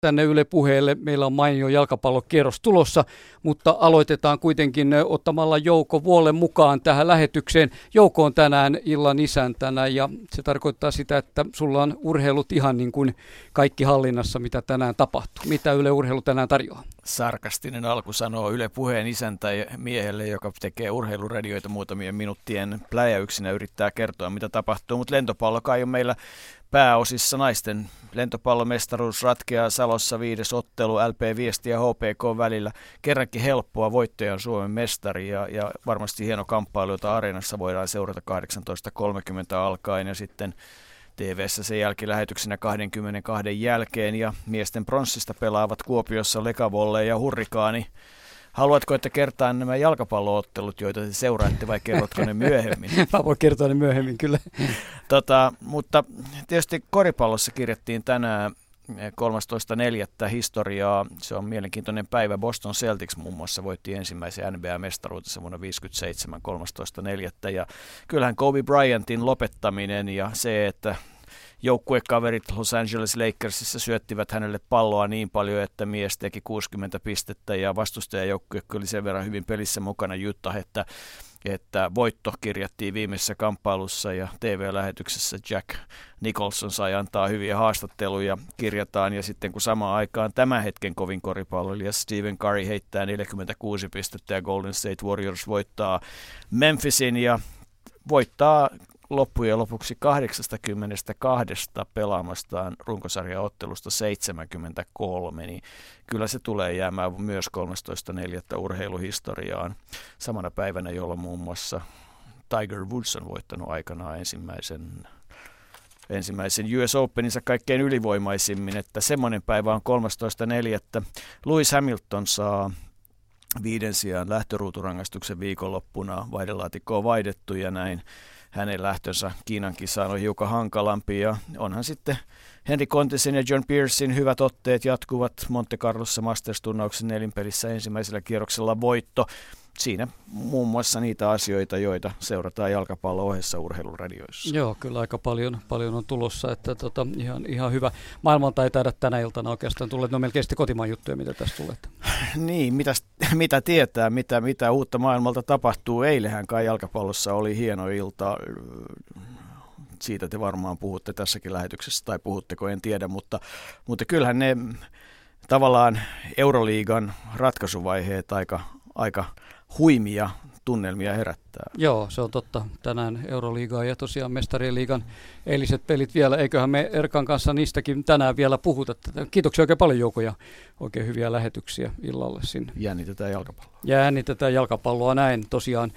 tänne Yle puheelle. Meillä on mainio jalkapallokierros tulossa, mutta aloitetaan kuitenkin ottamalla Jouko Vuolle mukaan tähän lähetykseen. Jouko on tänään illan isäntänä ja se tarkoittaa sitä, että sulla on urheilut ihan niin kuin kaikki hallinnassa, mitä tänään tapahtuu. Mitä Yle Urheilu tänään tarjoaa? Sarkastinen alku sanoo Yle puheen isäntä miehelle, joka tekee urheiluradioita muutamien minuuttien pläjäyksinä yrittää kertoa, mitä tapahtuu, mutta lentopallo kai on meillä pääosissa naisten lentopallomestaruus ratkeaa Salossa viides ottelu LP Viesti ja HPK välillä. Kerrankin helppoa voittaja on Suomen mestari ja, ja varmasti hieno kamppailu, jota areenassa voidaan seurata 18.30 alkaen ja sitten tv sen jälkilähetyksenä 22 jälkeen ja miesten pronssista pelaavat Kuopiossa Lekavolle ja Hurrikaani. Haluatko, että kertaan nämä jalkapalloottelut, joita te seuraatte, vai kerrotko ne myöhemmin? Mä voin kertoa ne myöhemmin, kyllä. Tota, mutta tietysti koripallossa kirjattiin tänään 13.4. historiaa. Se on mielenkiintoinen päivä. Boston Celtics muun muassa voitti ensimmäisen NBA-mestaruutensa vuonna 57 13.4. Ja kyllähän Kobe Bryantin lopettaminen ja se, että joukkuekaverit Los Angeles Lakersissa syöttivät hänelle palloa niin paljon, että mies teki 60 pistettä ja vastustajajoukkue oli sen verran hyvin pelissä mukana. Utah, että että voitto kirjattiin viimeisessä kamppailussa ja TV-lähetyksessä Jack Nicholson sai antaa hyviä haastatteluja, kirjataan. Ja sitten kun samaan aikaan tämän hetken kovin koripalloilija Stephen Curry heittää 46 pistettä ja Golden State Warriors voittaa Memphisin ja voittaa loppujen lopuksi 82 pelaamastaan runkosarjaottelusta 73, niin kyllä se tulee jäämään myös 13.4. urheiluhistoriaan samana päivänä, jolloin muun muassa Tiger Woods on voittanut aikanaan ensimmäisen ensimmäisen US Openinsa kaikkein ylivoimaisimmin, että semmoinen päivä on 13.4. Lewis Hamilton saa viiden sijaan lähtöruuturangaistuksen viikonloppuna vaidelaatikkoon vaihdettu ja näin hänen lähtönsä Kiinan kisaan on hiukan hankalampi ja onhan sitten Henry Contisen ja John Pearsin hyvät otteet jatkuvat Monte Carlossa Masters-turnauksen nelinpelissä ensimmäisellä kierroksella voitto. Siinä muun muassa niitä asioita, joita seurataan jalkapallon ohessa urheiluradioissa. Joo, kyllä aika paljon, paljon on tulossa, että tota, ihan, ihan hyvä. Maailmalta ei taida tänä iltana oikeastaan tulla, ne on melkein kotimaan juttuja, mitä tästä tulee. Niin, mitä, mitä tietää, mitä, mitä uutta maailmalta tapahtuu. Eilähän kai jalkapallossa oli hieno ilta siitä te varmaan puhutte tässäkin lähetyksessä, tai puhutteko, en tiedä, mutta, mutta kyllähän ne tavallaan Euroliigan ratkaisuvaiheet aika, aika huimia tunnelmia herättää. Joo, se on totta. Tänään Euroliigaa ja tosiaan Mestarien liigan eiliset pelit vielä. Eiköhän me Erkan kanssa niistäkin tänään vielä puhuta. Kiitoksia oikein paljon joukoja. Oikein hyviä lähetyksiä illalle sinne. Jännitetään jalkapalloa. Jännitetään jalkapalloa näin. Tosiaan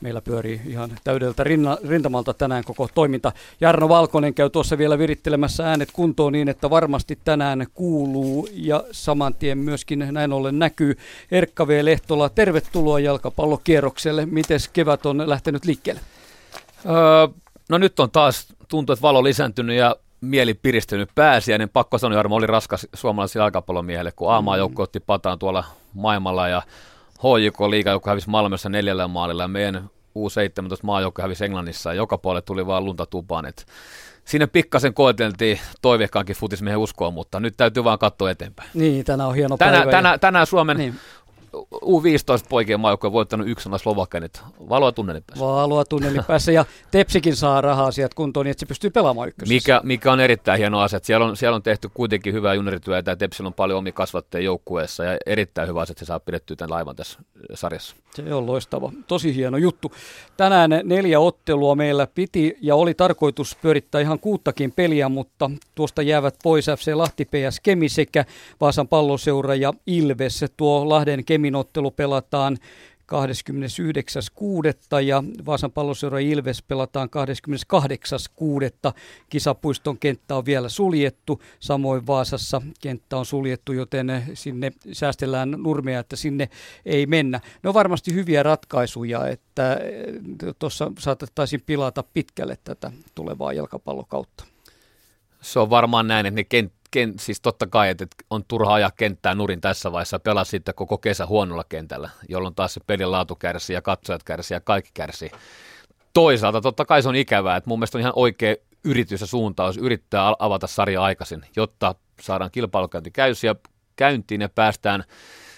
meillä pyörii ihan täydeltä rinna, rintamalta tänään koko toiminta. Jarno Valkonen käy tuossa vielä virittelemässä äänet kuntoon niin, että varmasti tänään kuuluu ja saman tien myöskin näin ollen näkyy. Erkka V. Lehtola, tervetuloa jalkapallokierrokselle. Miten kevät on lähtenyt liikkeelle? Öö, no nyt on taas tuntuu, että valo lisääntynyt ja mieli piristynyt pääsiäinen. Pakko sanoa, Jarmo oli raskas suomalaisille jalkapallomiehelle, kun Aamaa joukko otti pataan tuolla maailmalla ja HJK liiga, joka hävisi Malmössä neljällä maalilla ja meidän U17 maajoukko hävisi Englannissa ja joka puolelle tuli vaan lunta tupaan. Et siinä pikkasen koeteltiin toiveikkaankin futismiehen uskoa, mutta nyt täytyy vaan katsoa eteenpäin. Niin, tänään on hieno tänä, päivä. Tänä, tänään Suomen niin. U15 poikien maajoukkue voittanut yksillä Slovakian, että valoa tunnelin päässä. Valoa tunnelin päässä ja Tepsikin saa rahaa sieltä kuntoon niin, että se pystyy pelaamaan ykkösessä. Mikä, mikä on erittäin hieno asia. Siellä on, siellä on tehty kuitenkin hyvää juniorityötä ja Tepsillä on paljon omia kasvattajia joukkueessa ja erittäin hyvä asia, että se saa pidettyä tämän laivan tässä sarjassa. Se on loistava. Tosi hieno juttu. Tänään neljä ottelua meillä piti ja oli tarkoitus pyörittää ihan kuuttakin peliä, mutta tuosta jäävät pois FC Lahti PS Kemi sekä Vaasan palloseura ja Ilves. Tuo Lahden Kemin ottelu pelataan 29.6. ja Vaasan palloseura Ilves pelataan 28.6. Kisapuiston kenttä on vielä suljettu, samoin Vaasassa kenttä on suljettu, joten sinne säästellään nurmea, että sinne ei mennä. Ne on varmasti hyviä ratkaisuja, että tuossa saatettaisiin pilata pitkälle tätä tulevaa jalkapallokautta. Se on varmaan näin, että ne kent, kent, siis totta kai, että on turha ajaa kenttää nurin tässä vaiheessa, pelaa sitten koko kesä huonolla kentällä, jolloin taas se pelin laatu kärsii ja katsojat kärsii ja kaikki kärsii. Toisaalta totta kai se on ikävää, että mun mielestä on ihan oikea yritys ja suuntaus yrittää avata sarja aikaisin, jotta saadaan kilpailukäynti käyntiin ja päästään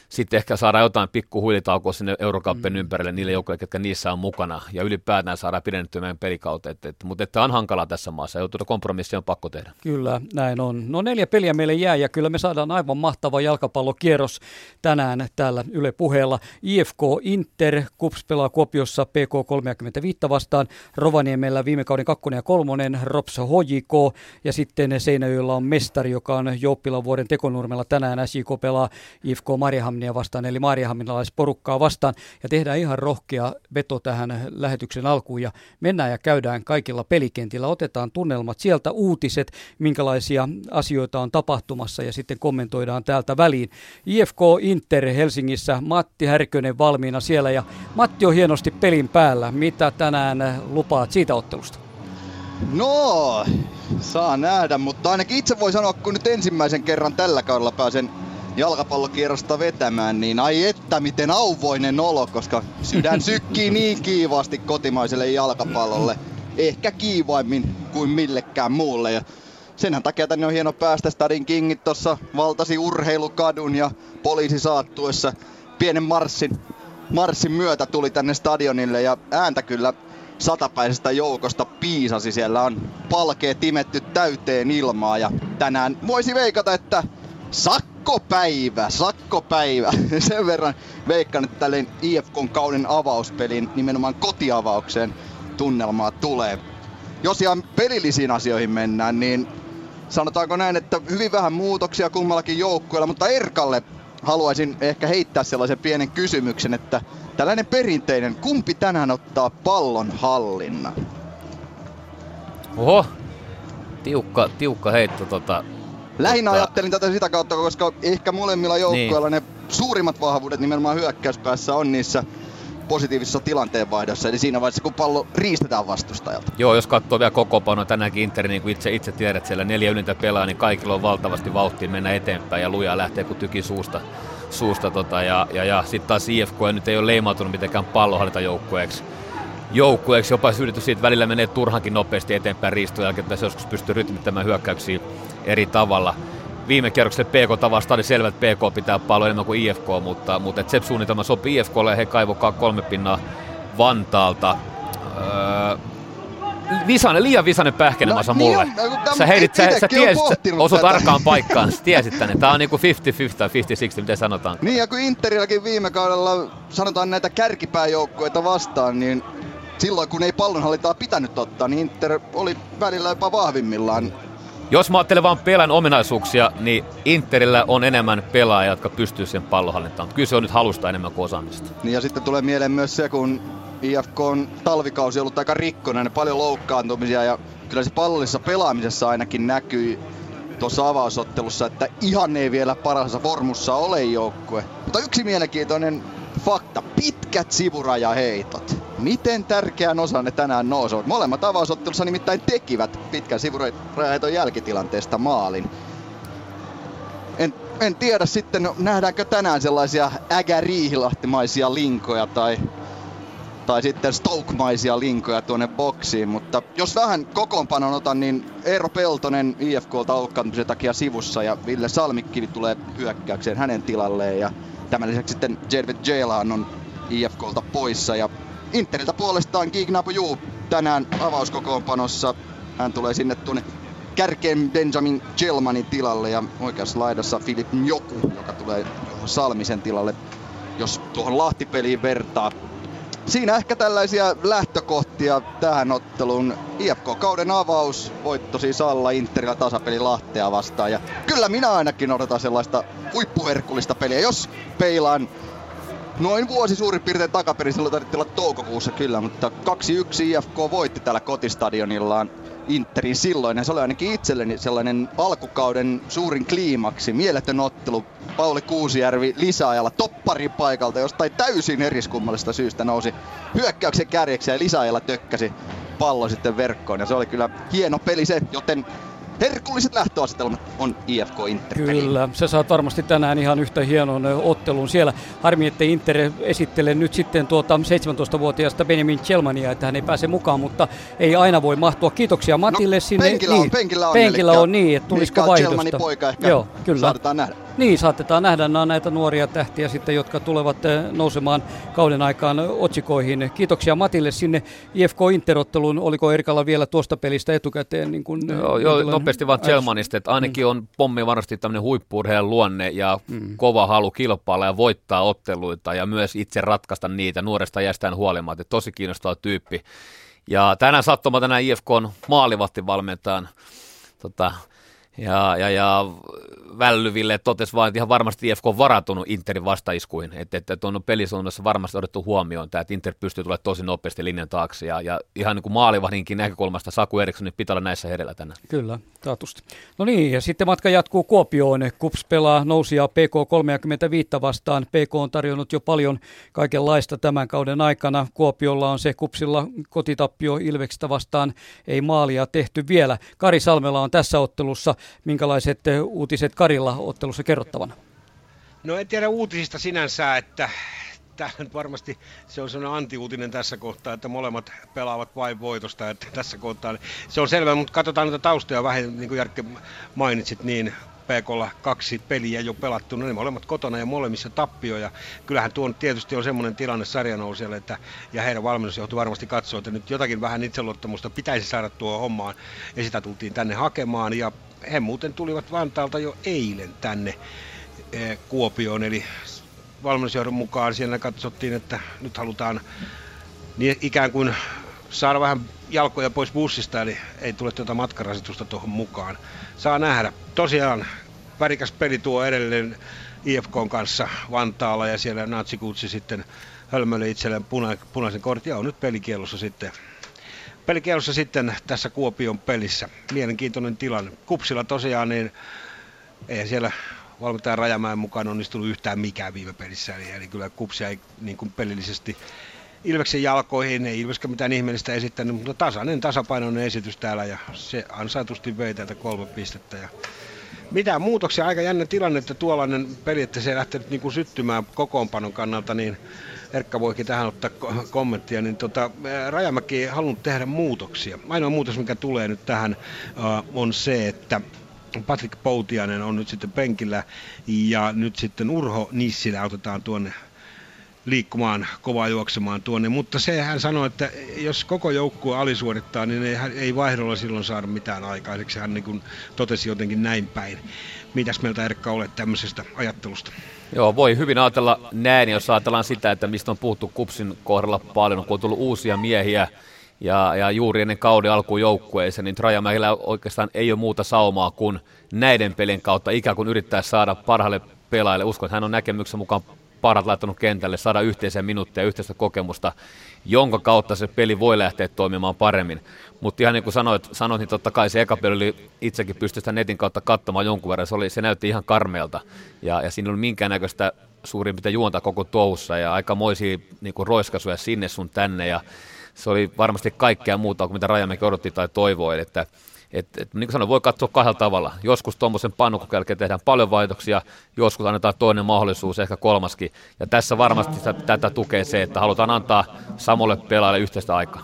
sitten ehkä saadaan jotain pikku huilitaukoa sinne Eurokappen mm. ympärille niille joukkoille, jotka niissä on mukana, ja ylipäätään saadaan pidennettyä meidän pelikautta. Et, et, mutta että on hankalaa tässä maassa, ja tuota kompromissia on pakko tehdä. Kyllä, näin on. No neljä peliä meille jää, ja kyllä me saadaan aivan mahtava jalkapallokierros tänään täällä Yle puheella. IFK Inter, KUPS pelaa Kuopiossa PK 35 vastaan, Rovaniemellä viime kauden kakkonen ja kolmonen, Rops HJK, ja sitten Seinäjöllä on mestari, joka on Jouppilan vuoden tekonurmella tänään, SJK pelaa IFK Mariehamn Mariehamnia vastaan, eli Mariehamnalaisporukkaa vastaan, ja tehdään ihan rohkea veto tähän lähetyksen alkuun, ja mennään ja käydään kaikilla pelikentillä, otetaan tunnelmat sieltä, uutiset, minkälaisia asioita on tapahtumassa, ja sitten kommentoidaan täältä väliin. IFK Inter Helsingissä, Matti Härkönen valmiina siellä, ja Matti on hienosti pelin päällä. Mitä tänään lupaat siitä ottelusta? No, saa nähdä, mutta ainakin itse voi sanoa, kun nyt ensimmäisen kerran tällä kaudella pääsen jalkapallokierrosta vetämään, niin ai että miten auvoinen olo, koska sydän sykkii niin kiivaasti kotimaiselle jalkapallolle. Ehkä kiivaimmin kuin millekään muulle. Ja senhän takia tänne on hieno päästä. Stadin Kingit tuossa valtasi urheilukadun ja poliisi saattuessa pienen marssin, marssin myötä tuli tänne stadionille ja ääntä kyllä satapäisestä joukosta piisasi. Siellä on palkeet timetty täyteen ilmaa ja tänään voisi veikata, että sakkopäivä, sakkopäivä. Sen verran veikkaan, että tälle IFKn kauden avauspelin nimenomaan kotiavaukseen tunnelmaa tulee. Jos ihan pelillisiin asioihin mennään, niin sanotaanko näin, että hyvin vähän muutoksia kummallakin joukkueella, mutta Erkalle haluaisin ehkä heittää sellaisen pienen kysymyksen, että tällainen perinteinen, kumpi tänään ottaa pallon hallinnan? Oho, tiukka, tiukka heitto tota, Lähinnä Mutta... ajattelin tätä sitä kautta, koska ehkä molemmilla joukkueilla niin. ne suurimmat vahvuudet nimenomaan hyökkäyspäässä on niissä positiivisessa tilanteenvaihdossa, eli siinä vaiheessa, kun pallo riistetään vastustajalta. Joo, jos katsoo vielä koko pano tänäänkin Inter, niin kuin itse, itse tiedät, siellä neljä ylintä pelaa, niin kaikilla on valtavasti vauhtia mennä eteenpäin ja lujaa lähtee kuin tyki suusta. suusta tota, ja, ja, ja sitten taas IFK nyt ei ole leimautunut mitenkään pallohallintajoukkueeksi joukkueeksi. Jopa yritys siitä välillä menee turhankin nopeasti eteenpäin riistojen jälkeen, että se joskus pystyy rytmittämään hyökkäyksiä eri tavalla. Viime kierrokselle PK tavasta oli selvä, että PK pitää paljon enemmän kuin IFK, mutta, mutta se suunnitelma sopii IFKlle ja he kaivokaa kolme pinnaa Vantaalta. Öö, visainen, liian visainen pähkinämassa no, mulle. Niin on, no, sä, heidit, sä, sä tiesit, osut tarkkaan paikkaan, sä tiesit tänne. Tää on niinku 50-50 tai 50-60, miten sanotaan. Niin ja kun Interilläkin viime kaudella sanotaan näitä kärkipääjoukkueita vastaan, niin silloin kun ei pallonhallintaa pitänyt ottaa, niin Inter oli välillä jopa vahvimmillaan. Jos mä ajattelen vaan pelän ominaisuuksia, niin Interillä on enemmän pelaajia, jotka pystyy sen pallonhallintaan. Kyllä se on nyt halusta enemmän kuin osaamista. Niin ja sitten tulee mieleen myös se, kun IFK on talvikausi ollut aika rikkonen, paljon loukkaantumisia ja kyllä se pallollisessa pelaamisessa ainakin näkyy tuossa avausottelussa, että ihan ei vielä parhaassa formussa ole joukkue. Mutta yksi mielenkiintoinen fakta, pitkät sivurajaheitot. Miten tärkeän osan ne tänään nousevat? Molemmat avausottelussa nimittäin tekivät pitkän sivurajaheiton jälkitilanteesta maalin. En, en tiedä sitten, nähdäänkö tänään sellaisia ägäriihilahtimaisia linkoja tai tai sitten Stoke-maisia linkoja tuonne boksiin, mutta jos vähän kokoonpanon otan, niin Eero Peltonen IFKlta loukkaantumisen takia sivussa ja Ville Salmikkivi tulee hyökkäykseen hänen tilalleen ja tämän lisäksi sitten Jerved Jailan on IFKlta poissa ja Interiltä puolestaan Gignapo Juu tänään avauskokoonpanossa. Hän tulee sinne tuonne kärkeen Benjamin Gelmanin tilalle ja oikeassa laidassa Filip Joku, joka tulee Salmisen tilalle, jos tuohon Lahtipeliin vertaa siinä ehkä tällaisia lähtökohtia tähän otteluun. IFK-kauden avaus, voitto siis alla Interillä tasapeli Lahtea vastaan. Ja kyllä minä ainakin odotan sellaista huippuherkullista peliä, jos peilaan noin vuosi suurin piirtein takaperin, silloin tarvittiin olla toukokuussa kyllä, mutta 2-1 IFK voitti täällä kotistadionillaan Interin silloin. Ja se oli ainakin itselleni sellainen alkukauden suurin kliimaksi, mieletön ottelu. Pauli Kuusijärvi lisäajalla topparin paikalta, jostain täysin eriskummallista syystä nousi hyökkäyksen kärjeksi ja lisäajalla tökkäsi pallo sitten verkkoon. Ja se oli kyllä hieno peli se, joten herkulliset lähtöasetelmat on IFK Inter. Kyllä, sä saat varmasti tänään ihan yhtä hienon ottelun siellä. Harmi, että Inter esittelee nyt sitten tuota 17-vuotiaasta Benjamin Chelmania, että hän ei pääse mukaan, mutta ei aina voi mahtua. Kiitoksia Matille no, sinne. Penkillä on, niin, penkillä on, penkillä on niin, että tulisiko vaihdosta. poika ehkä Joo, kyllä. saatetaan nähdä. Niin, saatetaan nähdä. Nämä näitä nuoria tähtiä sitten, jotka tulevat eh, nousemaan kauden aikaan otsikoihin. Kiitoksia Matille sinne IFK Interotteluun. Oliko Erkalla vielä tuosta pelistä etukäteen? Niin kuin, joo, joo nopeasti vaan Chelmanista, että ainakin mm. on pommi varmasti tämmöinen huippurheilu luonne ja mm. kova halu kilpailla ja voittaa otteluita ja myös itse ratkaista niitä nuoresta jästään huolimatta. Tosi kiinnostava tyyppi. Ja tänään sattuma tänään IFK on maalivahtivalmentajan tota, ja, ja, ja vällyville totesi vain, että ihan varmasti IFK on varatunut Interin vastaiskuihin, että, että, että on pelisuunnassa varmasti otettu huomioon tämä, että Inter pystyy tulemaan tosi nopeasti linjan taakse ja, ja ihan niin kuin maalivahdinkin näkökulmasta Saku Erikssonin pitää olla näissä herellä tänään. Kyllä, taatusti. No niin, ja sitten matka jatkuu Kuopioon. KUPS pelaa nousia PK 35 vastaan. PK on tarjonnut jo paljon kaikenlaista tämän kauden aikana. Kuopiolla on se KUPSilla kotitappio Ilveksestä vastaan. Ei maalia tehty vielä. Kari Salmela on tässä ottelussa. Minkälaiset uutiset Karilla ottelussa kerrottavana? No en tiedä uutisista sinänsä, että tämä varmasti se on sellainen antiuutinen tässä kohtaa, että molemmat pelaavat vain voitosta, että tässä kohtaa se on selvä, mutta katsotaan näitä taustoja vähän, niin kuin Jarkki mainitsit, niin PKlla kaksi peliä jo pelattu, no ne molemmat kotona ja molemmissa tappioja. Kyllähän tuo tietysti on semmoinen tilanne sarjanousijalle, että ja heidän valmennusjohto varmasti katsoo, että nyt jotakin vähän itseluottamusta pitäisi saada tuo hommaan ja sitä tultiin tänne hakemaan ja he muuten tulivat Vantaalta jo eilen tänne eh, Kuopioon, eli valmennusjohdon mukaan siellä katsottiin, että nyt halutaan niin ikään kuin saada vähän jalkoja pois bussista, eli ei tule tuota matkarasitusta tuohon mukaan. Saa nähdä. Tosiaan värikäs peli tuo edelleen IFK kanssa Vantaalla ja siellä Natsikutsi sitten hölmöili itselleen puna, punaisen kortin ja on nyt pelikielossa sitten pelikielossa sitten tässä Kuopion pelissä. Mielenkiintoinen tilanne. Kupsilla tosiaan niin ei siellä valmentaja Rajamäen mukaan onnistunut yhtään mikään viime pelissä. Eli, eli kyllä Kupsia ei niin kuin pelillisesti Ilveksen jalkoihin, ei Ilveska mitään ihmeellistä esittänyt, mutta tasainen, tasapainoinen esitys täällä ja se ansaitusti vei täältä kolme pistettä. Ja mitään muutoksia, aika jännä tilanne, että tuollainen peli, että se ei lähtenyt niin kuin syttymään kokoonpanon kannalta, niin Erkka voikin tähän ottaa kommenttia, niin tota, Rajamäki ei halunnut tehdä muutoksia. Ainoa muutos, mikä tulee nyt tähän, on se, että Patrick Poutianen on nyt sitten penkillä ja nyt sitten Urho Nissilä otetaan tuonne liikkumaan, kovaa juoksemaan tuonne, mutta se hän sanoi, että jos koko joukkue alisuorittaa, niin ei, ei vaihdolla silloin saada mitään aikaiseksi. Hän niin totesi jotenkin näin päin. Mitäs meiltä Erkka olet tämmöisestä ajattelusta? Joo, voi hyvin ajatella näin, jos ajatellaan sitä, että mistä on puhuttu Kupsin kohdalla paljon, kun on tullut uusia miehiä, ja, ja juuri ennen kauden alkuun joukkueeseen, niin Rajamäellä oikeastaan ei ole muuta saumaa kuin näiden pelien kautta ikään kuin yrittää saada parhaalle pelaajille. Uskon, että hän on näkemyksen mukaan parhaat laittanut kentälle, saada yhteisiä minuutteja, yhteistä kokemusta, jonka kautta se peli voi lähteä toimimaan paremmin. Mutta ihan niin kuin sanoit, sanoit, niin totta kai se eka peli oli, itsekin pystyi sitä netin kautta katsomaan jonkun verran, se, oli, se näytti ihan karmeelta ja, ja siinä oli minkäännäköistä suurin piirtein juonta koko touhussa ja aikamoisia niin kuin roiskasuja sinne sun tänne. Ja se oli varmasti kaikkea muuta kuin mitä Rajamäki odotti tai toivoi, että et, et, niin kuin sanoin, voi katsoa kahdella tavalla. Joskus tuommoisen pannukon jälkeen tehdään paljon vaihtoehtoja, joskus annetaan toinen mahdollisuus, ehkä kolmaskin. Ja tässä varmasti sitä, tätä tukee se, että halutaan antaa samalle pelaajalle yhteistä aikaa.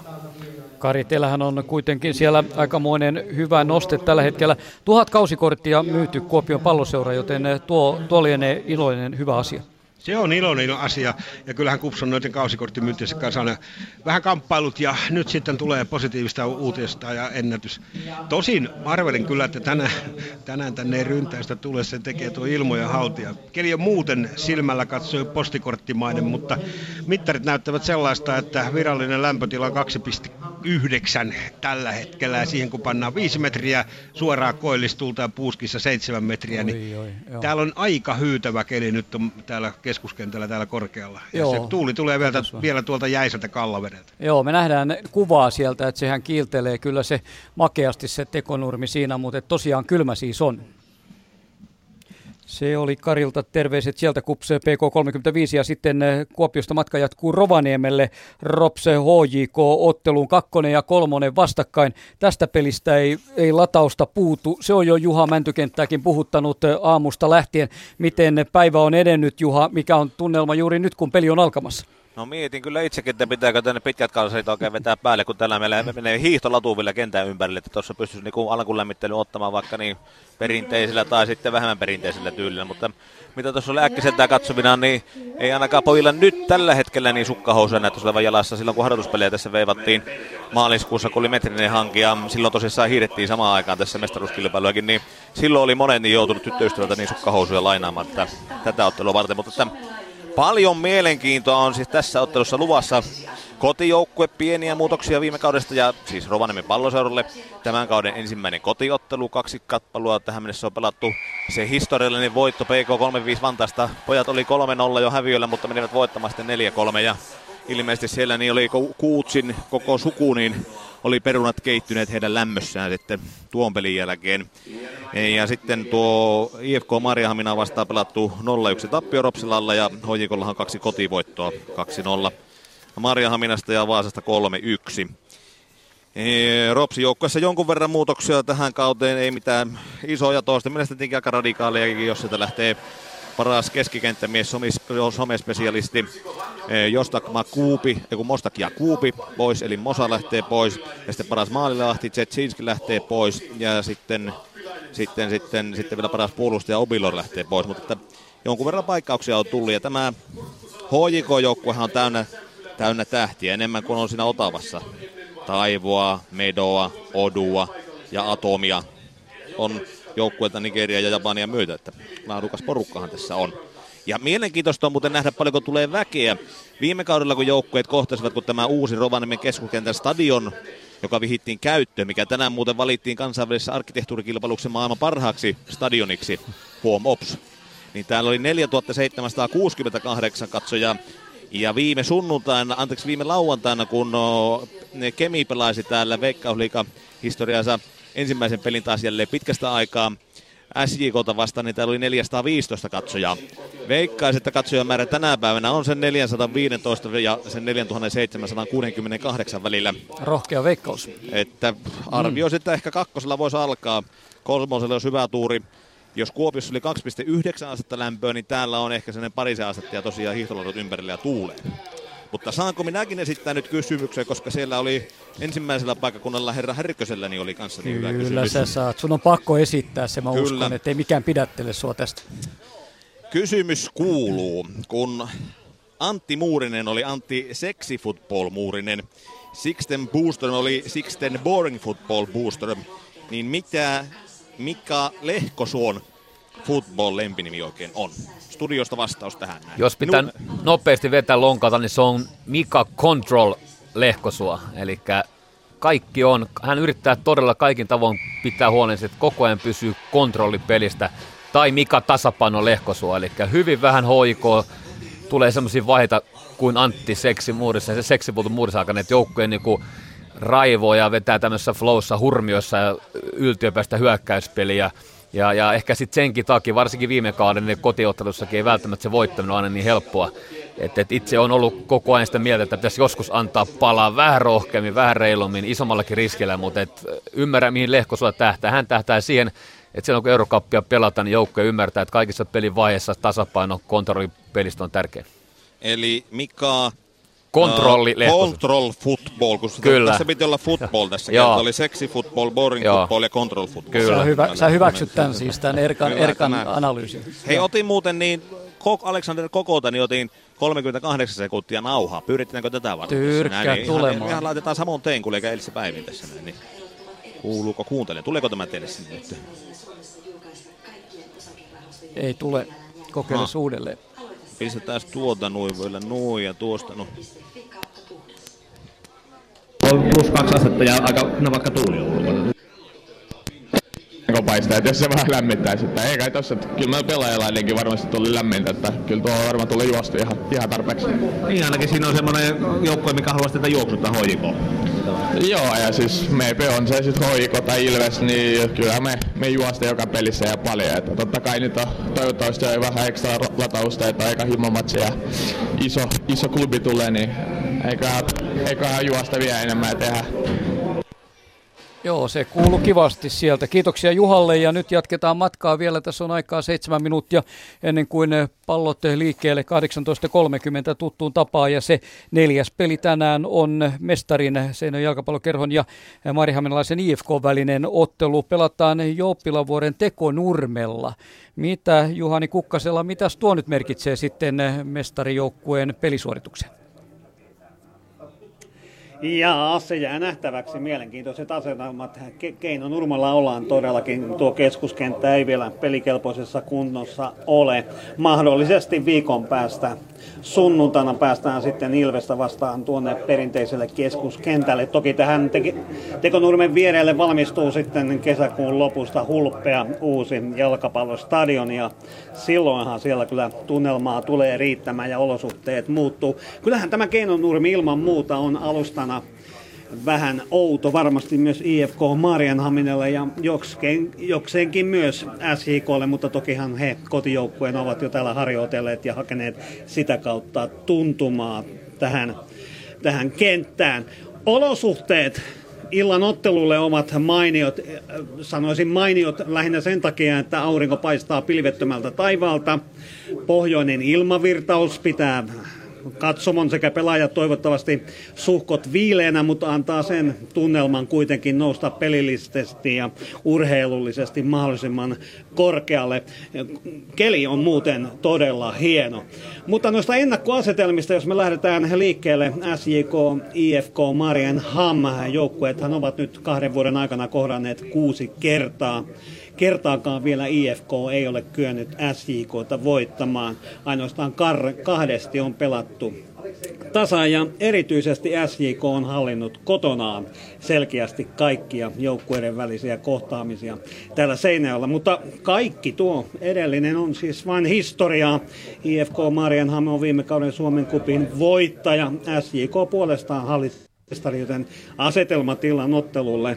Kari, teillähän on kuitenkin siellä aikamoinen hyvä noste tällä hetkellä. Tuhat kausikorttia myyty Kuopion palloseura, joten tuo, tuo lienee iloinen hyvä asia. Se on iloinen asia ja kyllähän Kupson noiden kausikorttimyyntiössä kanssa aina vähän kamppailut ja nyt sitten tulee positiivista uutista ja ennätys. Tosin arvelin kyllä, että tänään, tänään tänne ei ryntäystä tule, sen tekee tuo ilmoja Haltia. Keli on muuten silmällä katsoi postikorttimainen, mutta mittarit näyttävät sellaista, että virallinen lämpötila on yhdeksän tällä hetkellä ja siihen kun pannaan viisi metriä suoraa koillistulta ja puuskissa seitsemän metriä, oi, niin oi, täällä on aika hyytävä keli nyt on täällä keskuskentällä täällä korkealla. Ja joo, se tuuli tulee vielä, vielä tuolta jäiseltä kallavedeltä. Joo, me nähdään kuvaa sieltä, että sehän kiiltelee kyllä se makeasti se tekonurmi siinä, mutta tosiaan kylmä siis on. Se oli Karilta terveiset sieltä kupse PK35 ja sitten eh, Kuopiosta matka jatkuu Rovaniemelle Ropse HJK-otteluun kakkonen ja kolmonen vastakkain. Tästä pelistä ei, ei latausta puutu. Se on jo Juha Mäntykenttääkin puhuttanut eh, aamusta lähtien. Miten päivä on edennyt Juha? Mikä on tunnelma juuri nyt kun peli on alkamassa? No mietin kyllä itsekin, että pitääkö tänne pitkät kalsarit oikein vetää päälle, kun tällä meillä menee hiihtolatuvilla kentän ympärille, että tuossa pystyisi niin alkulämmittely ottamaan vaikka niin perinteisellä tai sitten vähemmän perinteisellä tyylillä, mutta mitä tuossa oli äkkiseltään katsomina, niin ei ainakaan pojilla nyt tällä hetkellä niin sukkahousuja näyttäisi olevan jalassa. Silloin kun harjoituspelejä tässä veivattiin maaliskuussa, kun oli metrinen hanki ja silloin tosissaan hiirettiin samaan aikaan tässä mestaruuskilpailuakin, niin silloin oli monet niin joutunut tyttöystävältä niin sukkahousuja lainaamaan tätä, tätä ottelua varten, mutta että Paljon mielenkiintoa on siis tässä ottelussa luvassa. Kotijoukkue pieniä muutoksia viime kaudesta ja siis Rovaniemen palloseuralle tämän kauden ensimmäinen kotiottelu, kaksi kappalua tähän mennessä on pelattu. Se historiallinen voitto PK 3-5 Vantaasta. Pojat oli 3-0 jo häviöllä, mutta menivät voittamaan sitten 4-3 ja ilmeisesti siellä niin oli Kuutsin koko suku, niin oli perunat keittyneet heidän lämmössään sitten tuon pelin jälkeen. Ja sitten tuo IFK Marjahamina vastaan pelattu 0-1 tappio Ropsilalla ja Hojikollahan kaksi kotivoittoa 2-0 Marjahaminasta ja Vaasasta 3-1. Ropsi joukkueessa jonkun verran muutoksia tähän kauteen, ei mitään isoja toista. Mielestäni aika radikaaleja, jos sieltä lähtee paras keskikenttämies, somespesialisti eh, Jostak Makuupi, kun Mostak ja Kuupi pois, eli Mosa lähtee pois, ja sitten paras maalilahti, Zetsinski lähtee pois, ja sitten, sitten, sitten, sitten vielä paras puolustaja Obilor lähtee pois, mutta että jonkun verran paikkauksia on tullut, ja tämä HJK-joukkuehan on täynnä, täynnä tähtiä enemmän kuin on siinä Otavassa. Taivoa, Medoa, Odua ja Atomia on joukkueita Nigeria ja Japania myötä, että laadukas porukkahan tässä on. Ja mielenkiintoista on muuten nähdä paljonko tulee väkeä. Viime kaudella kun joukkueet kohtasivat, kun tämä uusi Rovaniemen keskuskentän stadion, joka vihittiin käyttöön, mikä tänään muuten valittiin kansainvälisessä arkkitehtuurikilpailuksessa maailman parhaaksi stadioniksi, huom ops. Niin täällä oli 4768 katsojaa. Ja viime sunnuntaina, anteeksi viime lauantaina, kun no, Kemi pelaisi täällä Veikkausliiga historiansa ensimmäisen pelin taas jälleen pitkästä aikaa SJKta vastaan, niin täällä oli 415 katsojaa. Veikkaisin, että katsojamäärä tänä päivänä on sen 415 ja sen 4768 välillä. Rohkea veikkaus. Että arvioisin, mm. että ehkä kakkosella voisi alkaa. Kolmosella olisi hyvä tuuri. Jos Kuopiossa oli 2,9 astetta lämpöä, niin täällä on ehkä sellainen parisen astetta ja tosiaan hiihtolodut ympärillä ja tuulee. Mutta saanko minäkin esittää nyt kysymyksen, koska siellä oli ensimmäisellä paikkakunnalla herra Härkösellä niin oli kanssa niin Kyllä hyvä kysymys. sä saat. Sun on pakko esittää se, mä Kyllä. uskon, että ei mikään pidättele sua tästä. Kysymys kuuluu, kun Antti Muurinen oli Antti Sexy Football Muurinen, Sixten Booster oli Sixten Boring Football Booster, niin mitä Mika Lehkosuon football-lempinimi oikein on? Studiosta vastaus tähän näin. Jos pitää Minun... nopeasti vetää lonkata, niin se on Mika Control Lehkosua. Eli kaikki on, hän yrittää todella kaikin tavoin pitää huolen, että koko ajan pysyy kontrolli pelistä. Tai Mika Tasapaino Lehkosua, eli hyvin vähän hoikoa. Tulee semmoisia vaiheita kuin Antti Seksi muurissa, se seksipuutu muurissa aikana, että joukkueen niinku raivoja vetää tämmöisessä flowssa, hurmiossa ja yltiöpäistä hyökkäyspeliä. Ja, ja ehkä sitten senkin takia, varsinkin viime kauden niin kotiottelussakin ei välttämättä se voittaminen aina niin helppoa. Et, et itse on ollut koko ajan sitä mieltä, että pitäisi joskus antaa palaa vähän rohkeammin, vähän reilummin, isommallakin riskillä, mutta et ymmärrä mihin Lehko sua tähtää. Hän tähtää siihen, että silloin kun Eurokappia pelataan, niin joukkue ymmärtää, että kaikissa pelin vaiheissa tasapaino kontrollipelistä on tärkeä. Eli Mika Kontrolli uh, Control football, kun Kyllä. tässä piti olla football tässä kertaa. Oli sexy football, boring Joo. football ja control football. Kyllä. Sä, hyvä, sä hyväksyt tämän siis, tämän Erkan, Kyllä, Erkan tämä. analyysin. Hei, otin muuten niin, Alexander Kokota, niin otin 38 sekuntia nauhaa. Pyritäänkö tätä varten? Tyrkkää näin, niin tulemaan. Ihan, ihan laitetaan samoin tein kuin eikä eilissä päivin tässä näin. Niin. Kuuluuko kuuntele? Tuleeko tämä teille sinne nyt? Ei tule. Kokeile uudelleen. Pistetään tuota noin vielä noin ja tuosta no. On plus kaksi astetta ja aika, no vaikka tuuli on ulkona. paistaa, että jos se vähän lämmittäisi, että ei kai tossa, että kyllä mä pelaajalainenkin varmasti tuli lämmintä, että kyllä tuo varmaan tuli juostu ihan, ihan tarpeeksi. Niin ainakin siinä on semmoinen joukkue, mikä haluaisi tätä juoksuttaa hoikoon. Joo, ja siis mepe on se sitten hoiko tai ilves, niin kyllä me, me juosta joka pelissä ja paljon. Että totta kai nyt on toivottavasti on vähän ekstra latausta, että aika himomatsi ja iso, iso klubi tulee, niin eiköhän, eiköhän juosta vielä enemmän ja tehdä Joo, se kuuluu kivasti sieltä. Kiitoksia Juhalle ja nyt jatketaan matkaa vielä. Tässä on aikaa seitsemän minuuttia ennen kuin pallot liikkeelle 18.30 tuttuun tapaan. Ja se neljäs peli tänään on mestarin Seinön jalkapallokerhon ja Marihaminalaisen IFK välinen ottelu. Pelataan Jouppilavuoren tekonurmella. Mitä Juhani Kukkasella, mitä tuo nyt merkitsee sitten mestarijoukkueen pelisuorituksen? Ja se jää nähtäväksi. Mielenkiintoiset asetelmat. Ke- Keino Nurmalla ollaan todellakin. Tuo keskuskenttä ei vielä pelikelpoisessa kunnossa ole. Mahdollisesti viikon päästä sunnuntaina päästään sitten Ilvestä vastaan tuonne perinteiselle keskuskentälle. Toki tähän te- Tekonurmen vierelle valmistuu sitten kesäkuun lopusta hulppea uusi jalkapallostadion ja silloinhan siellä kyllä tunnelmaa tulee riittämään ja olosuhteet muuttuu. Kyllähän tämä Keinonurmi ilman muuta on alustana vähän outo varmasti myös IFK Marianhaminelle ja jokseen, jokseenkin myös SJKlle, mutta tokihan he kotijoukkueen ovat jo täällä harjoitelleet ja hakeneet sitä kautta tuntumaa tähän, tähän kenttään. Olosuhteet illan ottelulle ovat mainiot, sanoisin mainiot lähinnä sen takia, että aurinko paistaa pilvettömältä taivaalta. Pohjoinen ilmavirtaus pitää katsomon sekä pelaajat toivottavasti suhkot viileänä, mutta antaa sen tunnelman kuitenkin nousta pelillisesti ja urheilullisesti mahdollisimman korkealle. Keli on muuten todella hieno. Mutta noista ennakkoasetelmista, jos me lähdetään liikkeelle, SJK, IFK, Marien Ham, joukkueethan ovat nyt kahden vuoden aikana kohdanneet kuusi kertaa kertaakaan vielä IFK ei ole kyennyt SJKta voittamaan. Ainoastaan kahdesti on pelattu tasa ja erityisesti SJK on hallinnut kotonaan selkeästi kaikkia joukkueiden välisiä kohtaamisia täällä Seinäjoella, mutta kaikki tuo edellinen on siis vain historiaa. IFK Marianham on viime kauden Suomen kupin voittaja, SJK puolestaan hallitsi joten asetelmatilan ottelulle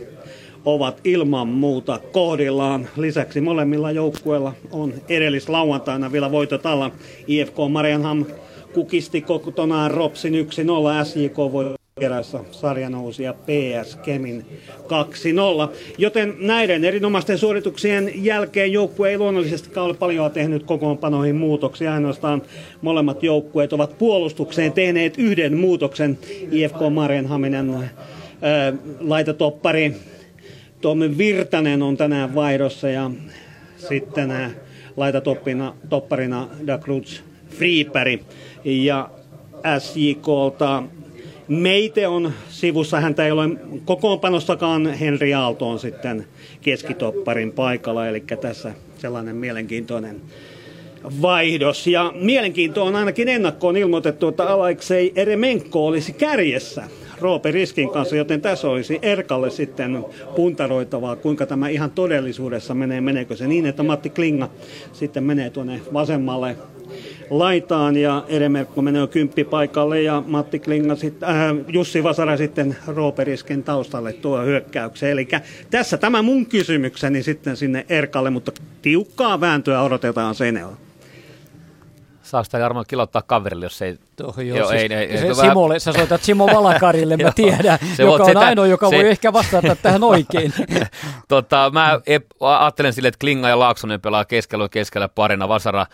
ovat ilman muuta kohdillaan. Lisäksi molemmilla joukkueilla on edellislauantaina vielä voitot alla. IFK Marianham kukisti kokonaan Ropsin 1-0, SJK voi perässä sarjanousia PS Kemin 2-0. Joten näiden erinomaisten suorituksien jälkeen joukkue ei luonnollisesti ole paljon tehnyt kokoonpanoihin muutoksia. Ainoastaan molemmat joukkueet ovat puolustukseen tehneet yhden muutoksen. IFK Marianhaminen äh, laitatoppari Tommi Virtanen on tänään vaihdossa ja sitten äh, laitatoppina, topparina Da Cruz Friiperi ja SJKlta Meite on sivussa, häntä ei ole kokoonpanostakaan, Henri Aalto on sitten keskitopparin paikalla, eli tässä sellainen mielenkiintoinen vaihdos. Ja mielenkiinto on ainakin ennakkoon ilmoitettu, että Alaiksei Eremenko olisi kärjessä Roope Riskin kanssa, joten tässä olisi Erkalle sitten puntaroitavaa, kuinka tämä ihan todellisuudessa menee. Meneekö se niin, että Matti Klinga sitten menee tuonne vasemmalle laitaan ja Eremerkko menee kymppipaikalle ja Matti Klinga sit, äh, Jussi Vasara sitten Rooperisken taustalle tuo hyökkäykseen. Eli tässä tämä mun kysymykseni sitten sinne Erkalle, mutta tiukkaa vääntöä odotetaan Senealla. Saako sitä Jarmo kilottaa kaverille, jos ei... Toh, joo, joo siis, ei, ei, ei, Simolle, vähän... sä soitat Simo Valakarille, mä tiedän, se joka on sitä, ainoa, joka se... voi ehkä vastata tähän oikein. tota, mä ajattelen sille, että Klinga ja Laaksonen pelaa keskellä keskellä parina, Vasara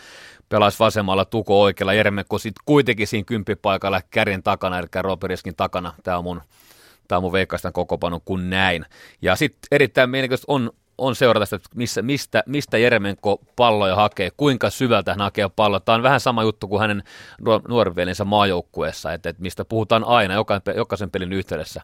pelaisi vasemmalla, Tuko oikealla, Jeremekko sitten kuitenkin siinä kymppipaikalla kärjen takana, eli Roberiskin takana. Tämä on mun, tämä on mun veikkaistan kokopanon kuin näin. Ja sitten erittäin mielenkiintoista on on seurata sitä, missä, mistä, mistä Jeremenko palloja hakee, kuinka syvältä hän hakee palloa. Tämä on vähän sama juttu kuin hänen nuoriveljensä maajoukkueessa, että, että mistä puhutaan aina jokaisen pelin yhteydessä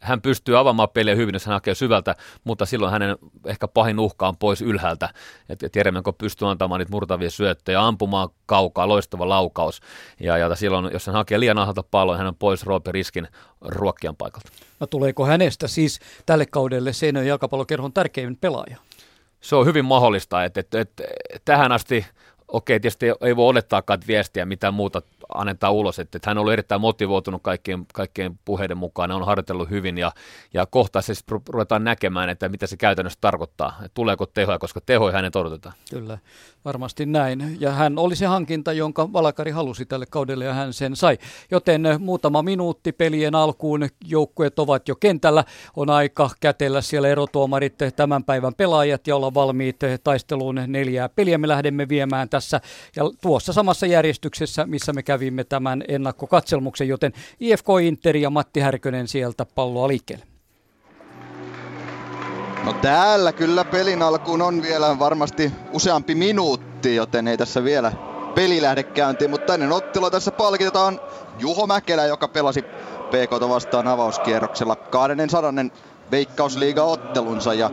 hän pystyy avaamaan peliä hyvin, jos hän hakee syvältä, mutta silloin hänen ehkä pahin uhka on pois ylhäältä. Että Jeremenko pystyy antamaan niitä murtavia syöttöjä, ampumaan kaukaa, loistava laukaus. Ja, ja silloin, jos hän hakee liian alhaalta pallon, hän on pois Roope Riskin ruokkian paikalta. No tuleeko hänestä siis tälle kaudelle Seinön jalkapallokerhon tärkein pelaaja? Se on hyvin mahdollista, että, että, että tähän asti okei, tietysti ei voi olettaakaan viestiä mitään muuta annetaan ulos, että, että hän on ollut erittäin motivoitunut kaikkien, kaikkien puheiden mukaan, on harjoitellut hyvin ja, ja kohta se ruvetaan näkemään, että mitä se käytännössä tarkoittaa, että tuleeko tehoja, koska tehoja hänen odotetaan. Kyllä, varmasti näin. Ja hän oli se hankinta, jonka Valakari halusi tälle kaudelle ja hän sen sai. Joten muutama minuutti pelien alkuun, joukkueet ovat jo kentällä, on aika kätellä siellä erotuomarit tämän päivän pelaajat ja olla valmiit taisteluun neljää peliä. Me lähdemme viemään tässä ja tuossa samassa järjestyksessä, missä me kävimme tämän ennakkokatselmuksen, joten IFK Inter ja Matti Härkönen sieltä palloa liikkeelle. No täällä kyllä pelin alkuun on vielä varmasti useampi minuutti, joten ei tässä vielä peli lähde käyntiin, mutta ennen ottelua tässä palkitetaan Juho Mäkelä, joka pelasi PK vastaan avauskierroksella 200 Veikkausliiga-ottelunsa ja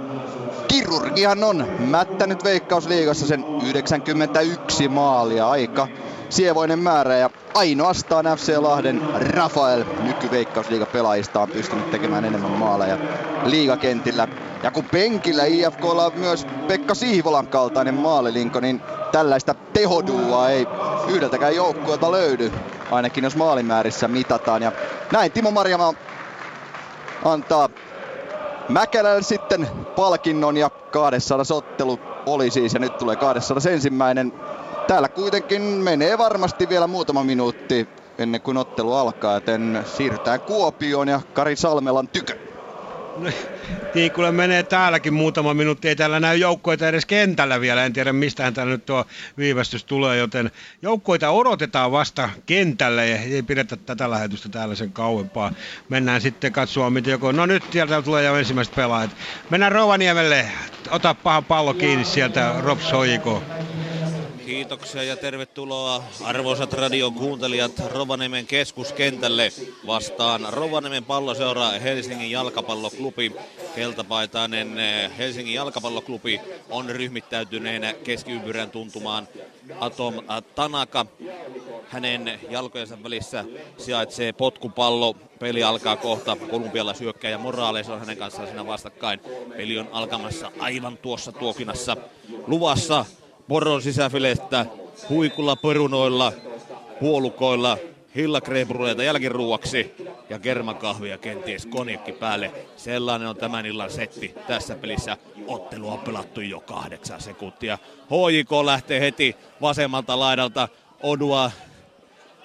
kirurgihan on mättänyt Veikkausliigassa sen 91 maalia aika sievoinen määrä ja ainoastaan FC Lahden Rafael nykyveikkausliigapelaajista on pystynyt tekemään enemmän maaleja liigakentillä. Ja kun penkillä IFKlla on myös Pekka Siivolan kaltainen maalilinko, niin tällaista tehoduua ei yhdeltäkään joukkueelta löydy, ainakin jos maalimäärissä mitataan. Ja näin Timo Marjama antaa Mäkelälle sitten palkinnon ja 200 ottelu oli siis ja nyt tulee 200 ensimmäinen täällä kuitenkin menee varmasti vielä muutama minuutti ennen kuin ottelu alkaa, joten siirrytään Kuopioon ja Kari Salmelan tykö. Niin kyllä menee täälläkin muutama minuutti. Ei täällä näy joukkoita edes kentällä vielä. En tiedä mistähän täällä nyt tuo viivästys tulee, joten joukkoita odotetaan vasta kentälle ja ei pidetä tätä lähetystä täällä sen kauempaa. Mennään sitten katsoa, miten joko... No nyt sieltä tulee jo ensimmäiset pelaajat. Mennään Rovaniemelle. Ota paha pallo kiinni sieltä, Rob Soiko. Kiitoksia ja tervetuloa arvoisat radion kuuntelijat Rovaniemen keskuskentälle vastaan Rovaniemen palloseura Helsingin jalkapalloklubi. Keltapaitainen eh, Helsingin jalkapalloklubi on ryhmittäytyneenä keskiympyrän tuntumaan Atom Tanaka. Hänen jalkojensa välissä sijaitsee potkupallo. Peli alkaa kohta. Kolumbialla ja Morales on hänen kanssaan siinä vastakkain. Peli on alkamassa aivan tuossa tuokinassa luvassa poron sisäfilettä, huikulla perunoilla, puolukoilla, hillakreepureita jälkiruuaksi ja kermakahvia kenties konjakki päälle. Sellainen on tämän illan setti tässä pelissä. Ottelu on pelattu jo kahdeksan sekuntia. HJK lähtee heti vasemmalta laidalta. Odua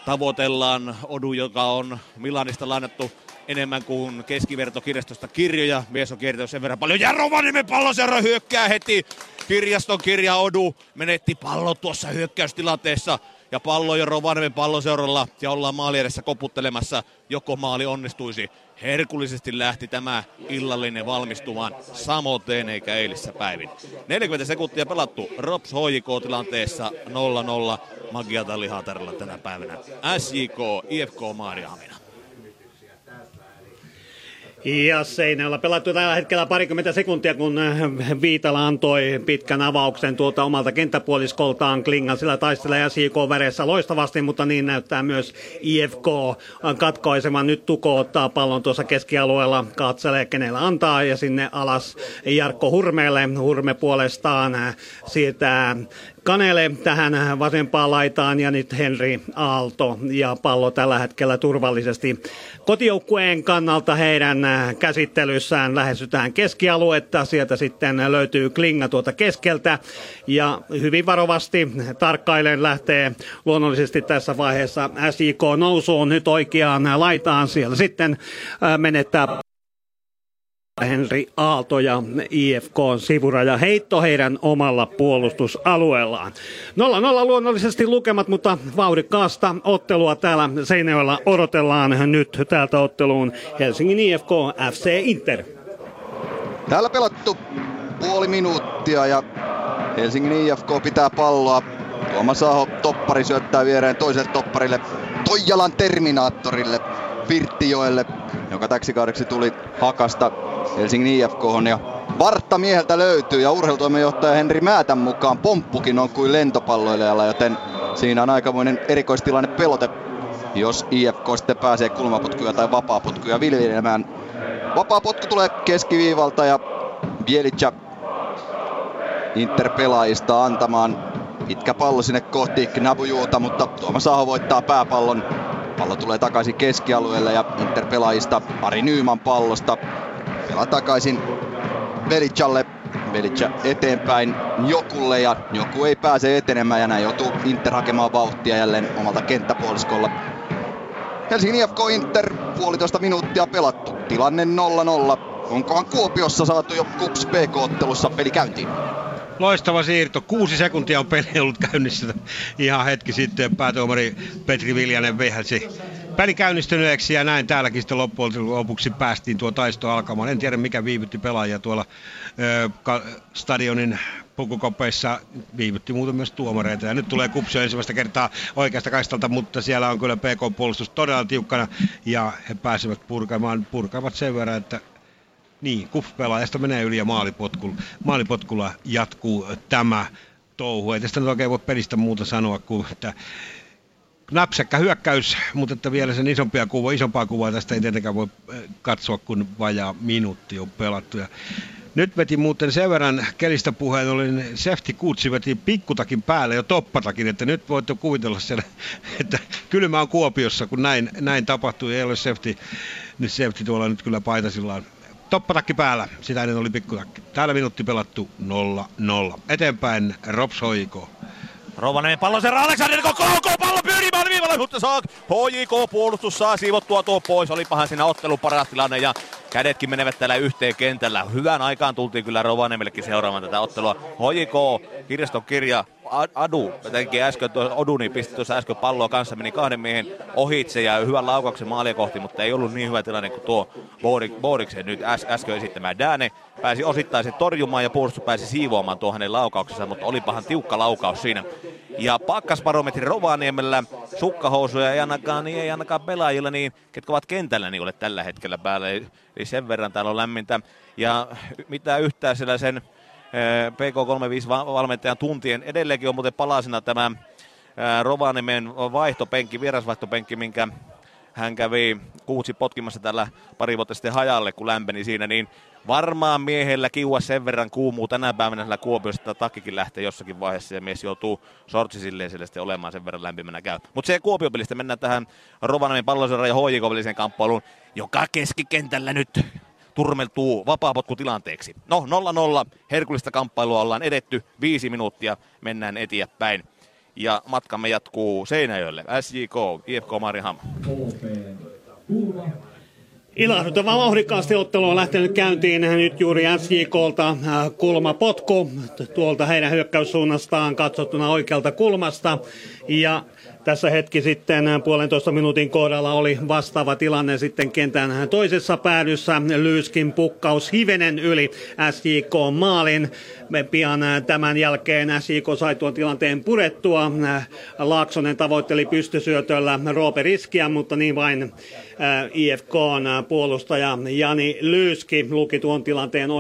tavoitellaan. Odu, joka on Milanista lainattu enemmän kuin keskivertokirjastosta kirjoja. Mies on kiertänyt sen verran paljon. Ja Rovaniemen palloseura hyökkää heti. Kirjaston kirja Odu menetti pallo tuossa hyökkäystilanteessa. Ja pallo jo Rovaniemen palloseuralla ja ollaan maali edessä koputtelemassa. Joko maali onnistuisi. Herkullisesti lähti tämä illallinen valmistumaan samoteen eikä eilissä päivin. 40 sekuntia pelattu Rops HJK tilanteessa 0-0 Magiata Lihatarilla tänä päivänä. SJK, IFK Maariahamina. Ja Seinällä pelattu tällä hetkellä parikymmentä sekuntia, kun äh, Viitala antoi pitkän avauksen tuolta omalta kenttäpuoliskoltaan. sillä taistelee SJK väreissä loistavasti, mutta niin näyttää myös IFK katkaisemaan. Nyt Tuko ottaa pallon tuossa keskialueella, katselee kenellä antaa ja sinne alas Jarkko Hurmeelle. Hurme puolestaan äh, siirtää Kanele tähän vasempaan laitaan ja nyt Henri Aalto ja pallo tällä hetkellä turvallisesti kotijoukkueen kannalta heidän käsittelyssään lähestytään keskialuetta. Sieltä sitten löytyy Klinga tuota keskeltä ja hyvin varovasti tarkkailen lähtee luonnollisesti tässä vaiheessa SIK nousuun nyt oikeaan laitaan. Siellä sitten menettää Henri Aalto ja IFK sivuraja heitto heidän omalla puolustusalueellaan. 0-0 luonnollisesti lukemat, mutta vauhdikkaasta ottelua täällä Seinäjoella odotellaan nyt täältä otteluun Helsingin IFK FC Inter. Täällä pelattu puoli minuuttia ja Helsingin IFK pitää palloa. Tuomas Aho toppari syöttää viereen toiselle topparille Toijalan Terminaattorille Virttijoelle, joka täksi kaudeksi tuli Hakasta Helsingin IFK ja Vartta mieheltä löytyy ja urheilutoimenjohtaja Henri Määtän mukaan pomppukin on kuin lentopalloilijalla, joten siinä on aikamoinen erikoistilanne pelote, jos IFK sitten pääsee kulmapotkuja tai vapaapotkuja viljelemään. Vapaapotku tulee keskiviivalta ja Bielica Inter-pelaajista antamaan Pitkä pallo sinne kohti Knabujuuta, mutta Tuomas Aho voittaa pääpallon. Pallo tulee takaisin keskialueelle ja Inter-pelaajista Ari Nyyman pallosta. Pelaa takaisin Velicalle. Velica eteenpäin Jokulle ja Joku ei pääse etenemään ja näin joutuu Inter hakemaan vauhtia jälleen omalta kenttäpuoliskolla. Helsingin IFK Inter puolitoista minuuttia pelattu. Tilanne 0-0. Onkohan Kuopiossa saatu jo KUPS PK-ottelussa peli käyntiin? Loistava siirto. Kuusi sekuntia on peli ollut käynnissä ihan hetki sitten. Päätuomari Petri Viljanen vehäsi peli käynnistyneeksi ja näin täälläkin sitten loppujen lopuksi päästiin tuo taisto alkamaan. En tiedä mikä viivytti pelaajia tuolla ö, ka- stadionin pukukopeissa viivytti muuten myös tuomareita. Ja nyt tulee kupsio ensimmäistä kertaa oikeasta kaistalta, mutta siellä on kyllä PK-puolustus todella tiukkana ja he pääsevät purkamaan, purkavat sen verran, että niin, KUF-pelaajasta menee yli ja maalipotkulla, maalipotkulla jatkuu tämä touhu. Ei tästä nyt oikein voi pelistä muuta sanoa kuin, että napsekka hyökkäys, mutta että vielä sen isompia kuva, isompaa kuvaa tästä ei tietenkään voi eh, katsoa, kun vajaa minuutti on pelattu. Ja nyt veti muuten sen verran kelistä puheen, olin Sefti Kutsi veti pikkutakin päälle jo toppatakin, että nyt voitte kuvitella sen, että kylmä on Kuopiossa, kun näin, näin tapahtui, ei ole Sefti, nyt Sefti tuolla nyt kyllä paitasillaan toppatakki päällä, sitä ennen oli pikkutakki. Täällä minuutti pelattu 0-0. Eteenpäin Rops Hoiko. Rovaniemen pallo se Aleksander KK pallo pyörii viivalla, mutta saa HJK puolustus saa siivottua tuo pois. Olipahan siinä ottelun paras tilanne ja kädetkin menevät täällä yhteen kentällä. Hyvän aikaan tultiin kyllä Rovaniemellekin seuraamaan tätä ottelua. HJK, kirjaston kirja, Adu, jotenkin äsken tuo Odu, niin pisti tuossa äsken palloa kanssa, meni kahden miehen ohitse ja hyvän laukauksen maalia kohti, mutta ei ollut niin hyvä tilanne kuin tuo Booriksen nyt äs, äsken esittämään. Däne pääsi osittain torjumaan ja puolustus pääsi siivoamaan tuo hänen laukauksensa, mutta olipahan tiukka laukaus siinä. Ja pakkasbarometri Rovaniemellä, sukkahousuja ei ainakaan, niin ei ainakaan pelaajilla, niin ketkä ovat kentällä, niin ole tällä hetkellä päällä. Eli sen verran täällä on lämmintä. Ja mitä yhtään sen PK35-valmentajan tuntien. Edelleenkin on muuten palasina tämä Rovaniemen vaihtopenkki, vierasvaihtopenkki, minkä hän kävi kuutsi potkimassa tällä pari vuotta sitten hajalle, kun lämpeni siinä, niin varmaan miehellä kiua sen verran kuumuu tänä päivänä sillä Kuopiossa, että takkikin lähtee jossakin vaiheessa ja mies joutuu sortsisilleen sille olemaan sen verran lämpimänä käy. Mutta se Kuopiopelistä mennään tähän Rovaniemen pallosodan ja HJK kamppailuun, joka keskikentällä nyt turmeltuu vapaapotkutilanteeksi. No 0-0, herkullista kamppailua ollaan edetty, viisi minuuttia mennään eteenpäin. Ja matkamme jatkuu Seinäjölle, SJK, IFK Mariham. Ilahduttava vauhdikkaasti ottelu on lähtenyt käyntiin nyt juuri SJKlta äh, kulmapotku tuolta heidän hyökkäyssuunnastaan katsottuna oikealta kulmasta. Ja tässä hetki sitten puolentoista minuutin kohdalla oli vastaava tilanne sitten kentän toisessa päädyssä. Lyyskin pukkaus hivenen yli SJK maalin. Me pian tämän jälkeen SJK sai tuon tilanteen purettua. Laaksonen tavoitteli pystysyötöllä Roope Riskiä, mutta niin vain IFK puolustaja Jani Lyyski luki tuon tilanteen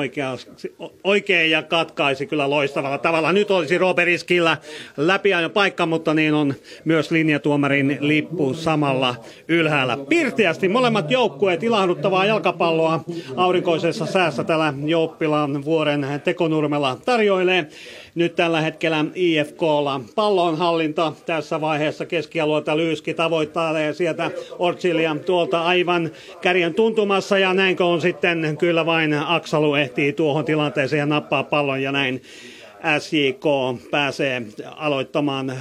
oikein ja katkaisi kyllä loistavalla tavalla. Nyt olisi Roope Riskillä läpiajon paikka, mutta niin on myös linjatuomarin lippu samalla ylhäällä. Pirteästi molemmat joukkueet ilahduttavaa jalkapalloa aurinkoisessa säässä tällä Jouppilan vuoren tekonurmella tarjoilee. Nyt tällä hetkellä IFKlla pallon hallinta tässä vaiheessa keskialueelta Lyyski tavoittaa sieltä Ortsilia tuolta aivan kärjen tuntumassa. Ja näinkö on sitten kyllä vain Aksalu ehtii tuohon tilanteeseen ja nappaa pallon ja näin SJK pääsee aloittamaan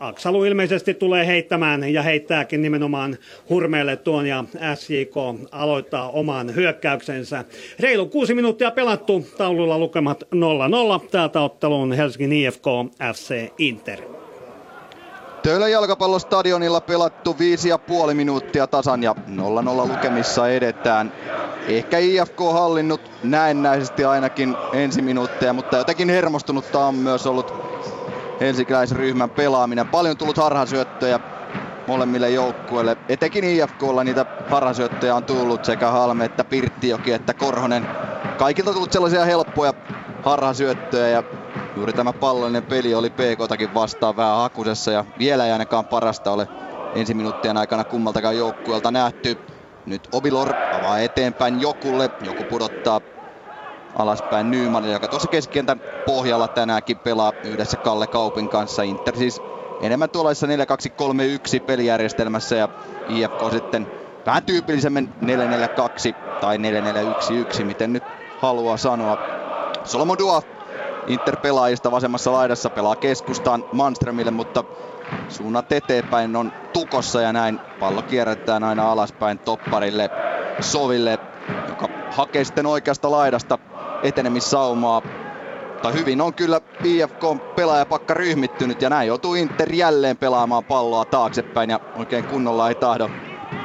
Aksalu ilmeisesti tulee heittämään ja heittääkin nimenomaan hurmeelle tuon ja SJK aloittaa oman hyökkäyksensä. Reilu kuusi minuuttia pelattu, taululla lukemat 0-0. Täältä otteluun Helsingin IFK FC Inter. Töölön jalkapallostadionilla pelattu viisi ja puoli minuuttia tasan ja 0-0 lukemissa edetään. Ehkä IFK hallinnut näennäisesti ainakin ensi minuutteja, mutta jotenkin hermostunutta on myös ollut helsinkiläisryhmän pelaaminen. Paljon tullut harhasyöttöjä molemmille joukkueille. Etenkin IFKlla niitä harhasyöttöjä on tullut sekä Halme että Pirttijoki että Korhonen. Kaikilta tullut sellaisia helppoja harhasyöttöjä ja juuri tämä pallollinen peli oli PKtakin vastaan vähän hakusessa ja vielä ei ainakaan parasta ole ensi minuuttien aikana kummaltakaan joukkueelta nähty. Nyt Obilor avaa eteenpäin Jokulle. Joku pudottaa alaspäin Nyman, joka tuossa keskentän pohjalla tänäänkin pelaa yhdessä Kalle Kaupin kanssa. Inter siis enemmän tuollaisessa 4-2-3-1 pelijärjestelmässä ja IFK sitten vähän tyypillisemmin 4-4-2 tai 4-4-1-1, miten nyt haluaa sanoa. Solomon Dua Inter-pelaajista vasemmassa laidassa pelaa keskustaan Manströmille, mutta suunnat eteenpäin on tukossa ja näin pallo kierretään aina alaspäin topparille Soville, joka hakee sitten oikeasta laidasta etenemissaumaa. Tai hyvin on kyllä IFK pelaajapakka ryhmittynyt ja näin joutuu Inter jälleen pelaamaan palloa taaksepäin ja oikein kunnolla ei tahdo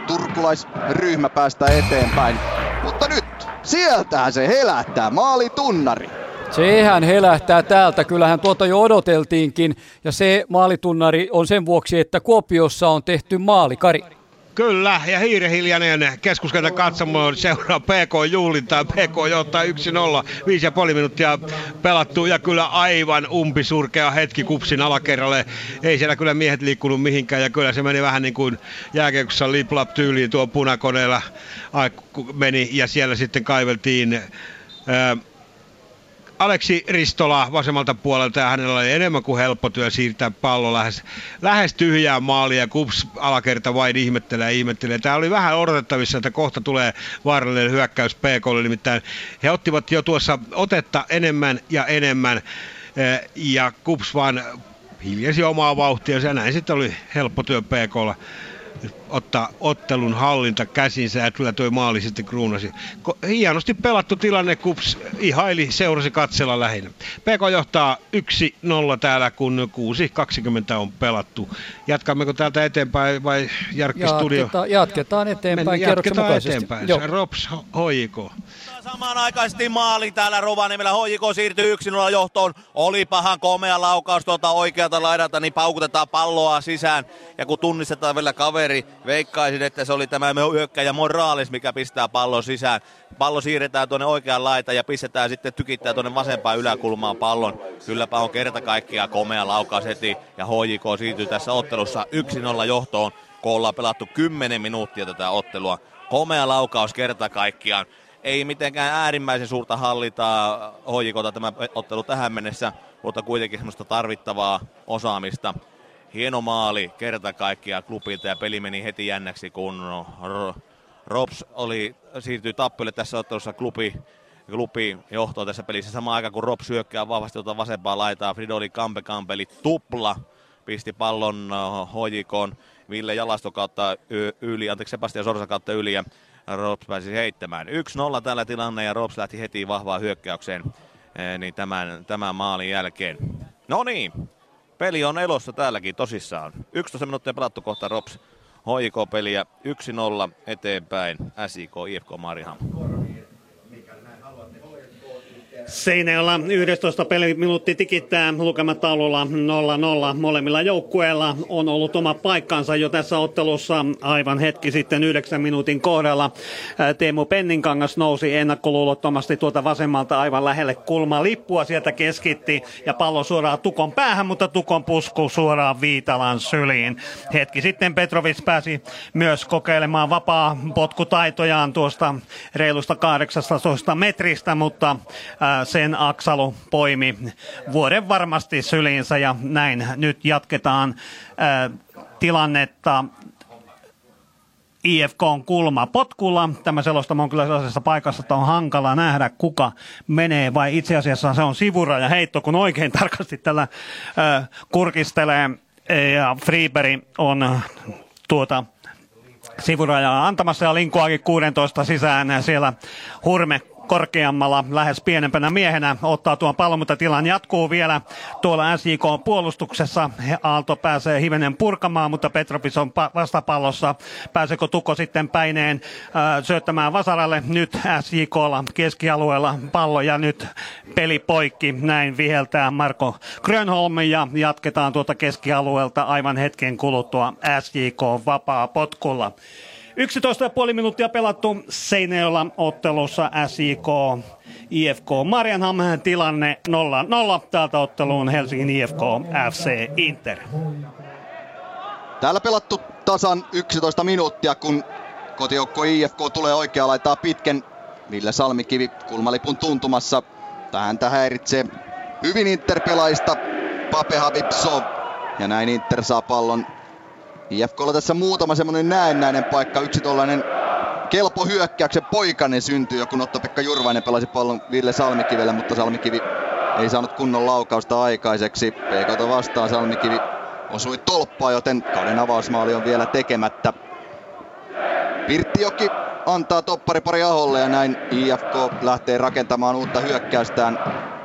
turkulaisryhmä päästä eteenpäin. Mutta nyt sieltä se helättää maali tunnari. Sehän helähtää täältä, kyllähän tuota jo odoteltiinkin. Ja se maalitunnari on sen vuoksi, että Kuopiossa on tehty maali. Kyllä, ja hiirehiljainen keskuskentän katsomo seuraa PK juhlintaa. PK johtaa 1-0, 5,5 minuuttia pelattu ja kyllä aivan umpisurkea hetki kupsin alakerralle. Ei siellä kyllä miehet liikkunut mihinkään ja kyllä se meni vähän niin kuin jääkiekossa liplap tyyliin tuo punakoneella meni ja siellä sitten kaiveltiin Aleksi Ristola vasemmalta puolelta ja hänellä oli enemmän kuin helppo työ siirtää pallo lähes, lähes tyhjää maalia. Kups alakerta vain ihmettelee ihmettelee. Tämä oli vähän odotettavissa, että kohta tulee vaarallinen hyökkäys PKlle, nimittäin he ottivat jo tuossa otetta enemmän ja enemmän eh, ja Kups vaan hiljasi omaa vauhtia ja näin sitten oli helppo työ PKlla ottaa ottelun hallinta käsinsä ja kyllä tuo maali sitten kruunasi. Hienosti pelattu tilanne, Kups ihaili, seurasi katsella lähinnä. PK johtaa 1-0 täällä, kun 6.20 on pelattu. Jatkammeko täältä eteenpäin vai Jarkki Studio? Jatketaan, jatketaan eteenpäin, jatketaan eteenpäin. Joo. Rops Hoiko. Samanaikaisesti maali täällä Rovaniemellä. Hoiko siirtyy 1-0 johtoon. Oli pahan komea laukaus tuolta oikealta laidalta, niin paukutetaan palloa sisään. Ja kun tunnistetaan vielä kaveri, veikkaisin, että se oli tämä hyökkäjä Morales, mikä pistää pallon sisään. Pallo siirretään tuonne oikeaan laitaan ja pistetään sitten tykittää tuonne vasempaan yläkulmaan pallon. Kylläpä on kerta kaikkiaan komea laukaus heti ja HJK siirtyy tässä ottelussa 1-0 johtoon, kun ollaan pelattu 10 minuuttia tätä ottelua. Komea laukaus kerta kaikkiaan ei mitenkään äärimmäisen suurta hallitaa hoikota tämä ottelu tähän mennessä, mutta kuitenkin semmoista tarvittavaa osaamista. Hieno maali kerta kaikkiaan klubilta ja peli meni heti jännäksi, kun Rops oli, siirtyi tappiolle tässä ottelussa klubi, klubi johtoon tässä pelissä. Samaan aikaan kun Rops syökkää vahvasti tuota vasempaa laitaa, Fridoli Kampe Kampeli tupla pisti pallon hoikon Ville Jalasto kautta yli, anteeksi Sebastian Sorsa kautta yli ja Rops pääsi heittämään. 1-0 tällä tilanne ja Rops lähti heti vahvaan hyökkäykseen niin tämän, tämän maalin jälkeen. No niin, peli on elossa täälläkin tosissaan. 11 minuuttia pelattu kohta Rops HIK-peliä 1-0 eteenpäin SIK IFK Mariham. Seinäjoella 11 peliminuutti tikittää lukemataululla 0-0. Molemmilla joukkueilla on ollut oma paikkansa jo tässä ottelussa aivan hetki sitten 9 minuutin kohdalla. Teemu Penninkangas nousi ennakkoluulottomasti tuolta vasemmalta aivan lähelle kulma lippua. Sieltä keskitti ja pallo suoraan Tukon päähän, mutta Tukon pusku suoraan Viitalan syliin. Hetki sitten Petrovic pääsi myös kokeilemaan vapaa potkutaitojaan tuosta reilusta 18 metristä, mutta sen Aksalu poimi vuoden varmasti syliinsä ja näin nyt jatketaan tilannetta IFK on kulma potkulla. Tämä selostamo on kyllä sellaisessa paikassa, että on hankala nähdä, kuka menee, vai itse asiassa se on sivuraja heitto, kun oikein tarkasti tällä äh, kurkistelee. Ja Freeberi on tuota sivurajaa antamassa ja Linkuakin 16 sisään siellä Hurme korkeammalla, lähes pienempänä miehenä ottaa tuon pallon, mutta tilan jatkuu vielä tuolla SJK puolustuksessa. Aalto pääsee hivenen purkamaan, mutta Petropis on vastapallossa. Pääseekö Tukko sitten päineen äh, syöttämään Vasaralle? Nyt SJKlla keskialueella pallo ja nyt peli poikki. Näin viheltää Marko Grönholm ja jatketaan tuota keskialueelta aivan hetken kuluttua SJK vapaa potkulla. 11,5 minuuttia pelattu Seinäjoella ottelussa SIK IFK Marianham tilanne 0-0. Täältä otteluun Helsingin IFK FC Inter. Täällä pelattu tasan 11 minuuttia, kun kotijoukko IFK tulee oikea laittaa pitkän Ville Salmikivi kulmalipun tuntumassa. Häntä häiritsee hyvin Inter-pelaajista Pape Habibso. Ja näin Inter saa pallon. IFKlla tässä muutama semmonen näennäinen paikka. Yksi tollanen kelpo hyökkäyksen poikainen syntyi, kun Otto-Pekka Jurvainen pelasi pallon Ville Salmikivelle, mutta Salmikivi ei saanut kunnon laukausta aikaiseksi. PKta vastaan Salmikivi osui tolppaa, joten kauden avausmaali on vielä tekemättä. Pirttijoki antaa pari Aholle ja näin IFK lähtee rakentamaan uutta hyökkäystään.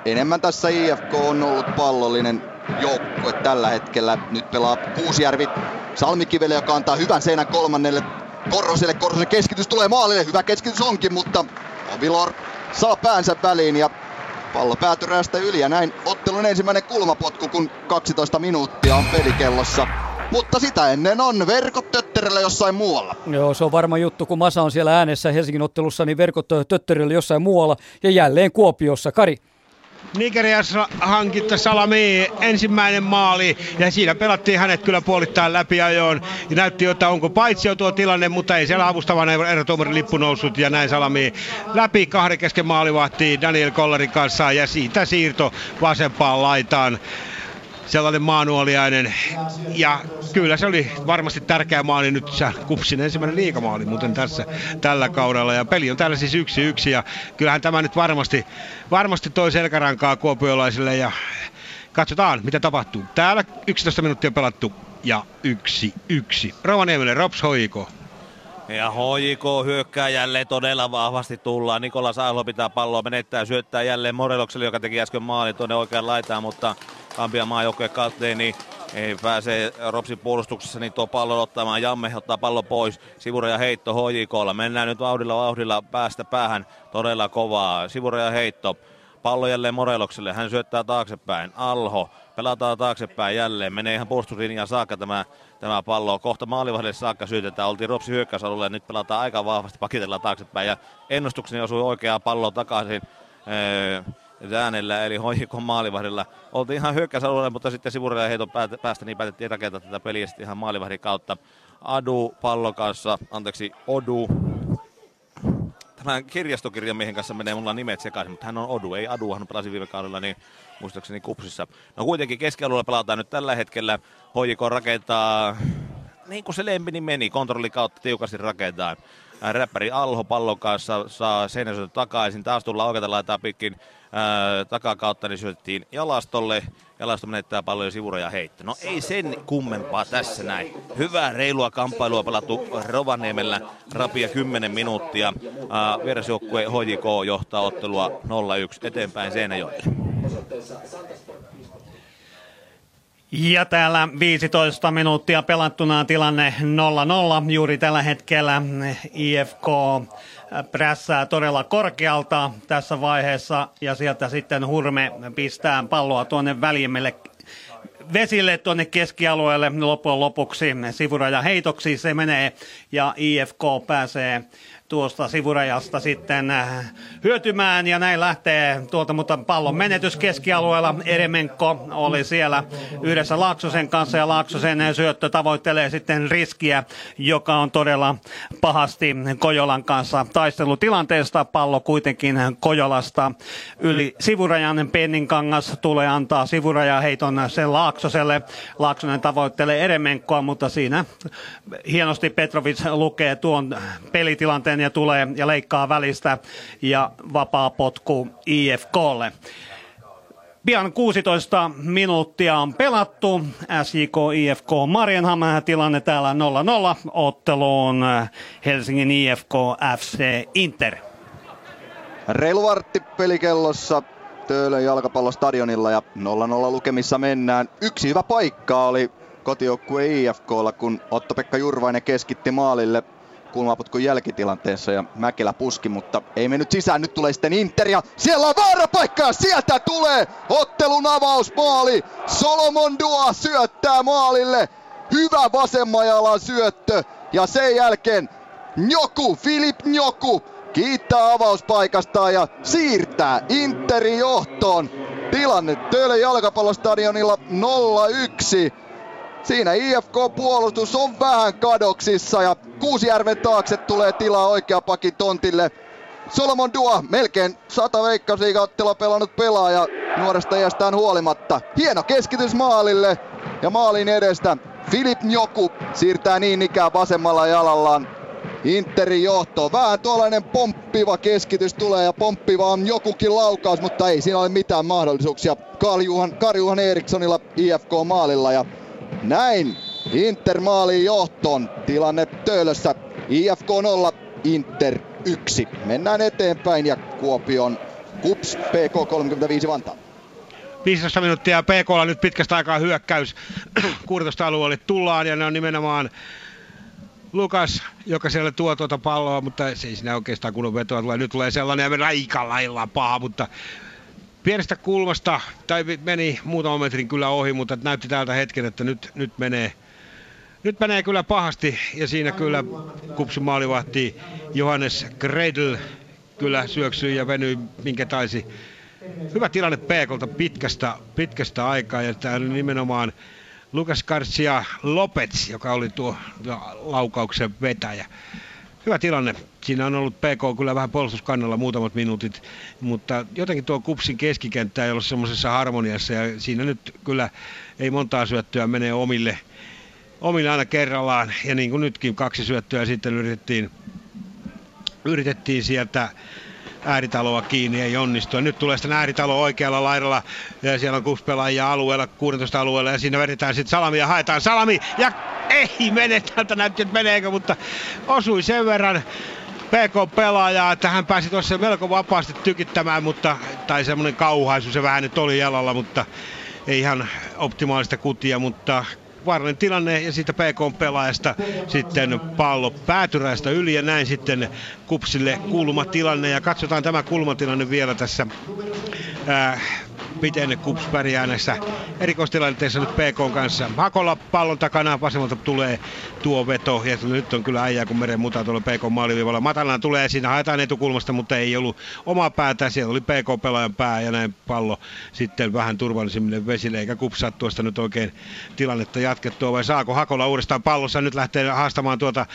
Enemmän tässä IFK on ollut pallollinen joukkue tällä hetkellä. Nyt pelaa Kuusjärvi Salmikivelle, joka antaa hyvän seinän kolmannelle Korroselle. Korrosen keskitys tulee maalille. Hyvä keskitys onkin, mutta Ovilor saa päänsä väliin ja pallo päätyy yli ja näin ottelun ensimmäinen kulmapotku, kun 12 minuuttia on pelikellossa. Mutta sitä ennen on verkot tötterillä jossain muualla. Joo, se on varma juttu, kun Masa on siellä äänessä Helsingin ottelussa, niin verkot tötterillä jossain muualla ja jälleen Kuopiossa. Kari. Nigeriassa hankitta Salami ensimmäinen maali ja siinä pelattiin hänet kyllä puolittain läpi ajoon. Ja näytti, että onko paitsi jo tuo tilanne, mutta ei siellä avustavan erotuomarin lippu noussut ja näin Salami läpi kahden kesken maalivahti Daniel Kollerin kanssa ja siitä siirto vasempaan laitaan sellainen maanuoliainen. Ja kyllä se oli varmasti tärkeä maali nyt. Se kupsin ensimmäinen liikamaali muuten tässä tällä kaudella. Ja peli on täällä siis yksi yksi. Ja kyllähän tämä nyt varmasti, varmasti toi selkärankaa kuopiolaisille. Ja katsotaan mitä tapahtuu. Täällä 11 minuuttia pelattu ja yksi yksi. Rovaniemelle Rops Hoiko. Ja HJK hyökkää jälleen todella vahvasti tullaan. Nikola Saalo pitää palloa, menettää, syöttää jälleen Morelokselle, joka teki äsken maalin tuonne oikean laitaan, mutta Kampian maajoukkojen kapteeni ei pääse Ropsin puolustuksessa, niin tuo pallon ottamaan. Jamme ottaa pallon pois. Sivuraja heitto HJKlla. Mennään nyt vauhdilla vauhdilla päästä päähän. Todella kovaa. Sivuraja heitto. Pallo jälleen Morelokselle. Hän syöttää taaksepäin. Alho. Pelataan taaksepäin jälleen. Menee ihan puolustuslinjaan saakka tämä, tämä pallo. Kohta maalivahdelle saakka syötetään. Oltiin Ropsi hyökkäysalueella. Nyt pelataan aika vahvasti. Pakitellaan taaksepäin. Ja ennustukseni osui oikeaa palloa takaisin. Öö, äänellä, eli hoikon maalivahdilla. Oltiin ihan hyökkäysalueella, mutta sitten sivurajan heiton päästä niin päätettiin rakentaa tätä peliä sitten ihan maalivahdin kautta. Adu pallon kanssa, anteeksi, Odu. Tämän kirjastokirjamiehen kanssa menee mulla nimet sekaisin, mutta hän on Odu, ei Adu, hän pelasi viime kaudella niin muistaakseni kupsissa. No kuitenkin keskialueella pelataan nyt tällä hetkellä. Hoikko rakentaa, niin kuin se lempini meni, kontrolli kautta tiukasti rakentaa räppäri Alho pallon kanssa saa seinäsyötön takaisin. Taas tullaan oikealta laitaa pitkin takakautta, niin syötettiin Jalastolle. Jalasto menettää paljon sivuraja heitto. No ei sen kummempaa tässä näin. Hyvää reilua kamppailua pelattu Rovaniemellä. Rapia 10 minuuttia. vierasjoukkue HJK johtaa ottelua 0-1 eteenpäin Seinäjoelle. Ja täällä 15 minuuttia pelattuna tilanne 0-0. Juuri tällä hetkellä IFK prässää todella korkealta tässä vaiheessa ja sieltä sitten Hurme pistää palloa tuonne väljemmelle vesille tuonne keskialueelle. Loppujen lopuksi sivuraja heitoksi se menee ja IFK pääsee tuosta sivurajasta sitten äh, hyötymään ja näin lähtee tuolta, mutta pallon menetys keskialueella. Eremenko oli siellä yhdessä Laaksosen kanssa ja Laaksosen syöttö tavoittelee sitten riskiä, joka on todella pahasti Kojolan kanssa taistelutilanteesta. Pallo kuitenkin Kojolasta yli sivurajan Penninkangas tulee antaa sivurajaheiton sen Laaksoselle. Laaksonen tavoittelee Eremenkoa, mutta siinä hienosti Petrovic lukee tuon pelitilanteen ja tulee ja leikkaa välistä ja vapaa potku IFKlle. Pian 16 minuuttia on pelattu. SJK IFK Marienham tilanne täällä 0-0 otteluun Helsingin IFK FC Inter. Reilu vartti pelikellossa Töölön jalkapallostadionilla ja 0-0 lukemissa mennään. Yksi hyvä paikka oli kotijoukkue IFKlla, kun Otto-Pekka Jurvainen keskitti maalille kulmaputkun jälkitilanteessa ja Mäkelä puski, mutta ei mennyt sisään. Nyt tulee sitten Inter ja siellä on paikka ja sieltä tulee ottelun avausmaali. Solomon Dua syöttää maalille. Hyvä vasemman jalan syöttö ja sen jälkeen Njoku, Filip Njoku kiittää avauspaikastaan ja siirtää Interin johtoon. Tilanne Töölön jalkapallostadionilla 0-1. Siinä IFK-puolustus on vähän kadoksissa ja Kuusijärven taakse tulee tilaa oikea pakin tontille. Solomon Dua, melkein sata veikkausliigaottelua pelannut pelaaja nuoresta iästään huolimatta. Hieno keskitys maalille ja maalin edestä Filip Njoku siirtää niin ikään vasemmalla jalallaan Interin johto. Vähän tuollainen pomppiva keskitys tulee ja pomppiva on jokukin laukaus, mutta ei siinä ole mitään mahdollisuuksia. Karjuhan, Karjuhan Erikssonilla IFK maalilla ja näin Inter maaliin johtoon. Tilanne Töölössä. IFK 0, Inter 1. Mennään eteenpäin ja Kuopion KUPS PK 35 Vantaa. 15 minuuttia PKlla nyt pitkästä aikaa hyökkäys 16 alueelle tullaan ja ne on nimenomaan Lukas, joka siellä tuo tuota palloa, mutta se ei siinä oikeastaan kunnon vetoa tulee. Nyt tulee sellainen ja aika lailla paha, mutta pienestä kulmasta, tai meni muutaman metrin kyllä ohi, mutta näytti täältä hetken, että nyt, nyt menee nyt menee kyllä pahasti ja siinä kyllä kupsin maalivahti Johannes Gredl kyllä syöksyi ja venyi minkä taisi. Hyvä tilanne Peekolta pitkästä, pitkästä aikaa ja tämä nimenomaan Lukas Garcia Lopez, joka oli tuo laukauksen vetäjä. Hyvä tilanne. Siinä on ollut PK kyllä vähän puolustuskannalla muutamat minuutit, mutta jotenkin tuo kupsin keskikenttä ei ollut semmoisessa harmoniassa ja siinä nyt kyllä ei montaa syöttöä mene omille, omille aina kerrallaan. Ja niin kuin nytkin kaksi syöttöä sitten yritettiin, yritettiin sieltä ääritaloa kiinni, ei onnistu. Ja nyt tulee sitten ääritalo oikealla laidalla, ja siellä on kuspelaajia alueella, 16 alueella, ja siinä vedetään sitten salami ja haetaan salami, ja ei mene, täältä näytti, että meneekö, mutta osui sen verran PK-pelaajaa, että hän pääsi tuossa melko vapaasti tykittämään, mutta, tai semmoinen kauhaisu se vähän nyt oli jalalla, mutta ei ihan optimaalista kutia, mutta vaarallinen tilanne ja siitä PK-pelaajasta sitten pallo päätyräistä yli ja näin sitten Kupsille kulmatilanne. Ja katsotaan tämä kulmatilanne vielä tässä ää, miten Kups pärjää näissä erikoistilanteissa nyt PK kanssa. Hakolla pallon takana vasemmalta tulee tuo veto ja nyt on kyllä äijää kun meren muta tuolla PK maaliviivalla. Matalaan tulee siinä, haetaan etukulmasta, mutta ei ollut omaa päätä. Siellä oli PK-pelaajan pää ja näin pallo sitten vähän turvallisemmille vesille, eikä Kups saa tuosta nyt oikein tilannetta jatkettua vai saako Hakola uudestaan pallossa nyt lähtee haastamaan tuota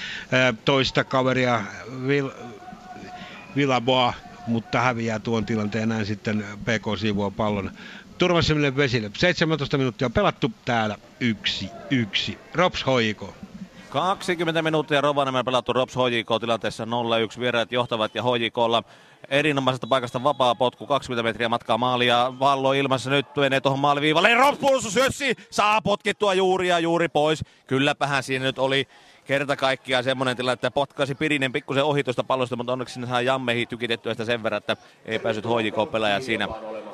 toista kaveria Vil, Villaboa mutta häviää tuon tilanteen näin sitten PK siivua pallon turvallisemmille vesille. 17 minuuttia pelattu täällä yksi yksi. Rops Hoiko. 20 minuuttia Rovaniemen pelattu Rops HJK tilanteessa 0-1. Vieraat johtavat ja HJKlla erinomaisesta paikasta vapaa potku, 20 metriä matkaa maalia, vallo ilmassa nyt menee tuohon maaliviivalle, Rops puolustus saa potkittua juuri ja juuri pois. Kylläpähän siinä nyt oli kerta kaikkiaan semmoinen tilanne, että potkaisi Pirinen pikkusen ohi tuosta pallosta, mutta onneksi sinne saa Jammehi tykitettyä sitä sen verran, että ei päässyt HJK-pelaaja siinä.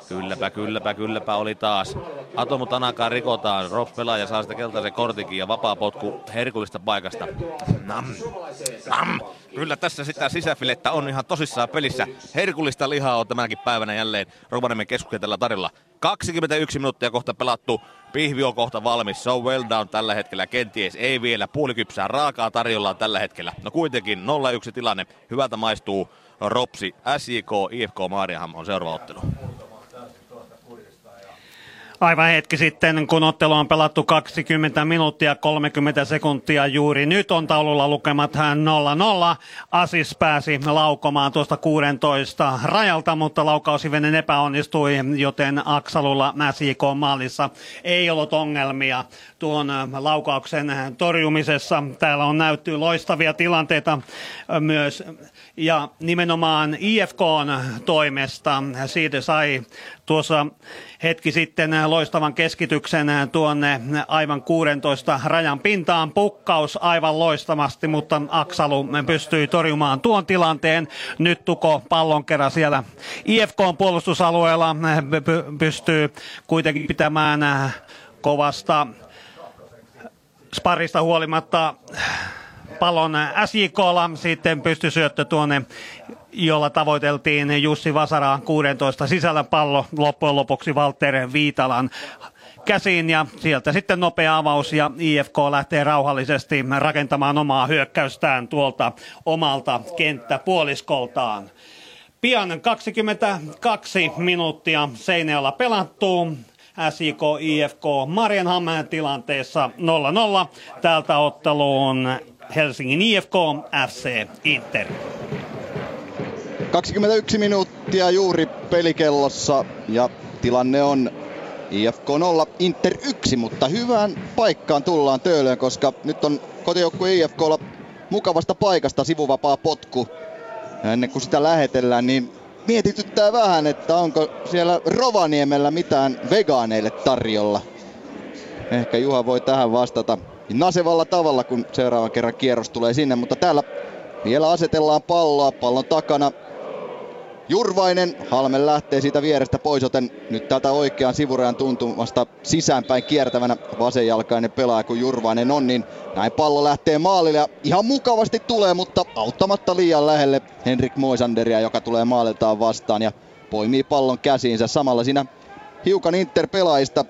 Kylläpä, kylläpä, kylläpä oli taas. Atomu Tanakaan rikotaan, Rob pelaaja saa sitä keltaisen kortikin ja vapaa potku herkullista paikasta. Nam, nam. Kyllä tässä sitä sisäfilettä on ihan tosissaan pelissä. Herkullista lihaa on tämänkin päivänä jälleen Rovaniemen keskuskentällä tarjolla. 21 minuuttia kohta pelattu. Pihvi on kohta valmis. So well down tällä hetkellä. Kenties ei vielä. Puolikypsää raakaa tarjolla tällä hetkellä. No kuitenkin 0-1 tilanne. Hyvältä maistuu Ropsi. SJK, IFK Maariaham on seuraava ottelu. Aivan hetki sitten, kun ottelu on pelattu 20 minuuttia 30 sekuntia juuri nyt on taululla lukemat 0-0. Asis pääsi laukomaan tuosta 16 rajalta, mutta laukausivenen epäonnistui, joten Aksalulla SJK maalissa ei ollut ongelmia tuon laukauksen torjumisessa. Täällä on näytty loistavia tilanteita myös ja nimenomaan IFKn toimesta siitä sai tuossa hetki sitten loistavan keskityksen tuonne aivan 16 rajan pintaan. Pukkaus aivan loistamasti, mutta Aksalu pystyi torjumaan tuon tilanteen. Nyt Tuko pallon kerran siellä IFKn puolustusalueella pystyy kuitenkin pitämään kovasta sparista huolimatta pallon SJKlla, sitten pystyi syöttö tuonne, jolla tavoiteltiin Jussi Vasara 16 sisällä pallo loppujen lopuksi Walter Viitalan käsiin ja sieltä sitten nopea avaus ja IFK lähtee rauhallisesti rakentamaan omaa hyökkäystään tuolta omalta kenttäpuoliskoltaan. Pian 22 minuuttia Seinäjoella pelattuu. SIK IFK Marienhamn tilanteessa 0-0. Täältä otteluun Helsingin IFK FC Inter. 21 minuuttia juuri pelikellossa ja tilanne on IFK 0, Inter 1, mutta hyvään paikkaan tullaan Töölöön, koska nyt on kotijoukkue IFKlla mukavasta paikasta sivuvapaa potku. Ja ennen kuin sitä lähetellään, niin mietityttää vähän, että onko siellä Rovaniemellä mitään vegaaneille tarjolla. Ehkä Juha voi tähän vastata nasevalla tavalla, kun seuraavan kerran kierros tulee sinne, mutta täällä vielä asetellaan palloa. Pallon takana Jurvainen, Halme lähtee siitä vierestä pois, joten nyt tätä oikean sivurajan tuntumasta sisäänpäin kiertävänä vasenjalkainen pelaaja kun Jurvainen on, niin näin pallo lähtee maalille ja ihan mukavasti tulee, mutta auttamatta liian lähelle Henrik Moisanderia, joka tulee maaliltaan vastaan ja poimii pallon käsiinsä. Samalla siinä hiukan Inter-pelaajista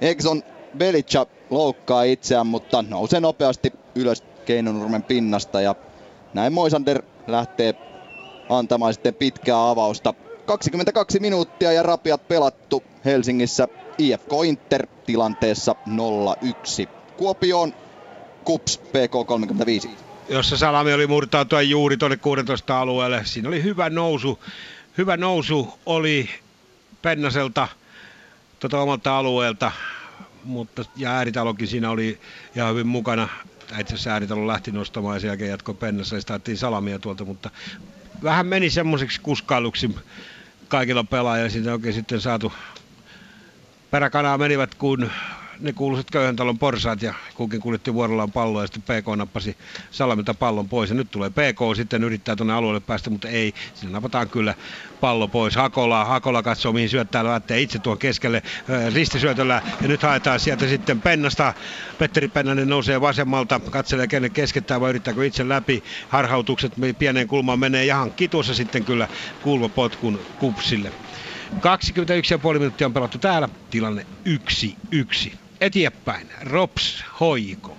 Exxon Belica loukkaa itseään, mutta nousee nopeasti ylös Keinonurmen pinnasta ja näin Moisander lähtee antamaan sitten pitkää avausta. 22 minuuttia ja rapiat pelattu Helsingissä IFK Inter tilanteessa 0-1. Kuopioon KUPS PK35. Jossa Salami oli murtautua juuri tuonne 16 alueelle. Siinä oli hyvä nousu. Hyvä nousu oli Pennaselta tuota omalta alueelta, mutta ja Ääritalokin siinä oli ihan hyvin mukana. Itse asiassa Ääritalo lähti nostamaan ja sen jälkeen jatkoi Pennassa ja Salamia tuolta, mutta vähän meni semmoiseksi kuskailuksi kaikilla pelaajilla. Siitä oikein sitten saatu peräkanaa menivät, kun ne kuuluiset köyhän talon porsaat ja kukin kuljetti vuorollaan palloa ja sitten PK nappasi Salamilta pallon pois. Ja nyt tulee PK sitten yrittää tuonne alueelle päästä, mutta ei. Siinä napataan kyllä pallo pois. Hakola, Hakola katsoo mihin syöttää, lähtee itse tuon keskelle ristisyötöllä ja nyt haetaan sieltä sitten Pennasta. Petteri Pennanen nousee vasemmalta, katselee kenen keskettää vai yrittääkö itse läpi. Harhautukset pieneen kulmaan menee ja tuossa sitten kyllä kulmapotkun kupsille. 21,5 minuuttia on pelattu täällä, tilanne 1-1 eteenpäin. Rops Hoiko.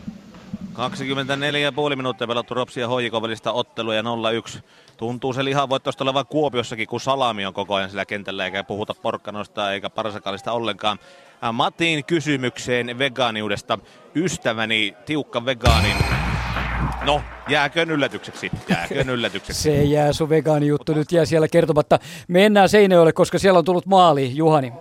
24,5 minuuttia pelattu Ropsi ja Hoiko välistä ottelua ja 0-1. Tuntuu se lihavoittoista olevan Kuopiossakin, kun Salami on koko ajan sillä kentällä, eikä puhuta porkkanoista eikä parsakalista ollenkaan. Äh, Matin kysymykseen vegaaniudesta. Ystäväni, tiukka vegaanin No, jääkö yllätykseksi? Jääkö yllätykseksi? Se jää sun vegaani juttu nyt jää siellä kertomatta. Mennään Seinäjoelle, koska siellä on tullut maali, Juhani.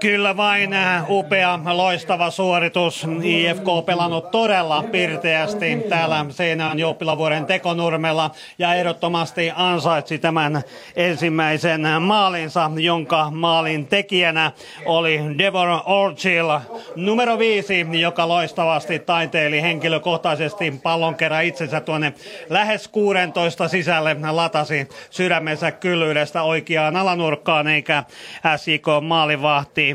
Kyllä vain äh, upea, loistava suoritus. IFK pelannut todella pirteästi täällä Seinään Jouppilavuoren tekonurmella ja ehdottomasti ansaitsi tämän ensimmäisen maalinsa, jonka maalin tekijänä oli Devor Orchil, numero viisi, joka loistavasti taiteili henkilökohtaisesti pallon kerran itsensä tuonne lähes 16 sisälle latasi sydämensä kyllyydestä oikeaan alanurkkaan, eikä SIK maalivahti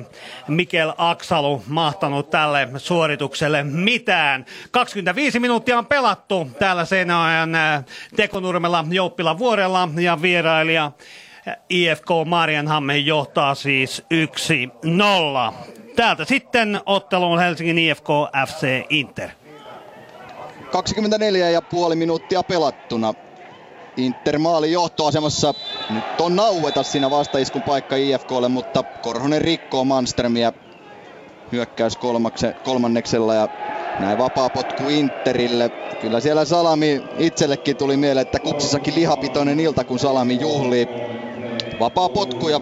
Mikel Aksalu mahtanut tälle suoritukselle mitään. 25 minuuttia on pelattu täällä Seinäjoen äh, Tekonurmella Jouppila vuorella ja vierailija äh, IFK Marianhamme johtaa siis 1-0. Täältä sitten otteluun Helsingin IFK FC Inter. 24,5 minuuttia pelattuna. Inter maali johtoasemassa. Nyt on naueta siinä vastaiskun paikka IFKlle, mutta Korhonen rikkoo Manströmiä hyökkäys kolmakse, kolmanneksella ja näin vapaa potku Interille. Kyllä siellä Salami itsellekin tuli mieleen, että kupsissakin lihapitoinen ilta, kun Salami juhlii. Vapaa potku ja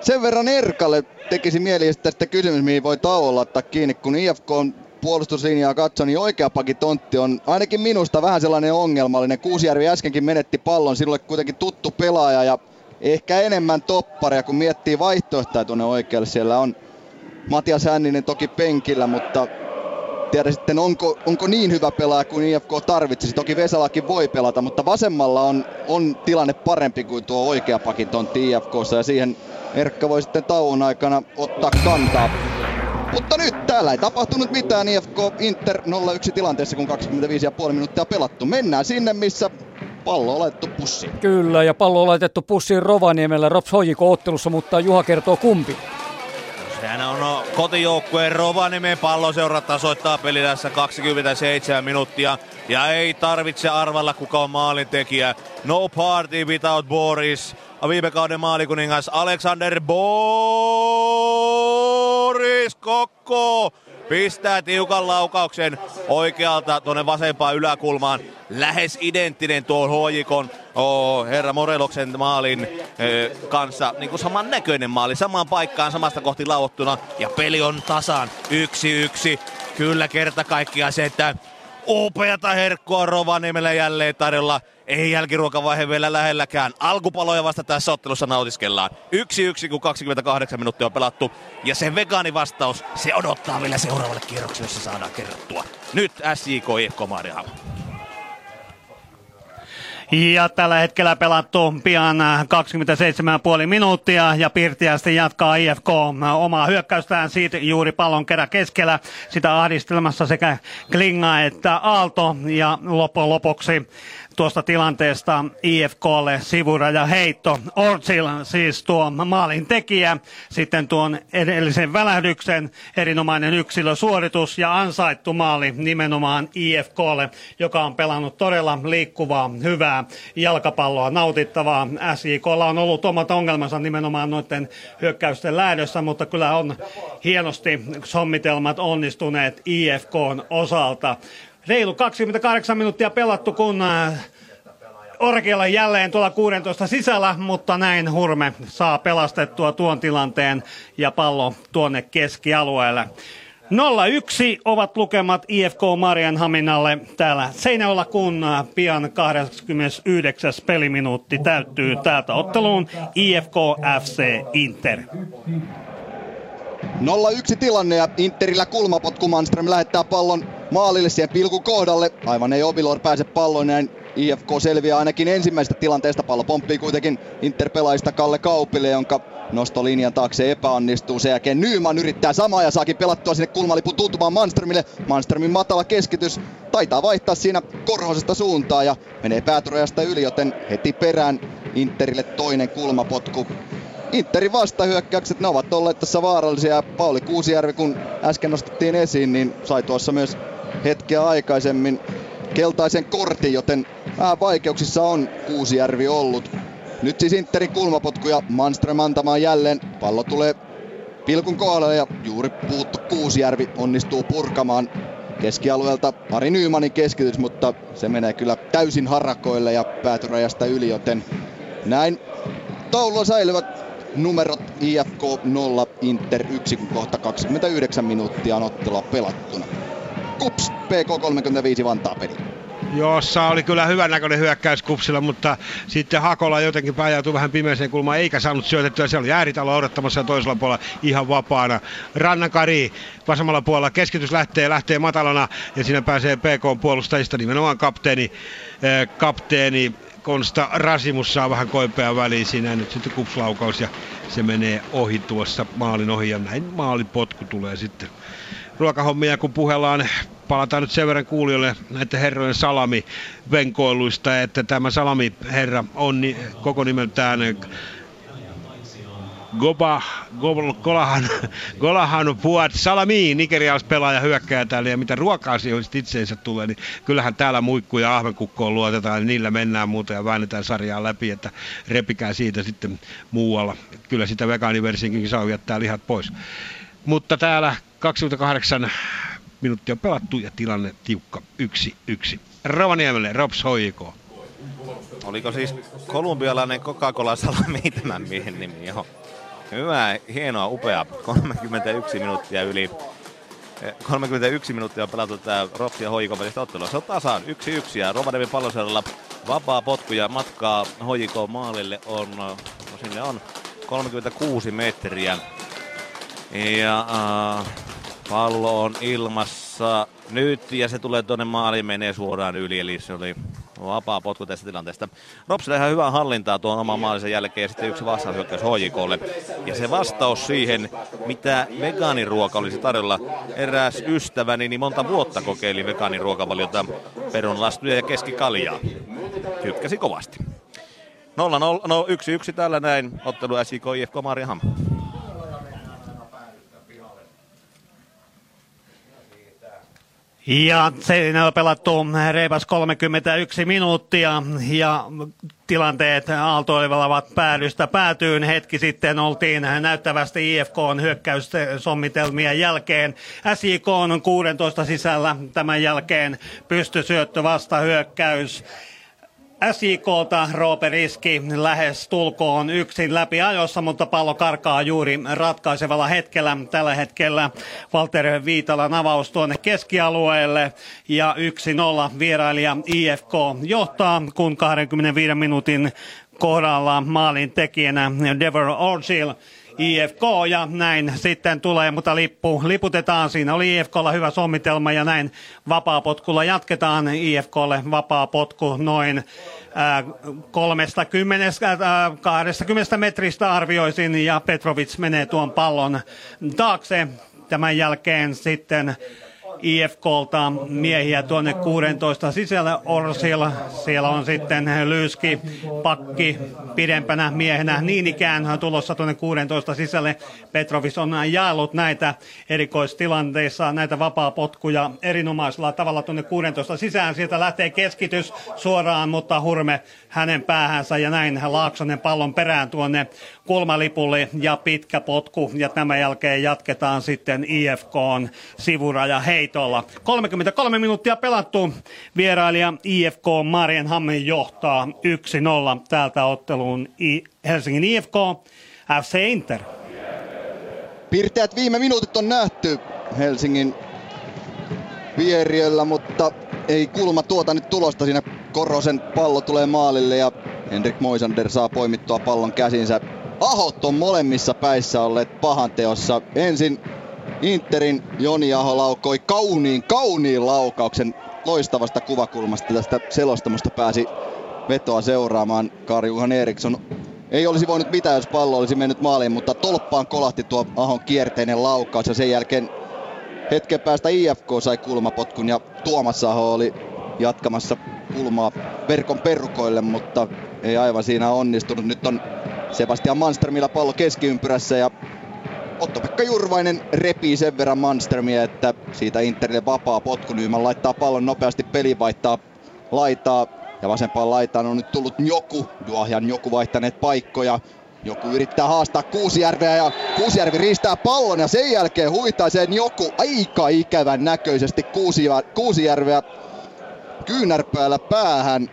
sen verran Erkalle tekisi mieli että kysymys, mihin voi tauolla ottaa kiinni, kun IFK on puolustuslinjaa katson, niin oikea pakitontti on ainakin minusta vähän sellainen ongelmallinen. Kuusijärvi äskenkin menetti pallon, sinulle kuitenkin tuttu pelaaja ja ehkä enemmän topparia, kun miettii vaihtoehtoja tuonne oikealle. Siellä on Matias Hänninen toki penkillä, mutta tiedä sitten onko, onko niin hyvä pelaaja kuin IFK tarvitsisi. Toki Vesalakin voi pelata, mutta vasemmalla on, on tilanne parempi kuin tuo oikea pakitontti IFKssa ja siihen Erkka voi sitten tauon aikana ottaa kantaa. Mutta nyt täällä ei tapahtunut mitään IFK Inter 0-1 tilanteessa, kun 25,5 minuuttia pelattu. Mennään sinne, missä pallo on laitettu pussiin. Kyllä, ja pallo on laitettu pussiin Rovaniemellä Rops Hojiko ottelussa, mutta Juha kertoo kumpi. Sehän on kotijoukkueen Rovaniemen palloseura tasoittaa peli tässä 27 minuuttia. Ja ei tarvitse arvalla kuka on maalintekijä. No party without Boris. Viime kauden maalikuningas Alexander Boris Kokko pistää tiukan laukauksen oikealta tuonne vasempaan yläkulmaan. Lähes identtinen tuon Hoikon oh, herra Moreloksen maalin eh, kanssa. Niin kuin saman näköinen maali, samaan paikkaan samasta kohti lauottuna. Ja peli on tasan yksi yksi. Kyllä kerta kaikkiaan se, että upeata herkkua Rovaniemellä jälleen tarjolla. Ei jälkiruokavaihe vielä lähelläkään. Alkupaloja vasta tässä ottelussa nautiskellaan. Yksi yksi, kun 28 minuuttia on pelattu. Ja se vegaanivastaus, se odottaa vielä seuraavalle kierrokselle, jossa saadaan kerrottua. Nyt SJK IFK. Ja tällä hetkellä pelattu pian 27,5 minuuttia ja Pirtiästi jatkaa IFK omaa hyökkäystään siitä juuri pallon kerä keskellä. Sitä ahdistelmassa sekä Klinga että Aalto ja loppujen lopuksi tuosta tilanteesta IFKlle sivuraja heitto. Ortsil siis tuo maalin tekijä, sitten tuon edellisen välähdyksen, erinomainen yksilösuoritus ja ansaittu maali nimenomaan IFKlle, joka on pelannut todella liikkuvaa, hyvää jalkapalloa, nautittavaa. SJKlla on ollut omat ongelmansa nimenomaan noiden hyökkäysten lähdössä, mutta kyllä on hienosti sommitelmat onnistuneet IFKn osalta reilu 28 minuuttia pelattu, kun äh, Orkealla jälleen tuolla 16 sisällä, mutta näin Hurme saa pelastettua tuon tilanteen ja pallo tuonne keskialueelle. 0-1 ovat lukemat IFK Marianhaminalle täällä Seinäjoella, kun äh, pian 29. peliminuutti täyttyy täältä otteluun IFK FC Inter. 0-1 tilanne ja Interillä kulmapotku Manström lähettää pallon maalille siihen pilkun kohdalle. Aivan ei Obilor pääse palloon näin IFK selviää ainakin ensimmäisestä tilanteesta. Pallo pomppii kuitenkin Inter-pelaajista Kalle Kaupille, jonka nostolinjan taakse epäonnistuu. Sen jälkeen Nyman yrittää samaa ja saakin pelattua sinne kulmalipun tuntumaan Manströmille. Manströmin matala keskitys taitaa vaihtaa siinä Korhosesta suuntaan ja menee päätyrajasta yli, joten heti perään Interille toinen kulmapotku. Interin vastahyökkäykset, ne ovat olleet tässä vaarallisia. Pauli Kuusijärvi, kun äsken nostettiin esiin, niin sai tuossa myös hetkeä aikaisemmin keltaisen kortin, joten vähän vaikeuksissa on Kuusijärvi ollut. Nyt siis Interin kulmapotku ja Manström antamaan jälleen. Pallo tulee pilkun kohdalle ja juuri puuttu Kuusijärvi onnistuu purkamaan keskialueelta Ari Nymanin keskitys, mutta se menee kyllä täysin harakoille ja päätyrajasta yli, joten näin taululla säilyvät numerot IFK 0, Inter 1, kun kohta 29 minuuttia on ottelua pelattuna. Kups, PK35 Vantaa peli. Jossa oli kyllä hyvän näköinen hyökkäys Kupsilla, mutta sitten Hakola jotenkin pääjautui vähän pimeeseen kulmaan, eikä saanut syötettyä. Se oli ääritalo odottamassa toisella puolella ihan vapaana. Rannankari vasemmalla puolella keskitys lähtee, lähtee matalana ja siinä pääsee PK-puolustajista nimenomaan kapteeni, eh, kapteeni Konsta Rasimus saa vähän koipea väliin siinä nyt sitten kupslaukaus ja se menee ohi tuossa maalin ohi ja näin maalipotku tulee sitten ruokahommia kun puhellaan palataan nyt sen verran kuulijoille näiden herrojen salami venkoiluista, että tämä salami herra on ni, koko nimeltään Goba, Golahan, Golahan Puat Salami, nigerialaispelaaja hyökkää täällä, ja mitä ruoka-asioista itseensä tulee, niin kyllähän täällä muikku ja ahvenkukkoon luotetaan, niin niillä mennään muuta ja väännetään sarjaa läpi, että repikää siitä sitten muualla. Kyllä sitä vegaaniversinkin saa jättää lihat pois. Mutta täällä 28 minuuttia on pelattu ja tilanne tiukka 1-1. Rovaniemelle, Robs Hoiko. Oliko siis kolumbialainen Coca-Cola salami tämän miehen nimi? Joo. Hyvä, hienoa, upea. 31 minuuttia yli 31 minuuttia on pelattu tämä Ropsi ja Hoikon välistä ottelua. Se on tasaan 1-1 ja Rovaniemen palloseudella vapaa potku ja matkaa Hoikon maalille on, no sinne on 36 metriä. Ja äh, pallo on ilmassa nyt ja se tulee tuonne maaliin menee suoraan yli, eli se oli vapaa potku tästä tilanteesta. Ropsilla ihan hyvää hallintaa tuon oman maalisen jälkeen ja sitten yksi vastaushyökkäys HJKlle. Ja se vastaus siihen, mitä vegaaniruoka olisi tarjolla. Eräs ystäväni niin monta vuotta kokeili vegaaniruokavaliota perunlastuja ja keskikaljaa. Tykkäsi kovasti. 0-0, no 1-1 täällä näin. Ottelu SJK IFK Marjaham. Ja siinä on pelattu reipas 31 minuuttia ja tilanteet aaltoilevat päädystä päätyyn. Hetki sitten oltiin näyttävästi IFK on hyökkäyssomitelmien jälkeen. SIK on 16 sisällä tämän jälkeen pystysyöttö vasta hyökkäys. SJKlta Roope Riski lähes tulkoon yksin läpi ajossa, mutta pallo karkaa juuri ratkaisevalla hetkellä. Tällä hetkellä Walter Viitalan avaus tuonne keskialueelle ja 1-0 vierailija IFK johtaa, kun 25 minuutin kohdalla maalin tekijänä Devor Orgil IFK ja näin sitten tulee, mutta lippu liputetaan. Siinä oli IFKlla hyvä sommitelma ja näin vapaapotkulla jatketaan. IFKlle vapaapotku noin 30, äh, 20 metristä arvioisin ja Petrovic menee tuon pallon taakse. Tämän jälkeen sitten IFKlta miehiä tuonne 16 sisällä Orsilla. Siellä on sitten Lyyski, pakki pidempänä miehenä niin ikään tulossa tuonne 16 sisälle. Petrovis on jaellut näitä erikoistilanteissa, näitä vapaapotkuja erinomaisella tavalla tuonne 16 sisään. Sieltä lähtee keskitys suoraan, mutta hurme hänen päähänsä ja näin Laaksonen pallon perään tuonne kulmalipulle ja pitkä potku ja tämän jälkeen jatketaan sitten IFKn sivuraja heitolla. 33 minuuttia pelattu. Vierailija IFK Marienhammen johtaa 1-0 täältä otteluun I- Helsingin IFK FC Inter. Pirteät viime minuutit on nähty Helsingin vieriöllä, mutta ei kulma tuota nyt tulosta. Siinä Korosen pallo tulee maalille ja Henrik Moisander saa poimittua pallon käsinsä. Ahot on molemmissa päissä olleet pahanteossa. Ensin Interin Joni Aho laukoi kauniin, kauniin laukauksen loistavasta kuvakulmasta. Tästä selostamosta pääsi vetoa seuraamaan Karjuhan Eriksson. Ei olisi voinut mitään, jos pallo olisi mennyt maaliin, mutta tolppaan kolahti tuo Ahon kierteinen laukaus ja sen jälkeen hetken päästä IFK sai kulmapotkun ja Tuomas Aho oli jatkamassa kulmaa verkon perukoille, mutta ei aivan siinä onnistunut. Nyt on Sebastian Manströmillä pallo keskiympyrässä ja Otto-Pekka Jurvainen repii sen verran Manströmiä, että siitä Interille vapaa potku. Nyman laittaa pallon nopeasti peli vaihtaa laitaa ja vasempaan laitaan on nyt tullut joku, Juohjan joku vaihtaneet paikkoja. Joku yrittää haastaa Kuusijärveä ja Kuusijärvi riistää pallon ja sen jälkeen huitaiseen joku aika ikävän näköisesti Kuusijärveä kyynärpäällä päähän.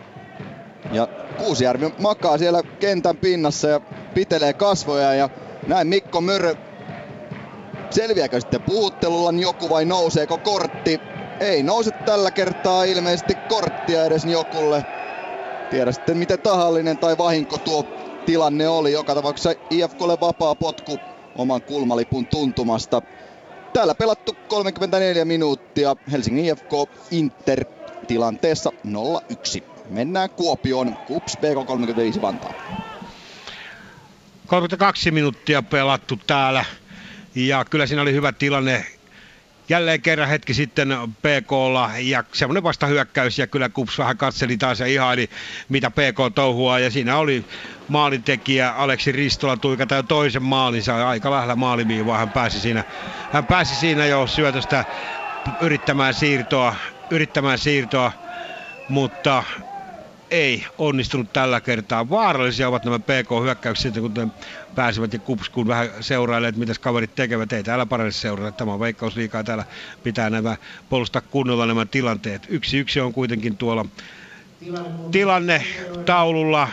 Ja Kuusijärvi makaa siellä kentän pinnassa ja pitelee kasvoja ja näin Mikko Mörö. Selviääkö sitten puhuttelulla joku vai nouseeko kortti? Ei nouse tällä kertaa ilmeisesti korttia edes jokulle. Tiedä sitten miten tahallinen tai vahinko tuo tilanne oli. Joka tapauksessa IFKlle vapaa potku oman kulmalipun tuntumasta. Täällä pelattu 34 minuuttia. Helsingin IFK Inter tilanteessa 0-1. Mennään Kuopioon. Kups BK35 Vantaa. 32 minuuttia pelattu täällä. Ja kyllä siinä oli hyvä tilanne. Jälleen kerran hetki sitten PKlla ja semmoinen vastahyökkäys ja kyllä Kups vähän katseli taas ja ihaili mitä PK touhua. Ja siinä oli maalintekijä Aleksi Ristola tuikata jo toisen maalinsa aika lähellä maaliviivaa hän pääsi siinä, hän pääsi siinä jo syötöstä yrittämään siirtoa, yrittämään siirtoa. Mutta ei onnistunut tällä kertaa. Vaarallisia ovat nämä PK-hyökkäykset, ne pääsivät ja kupskuun vähän seurailemaan, että mitä kaverit tekevät. Ei täällä parane seurata. Tämä on veikkausliikaa. Täällä pitää nämä puolustaa kunnolla nämä tilanteet. Yksi yksi on kuitenkin tuolla tilanne taululla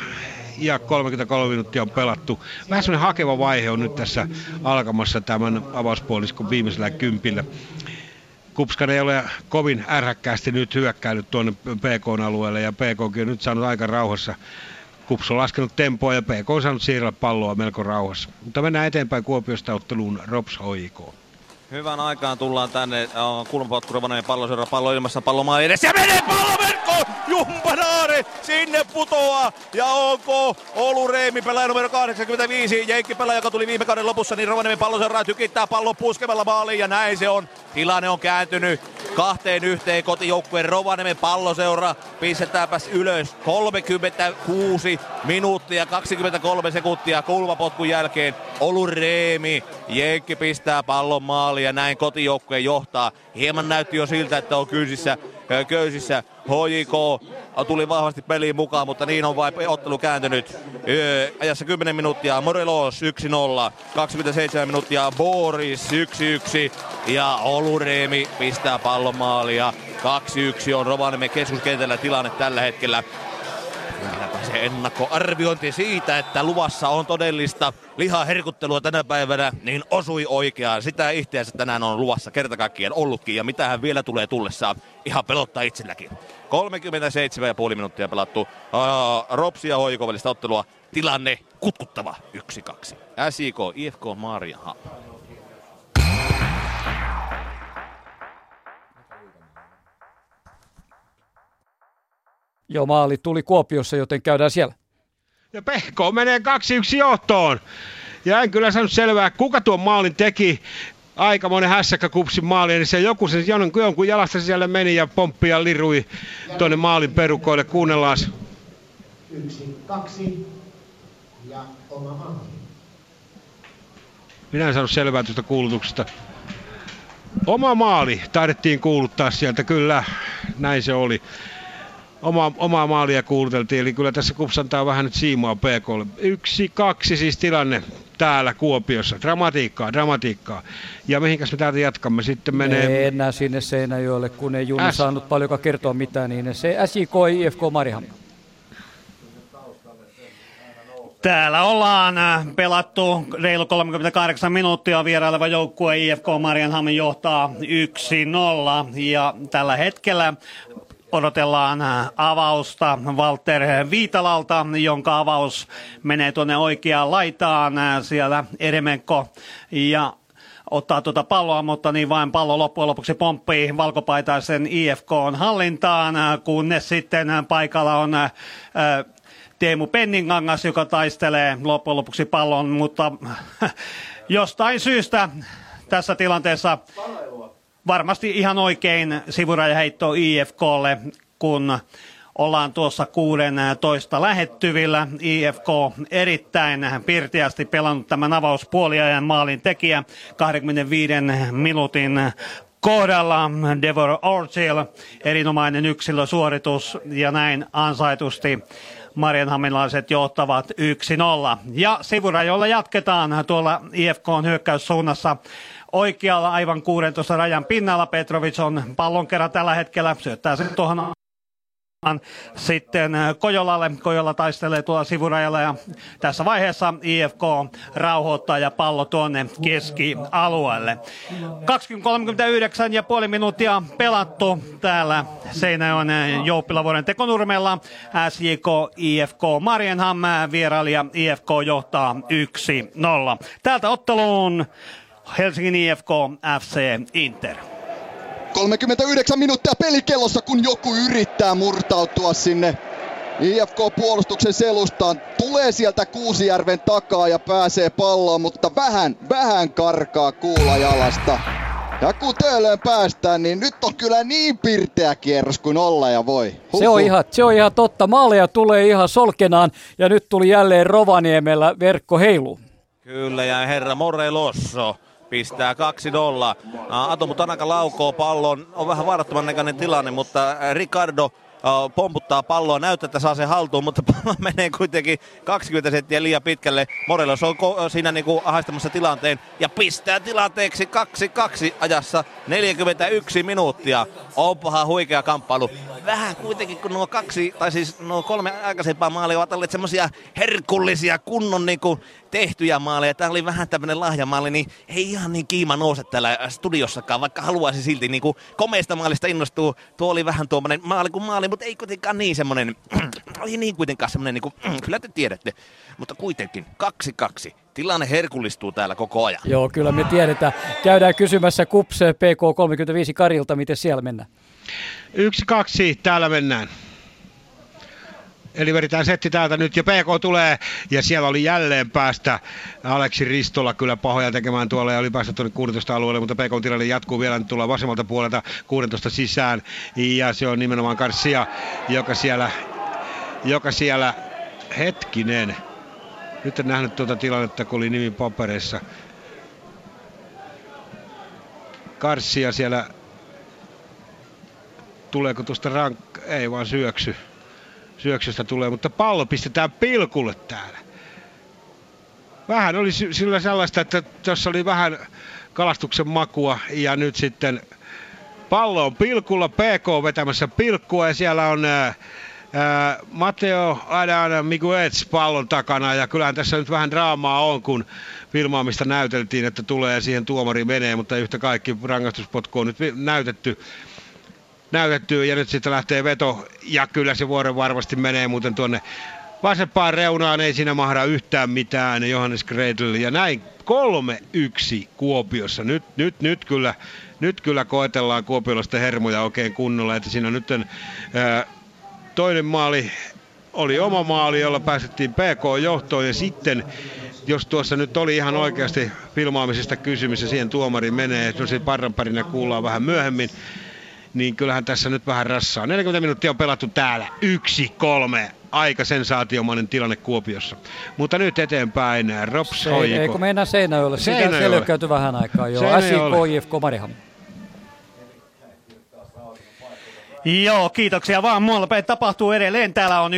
ja 33 minuuttia on pelattu. Vähän semmoinen hakeva vaihe on nyt tässä alkamassa tämän avauspuoliskon viimeisellä kympillä. Kupskan ei ole kovin ärhäkkäästi nyt hyökkäillyt tuonne PK-alueelle ja PK on nyt saanut aika rauhassa. Kups on laskenut tempoa ja PK on saanut siirrellä palloa melko rauhassa. Mutta mennään eteenpäin Kuopiosta otteluun Rops HIK. Hyvän aikaan tullaan tänne. Kulmapotku Rovaniemen pallo pallo ilmassa, pallo maa edessä ja menee pallo verkkoon! Jumpanaare sinne putoaa. Ja onko Olu Reemi pelaaja numero 85, Jeikki pelaaja, joka tuli viime kauden lopussa, niin Rovaniemen palloseuraa tykittää pallon puskemalla maaliin ja näin se on. Tilanne on kääntynyt kahteen yhteen kotijoukkueen Rovaniemen palloseura. Pistetäänpäs ylös 36 minuuttia 23 sekuntia kulmapotkun jälkeen. Olu Reemi, Jenkki pistää pallon maaliin ja näin kotijoukkue johtaa. Hieman näytti jo siltä, että on kyysissä, köysissä. HJK tuli vahvasti peliin mukaan, mutta niin on vain ottelu kääntynyt. Ajassa 10 minuuttia Morelos 1-0, 27 minuuttia Boris 1-1 ja Olureemi pistää pallon maalia. 2-1 on Rovaniemen keskuskentällä tilanne tällä hetkellä. Vieläpä se ennakkoarviointi siitä, että luvassa on todellista lihaherkuttelua tänä päivänä, niin osui oikeaan. Sitä itseänsä tänään on luvassa kerta kaikkiaan ollutkin, ja mitä hän vielä tulee tullessaan, ihan pelottaa itselläkin. 37,5 minuuttia pelattu uh, Ropsia ja Hoiko välistä ottelua. Tilanne kutkuttava 1-2. SIK, IFK Maariaha. Joo, maali tuli Kuopiossa, joten käydään siellä. Ja Pehko menee 2-1 johtoon. Ja en kyllä saanut selvää, kuka tuon maalin teki. Aika monen hässäkkä kupsin maali, niin se joku sen jonkun, jonkun jalasta siellä meni ja pomppi ja lirui tuonne maalin perukoille. Kuunnellaan. Yksi, kaksi ja oma maali. Minä en saanut selvää tuosta kuulutuksesta. Oma maali taidettiin kuuluttaa sieltä, kyllä, näin se oli oma, omaa maalia kuuluteltiin, eli kyllä tässä kupsantaa vähän nyt siimoa PKlle. Yksi, kaksi siis tilanne täällä Kuopiossa. Dramatiikkaa, dramatiikkaa. Ja mihinkäs me täältä jatkamme? Sitten menee... Ei enää sinne Seinäjoelle, kun ei Juni S... saanut paljon kertoa mitään, niin se SIK IFK Marihamn. Täällä ollaan äh, pelattu reilu 38 minuuttia vieraileva joukkue IFK Marianhamin johtaa 1-0 ja tällä hetkellä odotellaan äh, avausta Walter Viitalalta, jonka avaus menee tuonne oikeaan laitaan. Äh, siellä Eremenko ja ottaa tuota palloa, mutta niin vain pallo loppujen lopuksi pomppii valkopaitaisen IFK hallintaan, äh, kunnes sitten paikalla on Teemu Penningangas, joka taistelee loppujen lopuksi pallon, mutta jostain syystä tässä tilanteessa varmasti ihan oikein sivurajaheitto IFKlle, kun ollaan tuossa 16 lähettyvillä. IFK erittäin pirtiästi pelannut tämän avauspuoliajan maalin tekijä 25 minuutin kohdalla Devor Orchil, erinomainen yksilösuoritus ja näin ansaitusti Marianhaminlaiset johtavat 1-0. Ja sivurajoilla jatketaan tuolla IFK hyökkäyssuunnassa oikealla aivan 16 rajan pinnalla. Petrovic on pallon kerran tällä hetkellä, syöttää sen tuohon sitten Kojolalle. Kojola taistelee tuolla sivurajalla ja tässä vaiheessa IFK rauhoittaa ja pallo tuonne keskialueelle. 20-39 ja puoli minuuttia pelattu täällä Seinäjoen Jouppilavuoren tekonurmella. SJK IFK Marienham vierailija IFK johtaa 1-0. Täältä otteluun Helsingin IFK FC Inter. 39 minuuttia pelikellossa, kun joku yrittää murtautua sinne IFK-puolustuksen selustaan. Tulee sieltä Kuusijärven takaa ja pääsee palloon, mutta vähän, vähän karkaa kuulla jalasta. Ja kun töölöön päästään, niin nyt on kyllä niin pirteä kierros kuin olla ja voi. Huhu. Se on, ihan, se on ihan totta. Maaleja tulee ihan solkenaan ja nyt tuli jälleen Rovaniemellä verkko heilu. Kyllä ja herra Morelosso pistää 2-0. Atomu Tanaka laukoo pallon. On vähän vaarattoman näköinen tilanne, mutta Ricardo pomputtaa palloa, näyttää, että saa sen haltuun, mutta pallo menee kuitenkin 20 senttiä liian pitkälle. Morelos on siinä niinku ahaistamassa tilanteen ja pistää tilanteeksi 2-2 ajassa 41 minuuttia. Onpahan huikea kamppailu. Vähän kuitenkin, kun nuo kaksi, tai siis nuo kolme aikaisempaa maalia ovat olleet semmosia herkullisia kunnon niinku tehtyjä maaleja. Tämä oli vähän tämmöinen lahjamaali, niin ei ihan niin kiima nouse täällä studiossakaan, vaikka haluaisi silti niin kuin komeista maalista innostua. Tuo oli vähän tuommoinen maali kuin maali, mutta ei kuitenkaan niin semmoinen, ei niin kuitenkaan semmoinen, niin kuin, kyllä te tiedätte. Mutta kuitenkin, kaksi kaksi. Tilanne herkullistuu täällä koko ajan. Joo, kyllä me tiedetään. Käydään kysymässä KUPS PK35 Karilta, miten siellä mennään. Yksi, kaksi, täällä mennään. Eli vedetään setti täältä nyt ja PK tulee ja siellä oli jälleen päästä Aleksi Ristola kyllä pahoja tekemään tuolla ja oli päästä tuonne 16 alueelle, mutta PK tilanne jatkuu vielä nyt tulla vasemmalta puolelta 16 sisään ja se on nimenomaan Garcia, joka siellä, joka siellä hetkinen. Nyt en nähnyt tuota tilannetta, kun oli nimi papereissa. Garcia siellä tuleeko tuosta rank... Ei vaan syöksy syöksystä tulee, mutta pallo pistetään pilkulle täällä. Vähän oli sillä sellaista, että tuossa oli vähän kalastuksen makua ja nyt sitten pallo on pilkulla, PK vetämässä pilkkua ja siellä on ää, ää, Mateo Adan Miguets pallon takana ja kyllähän tässä nyt vähän draamaa on, kun filmaamista näyteltiin, että tulee siihen tuomari menee, mutta yhtä kaikki rangaistuspotku on nyt näytetty näytetty ja nyt sitten lähtee veto ja kyllä se vuoren varmasti menee muuten tuonne vasempaan reunaan, ei siinä mahda yhtään mitään, Johannes Gretel. Ja näin 3-1 Kuopiossa. Nyt, nyt, nyt, kyllä, nyt kyllä koetellaan kuopiolaisten hermoja oikein kunnolla, että siinä nyt ää, toinen maali oli oma maali, jolla päästettiin PK-johtoon ja sitten jos tuossa nyt oli ihan oikeasti filmaamisesta kysymys ja siihen tuomari menee, no se parranparina kuullaan vähän myöhemmin, niin kyllähän tässä nyt vähän rassaa. 40 minuuttia on pelattu täällä. Yksi, kolme. Aika sensaatiomainen tilanne Kuopiossa. Mutta nyt eteenpäin. Rops Se, Hoiko. Eikö mennä Seinäjoelle? Siitä on vähän aikaa jo. SIK, IFK, Mariham. Joo, kiitoksia vaan. Muualla tapahtuu edelleen. Täällä on 1-0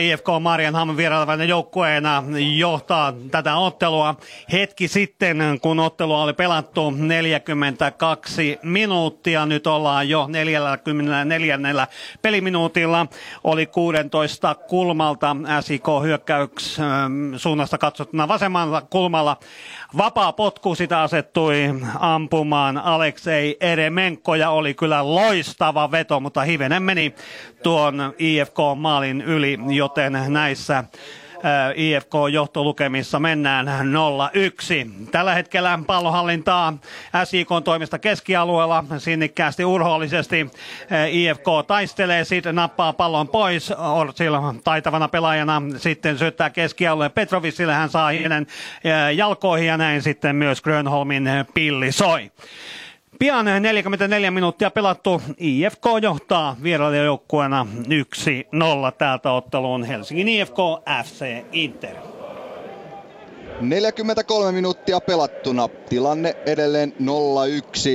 IFK Marianhamn vierailevan joukkueena johtaa tätä ottelua. Hetki sitten, kun ottelu oli pelattu 42 minuuttia, nyt ollaan jo 44. peliminuutilla. Oli 16 kulmalta SIK hyökkäyks ähm, suunnasta katsottuna vasemmalla kulmalla. Vapaa potku sitä asettui ampumaan Aleksei Eremenko ja oli kyllä loistava veto, mutta hivenen meni tuon IFK-maalin yli, joten näissä IFK-johtolukemissa mennään 0-1. Tällä hetkellä pallohallintaa SIK toimesta keskialueella sinnikkäästi urhoollisesti. IFK taistelee, sitten nappaa pallon pois. Orsil taitavana pelaajana sitten syöttää keskialueen Petrovicille. Hän saa hienen jalkoihin ja näin sitten myös Grönholmin pilli soi. Pian 44 minuuttia pelattu. IFK johtaa vierailijajoukkueena 1-0 täältä otteluun Helsingin IFK FC Inter. 43 minuuttia pelattuna. Tilanne edelleen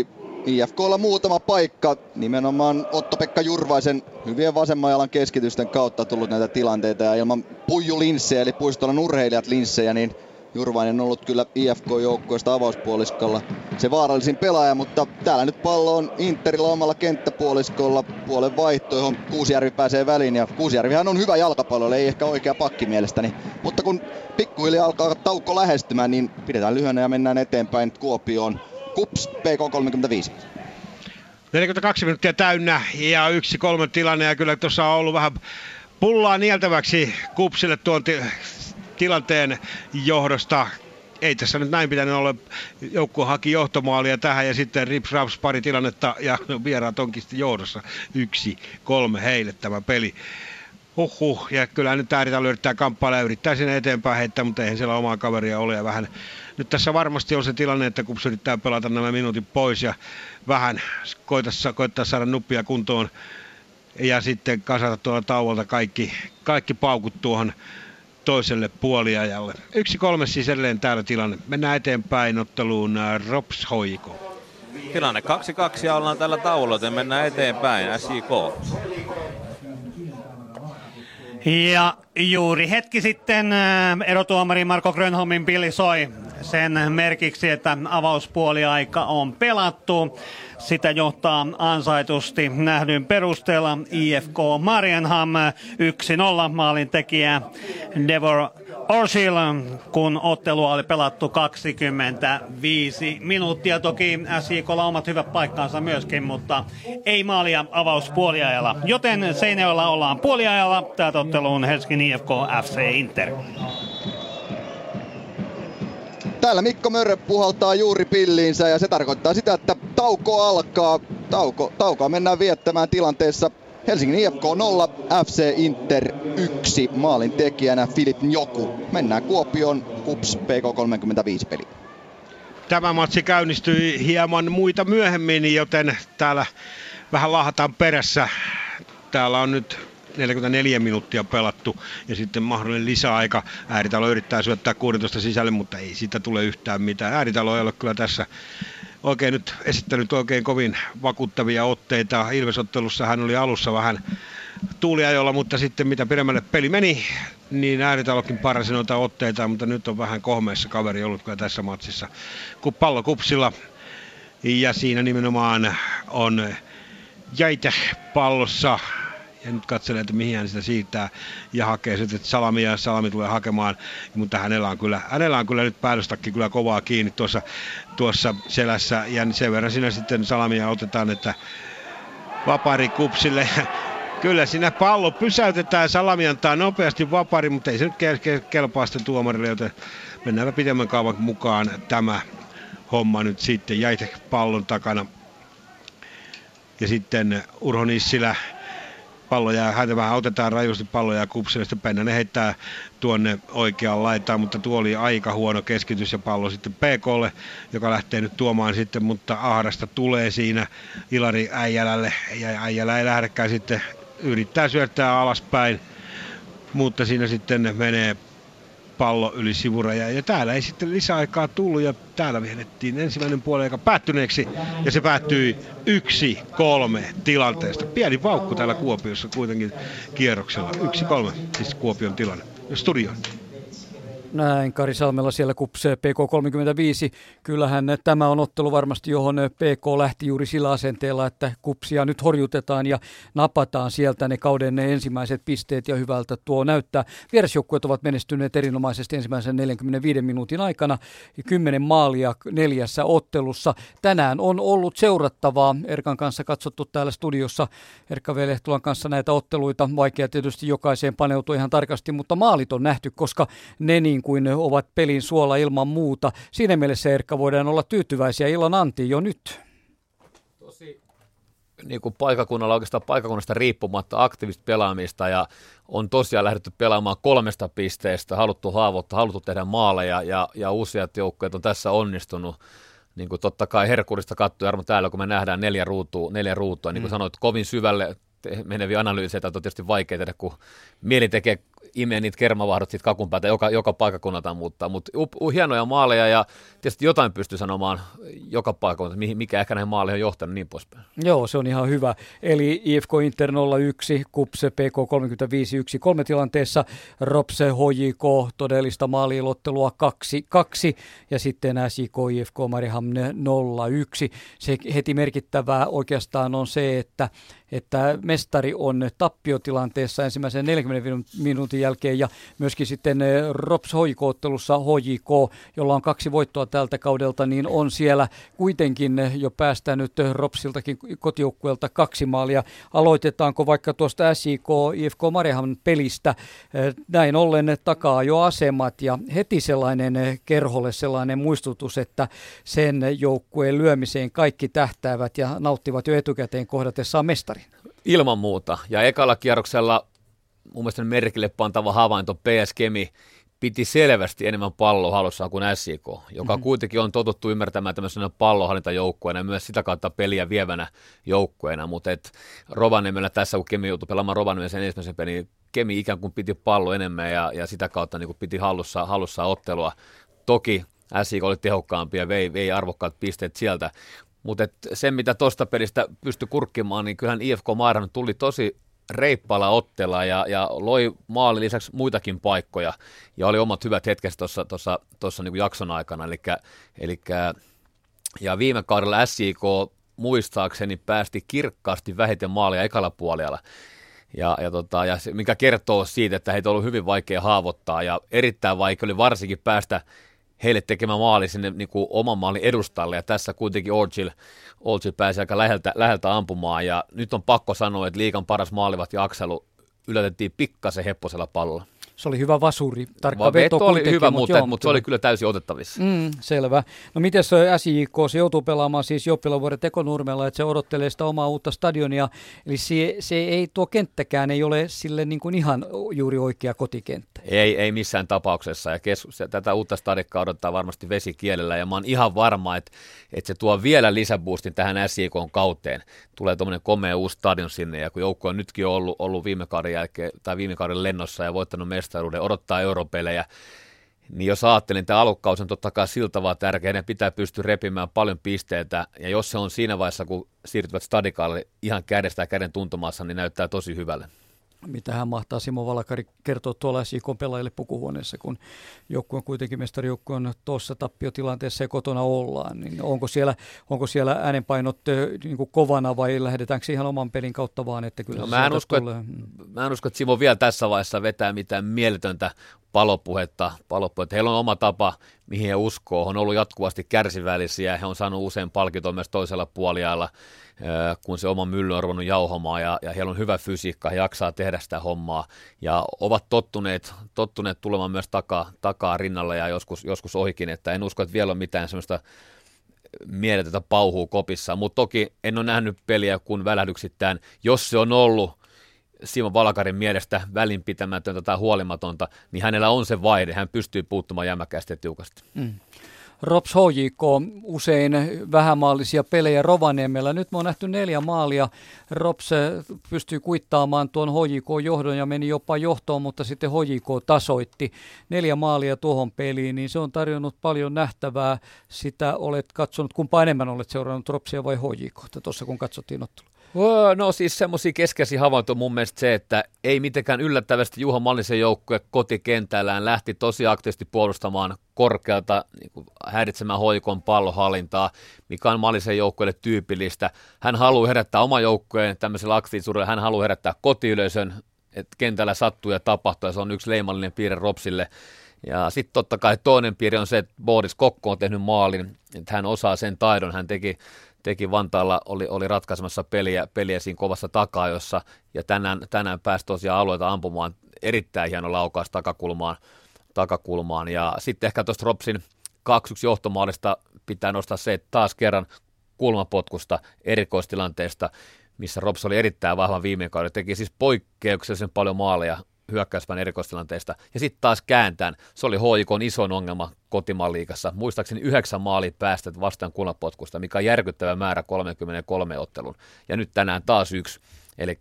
0-1. IFKlla muutama paikka, nimenomaan Otto-Pekka Jurvaisen hyvien vasemman jalan keskitysten kautta tullut näitä tilanteita ja ilman Puiju Linssejä eli puistolan urheilijat Linssejä, niin Jurvainen on ollut kyllä IFK-joukkueesta avauspuoliskolla se vaarallisin pelaaja, mutta täällä nyt pallo on Interillä omalla kenttäpuoliskolla puolen vaihto, johon Kuusijärvi pääsee väliin. Ja Kuusijärvihän on hyvä jalkapallo, ei ehkä oikea pakki mielestäni. Mutta kun pikkuhiljaa alkaa taukko lähestymään, niin pidetään lyhyenä ja mennään eteenpäin Kuopioon. Kups PK35. 42 minuuttia täynnä ja yksi kolme tilanne ja kyllä tuossa on ollut vähän pullaa nieltäväksi Kupsille tuon tilanteen johdosta. Ei tässä nyt näin pitänyt olla. Joukkue haki johtomaalia tähän ja sitten Rips Raps pari tilannetta ja vieraat onkin sitten johdossa. Yksi, kolme heille tämä peli. Huhhuh, ja kyllä nyt Ääritalo yrittää kamppailla ja yrittää sinne eteenpäin heittää, mutta eihän siellä omaa kaveria ole ja vähän nyt tässä varmasti on se tilanne, että kun yrittää pelata nämä minuutit pois ja vähän koittaa, koittaa saada nuppia kuntoon ja sitten kasata tuolla tauolta kaikki, kaikki paukut tuohon toiselle puoliajalle. Yksi kolme siis edelleen täällä tilanne. Mennään eteenpäin otteluun äh, Rops Hoiko. Tilanne 2-2 ja ollaan tällä taululla, joten mennään eteenpäin. SIK. Ja juuri hetki sitten äh, erotuomari Marko Grönholmin pilli soi sen merkiksi, että avauspuoliaika on pelattu. Sitä johtaa ansaitusti nähdyn perusteella IFK Marienham 1-0 maalin tekijä Devor Orsil, kun ottelua oli pelattu 25 minuuttia. Toki SIKlla omat hyvät paikkaansa myöskin, mutta ei maalia avauspuoliajalla. Joten Seinäjoella ollaan puoliajalla. Täältä otteluun Helsingin IFK FC Inter. Täällä Mikko Mörrö puhaltaa juuri pilliinsä ja se tarkoittaa sitä, että tauko alkaa. Tauko, taukoa mennään viettämään tilanteessa Helsingin IFK 0, FC Inter 1, maalin tekijänä Filip Njoku. Mennään Kuopioon, KUPS PK35 peli. Tämä matsi käynnistyi hieman muita myöhemmin, joten täällä vähän lahataan perässä. Täällä on nyt 44 minuuttia pelattu ja sitten mahdollinen lisäaika. Ääritalo yrittää syöttää 16 sisälle, mutta ei siitä tule yhtään mitään. Ääritalo ei ole kyllä tässä oikein nyt esittänyt oikein kovin vakuuttavia otteita. Ilvesottelussa hän oli alussa vähän tuuliajolla, mutta sitten mitä pidemmälle peli meni, niin ääritalokin parasi noita otteita, mutta nyt on vähän kohmeessa kaveri ollut kyllä tässä matsissa. Kun pallo kupsilla ja siinä nimenomaan on jäitä pallossa ja nyt katselee, että mihin hän sitä siirtää ja hakee sitten salamia ja salami tulee hakemaan, mutta hänellä on kyllä, hänellä on kyllä nyt päällystakki kyllä kovaa kiinni tuossa, tuossa selässä ja sen verran siinä sitten salamia otetaan, että vapari kupsille Kyllä siinä pallo pysäytetään, Salami antaa nopeasti vapari, mutta ei se nyt kelpaa sitten tuomarille, joten mennäänpä pidemmän kaavan mukaan tämä homma nyt sitten. Jäite pallon takana. Ja sitten Urho Nissilä pallo jää, häntä vähän otetaan rajusti palloja ja kupsille, sitten Pennanen heittää tuonne oikeaan laitaan, mutta tuo oli aika huono keskitys ja pallo sitten PKlle, joka lähtee nyt tuomaan sitten, mutta Ahdasta tulee siinä Ilari Äijälälle ja Äijälä ei lähdekään sitten yrittää syöttää alaspäin, mutta siinä sitten menee pallo yli sivuraja. Ja täällä ei sitten lisäaikaa tullut ja täällä viehdettiin ensimmäinen puoli aika päättyneeksi ja se päättyi yksi kolme tilanteesta. Pieni vaukku täällä Kuopiossa kuitenkin kierroksella. Yksi kolme siis Kuopion tilanne. Studio. Näin, Kari Salmella siellä kupsee PK35. Kyllähän tämä on ottelu varmasti, johon PK lähti juuri sillä asenteella, että kupsia nyt horjutetaan ja napataan sieltä ne kauden ne ensimmäiset pisteet ja hyvältä tuo näyttää. Vierasjoukkueet ovat menestyneet erinomaisesti ensimmäisen 45 minuutin aikana. Kymmenen maalia neljässä ottelussa. Tänään on ollut seurattavaa. Erkan kanssa katsottu täällä studiossa Erkka Velehtulan kanssa näitä otteluita. Vaikea tietysti jokaiseen paneutua ihan tarkasti, mutta maalit on nähty, koska ne niin kuin ovat pelin suola ilman muuta. Siinä mielessä Erkka voidaan olla tyytyväisiä illan antiin jo nyt. Tosi niin kuin paikakunnalla oikeastaan paikakunnasta riippumatta aktiivista pelaamista ja on tosiaan lähdetty pelaamaan kolmesta pisteestä, haluttu haavoittaa, haluttu tehdä maaleja ja, ja useat joukkueet on tässä onnistunut. Niin kuin totta kai herkurista katsoi Jarmo täällä, kun me nähdään neljä ruutua, neljä ruutua niin kuin mm. sanoit, kovin syvälle meneviä analyyseitä on tietysti vaikea tehdä, kun mieli tekee imee niitä kermavahdot siitä kakun päältä joka, joka paikakunnalta muuttaa, mutta hienoja maaleja ja tietysti jotain pystyy sanomaan joka paikakunnalta, mikä ehkä näihin maaleihin on johtanut niin poispäin. Joo, se on ihan hyvä. Eli IFK Inter 01, Kupse PK 35 1 kolme tilanteessa, Ropse HJK todellista maaliilottelua 2 2 ja sitten SIK IFK Mariham 01. Se heti merkittävää oikeastaan on se, että että mestari on tappiotilanteessa ensimmäisen 40 minuutin jälkeen ja myöskin sitten eh, Rops HJK-ottelussa HJK, jolla on kaksi voittoa tältä kaudelta, niin on siellä kuitenkin jo päästänyt Ropsiltakin kotijoukkueelta kaksi maalia. Aloitetaanko vaikka tuosta SIK IFK Marehan pelistä? Eh, näin ollen takaa jo asemat ja heti sellainen eh, kerholle sellainen muistutus, että sen joukkueen lyömiseen kaikki tähtäävät ja nauttivat jo etukäteen kohdatessaan mestari. Ilman muuta. Ja ekalla kierroksella mun mielestä merkille pantava havainto PS Kemi piti selvästi enemmän palloa halussaan kuin SIK, joka mm-hmm. kuitenkin on totuttu ymmärtämään tämmöisenä pallohallintajoukkueena ja myös sitä kautta peliä vievänä joukkueena, mutta et Rovaniemellä tässä, kun Kemi joutui pelaamaan Rovaniemellä sen ensimmäisen pelin, niin Kemi ikään kuin piti pallo enemmän ja, ja sitä kautta niin kuin piti hallussa, hallussa ottelua. Toki SIK oli tehokkaampi ja vei, vei arvokkaat pisteet sieltä, mutta se, mitä tuosta pelistä pystyi kurkkimaan, niin kyllähän IFK Maaran tuli tosi reippaalla ottella ja, ja loi maali lisäksi muitakin paikkoja ja oli omat hyvät hetket tuossa, tuossa, tuossa niin jakson aikana. Elikkä, elikkä, ja viime kaudella SIK muistaakseni päästi kirkkaasti vähiten maalia ekalla puolella. Ja, ja, tota, ja se, mikä kertoo siitä, että heitä on ollut hyvin vaikea haavoittaa ja erittäin vaikea oli varsinkin päästä heille tekemä maali sinne niin kuin oman maalin edustalle, ja tässä kuitenkin Orgil, Orgil pääsi aika läheltä, läheltä ampumaan, ja nyt on pakko sanoa, että liikan paras maalivat ja Akselu yllätettiin pikkasen hepposella pallolla. Se oli hyvä vasuri, tarkka Vaan veto, veto oli hyvä, mutta, mutta, joo, mutta se oli kyllä täysin otettavissa. Mm, selvä. No miten se SJK, se joutuu pelaamaan siis Joppilavuoden tekonurmella, että se odottelee sitä omaa uutta stadionia, eli se, se ei, tuo kenttäkään ei ole sille niin kuin ihan juuri oikea kotikenttä. Ei, ei missään tapauksessa, ja keskus, tätä uutta stadikkaa odottaa varmasti vesikielellä, ja mä oon ihan varma, että, että se tuo vielä lisäboostin tähän SJK kauteen. Tulee tuommoinen komea uusi stadion sinne, ja kun joukko on nytkin ollut, ollut viime kauden jälkeen, tai viime kauden lennossa ja voittanut mestaruuden, odottaa europelejä, niin jos ajattelin, että alukkaus on totta kai siltä vaan tärkeä, ne pitää pystyä repimään paljon pisteitä, ja jos se on siinä vaiheessa, kun siirtyvät stadikalle ihan kädestä ja käden tuntumassa, niin näyttää tosi hyvälle. Mitä hän mahtaa Simo Valakari kertoa tuolla SJK pelaajille pukuhuoneessa, kun joukkue on kuitenkin mestarijoukkue on tuossa tappiotilanteessa ja kotona ollaan, niin onko siellä, onko siellä äänenpainot niin kuin kovana vai lähdetäänkö ihan oman pelin kautta vaan, että kyllä no, mä, en usko, että, mä en usko, että Simo vielä tässä vaiheessa vetää mitään mieletöntä palopuhetta, palopuhetta. Heillä on oma tapa, mihin he uskoo. He on ollut jatkuvasti kärsivällisiä. He on saanut usein palkintoa myös toisella puoliajalla, kun se oma mylly on ruvennut jauhomaan. Ja, ja heillä on hyvä fysiikka, he jaksaa tehdä sitä hommaa. Ja ovat tottuneet, tottuneet tulemaan myös takaa, takaa rinnalla ja joskus, joskus ohikin. Että en usko, että vielä on mitään sellaista mieletöntä pauhuu kopissa. Mutta toki en ole nähnyt peliä kuin välähdyksittäin. Jos se on ollut Simon Valakarin mielestä välinpitämätöntä tai huolimatonta, niin hänellä on se vaihde, hän pystyy puuttumaan jämäkästi ja tiukasti. Mm. Rops HJK, usein vähämaallisia pelejä Rovaniemellä. Nyt me on nähty neljä maalia. Rops pystyy kuittaamaan tuon HJK-johdon ja meni jopa johtoon, mutta sitten HJK tasoitti neljä maalia tuohon peliin, niin se on tarjonnut paljon nähtävää. Sitä olet katsonut, kumpa enemmän olet seurannut Ropsia vai HJK tuossa kun katsottiin ottelua? No siis semmoisia keskeisiä havaintoja mun mielestä se, että ei mitenkään yllättävästi Juha Mallisen joukkue kotikentällään lähti tosi aktiivisesti puolustamaan korkealta niin kuin häiritsemään hoikon pallohallintaa, mikä on Mallisen joukkueelle tyypillistä. Hän haluaa herättää oma joukkueen tämmöisellä aktiivisuudella, hän haluaa herättää kotiyleisön, että kentällä sattuu ja tapahtuu, ja se on yksi leimallinen piirre Ropsille. Ja sitten totta kai toinen piirre on se, että Boris Kokko on tehnyt maalin, että hän osaa sen taidon, hän teki teki Vantaalla, oli, oli ratkaisemassa peliä, peliä siinä kovassa takajossa, ja tänään, tänään pääsi tosiaan alueelta ampumaan erittäin hieno laukaus takakulmaan, takakulmaan. ja sitten ehkä tuosta Ropsin 2-1 johtomaalista pitää nostaa se, että taas kerran kulmapotkusta erikoistilanteesta, missä Rops oli erittäin vahva viime kaudella, teki siis poikkeuksellisen paljon maaleja hyökkäyspään erikoistilanteesta. Ja sitten taas kääntään. Se oli HIK isoin ongelma kotimaan liigassa. Muistaakseni yhdeksän maali päästet vastaan kulmapotkusta, mikä on järkyttävä määrä 33 ottelun. Ja nyt tänään taas yksi. Eli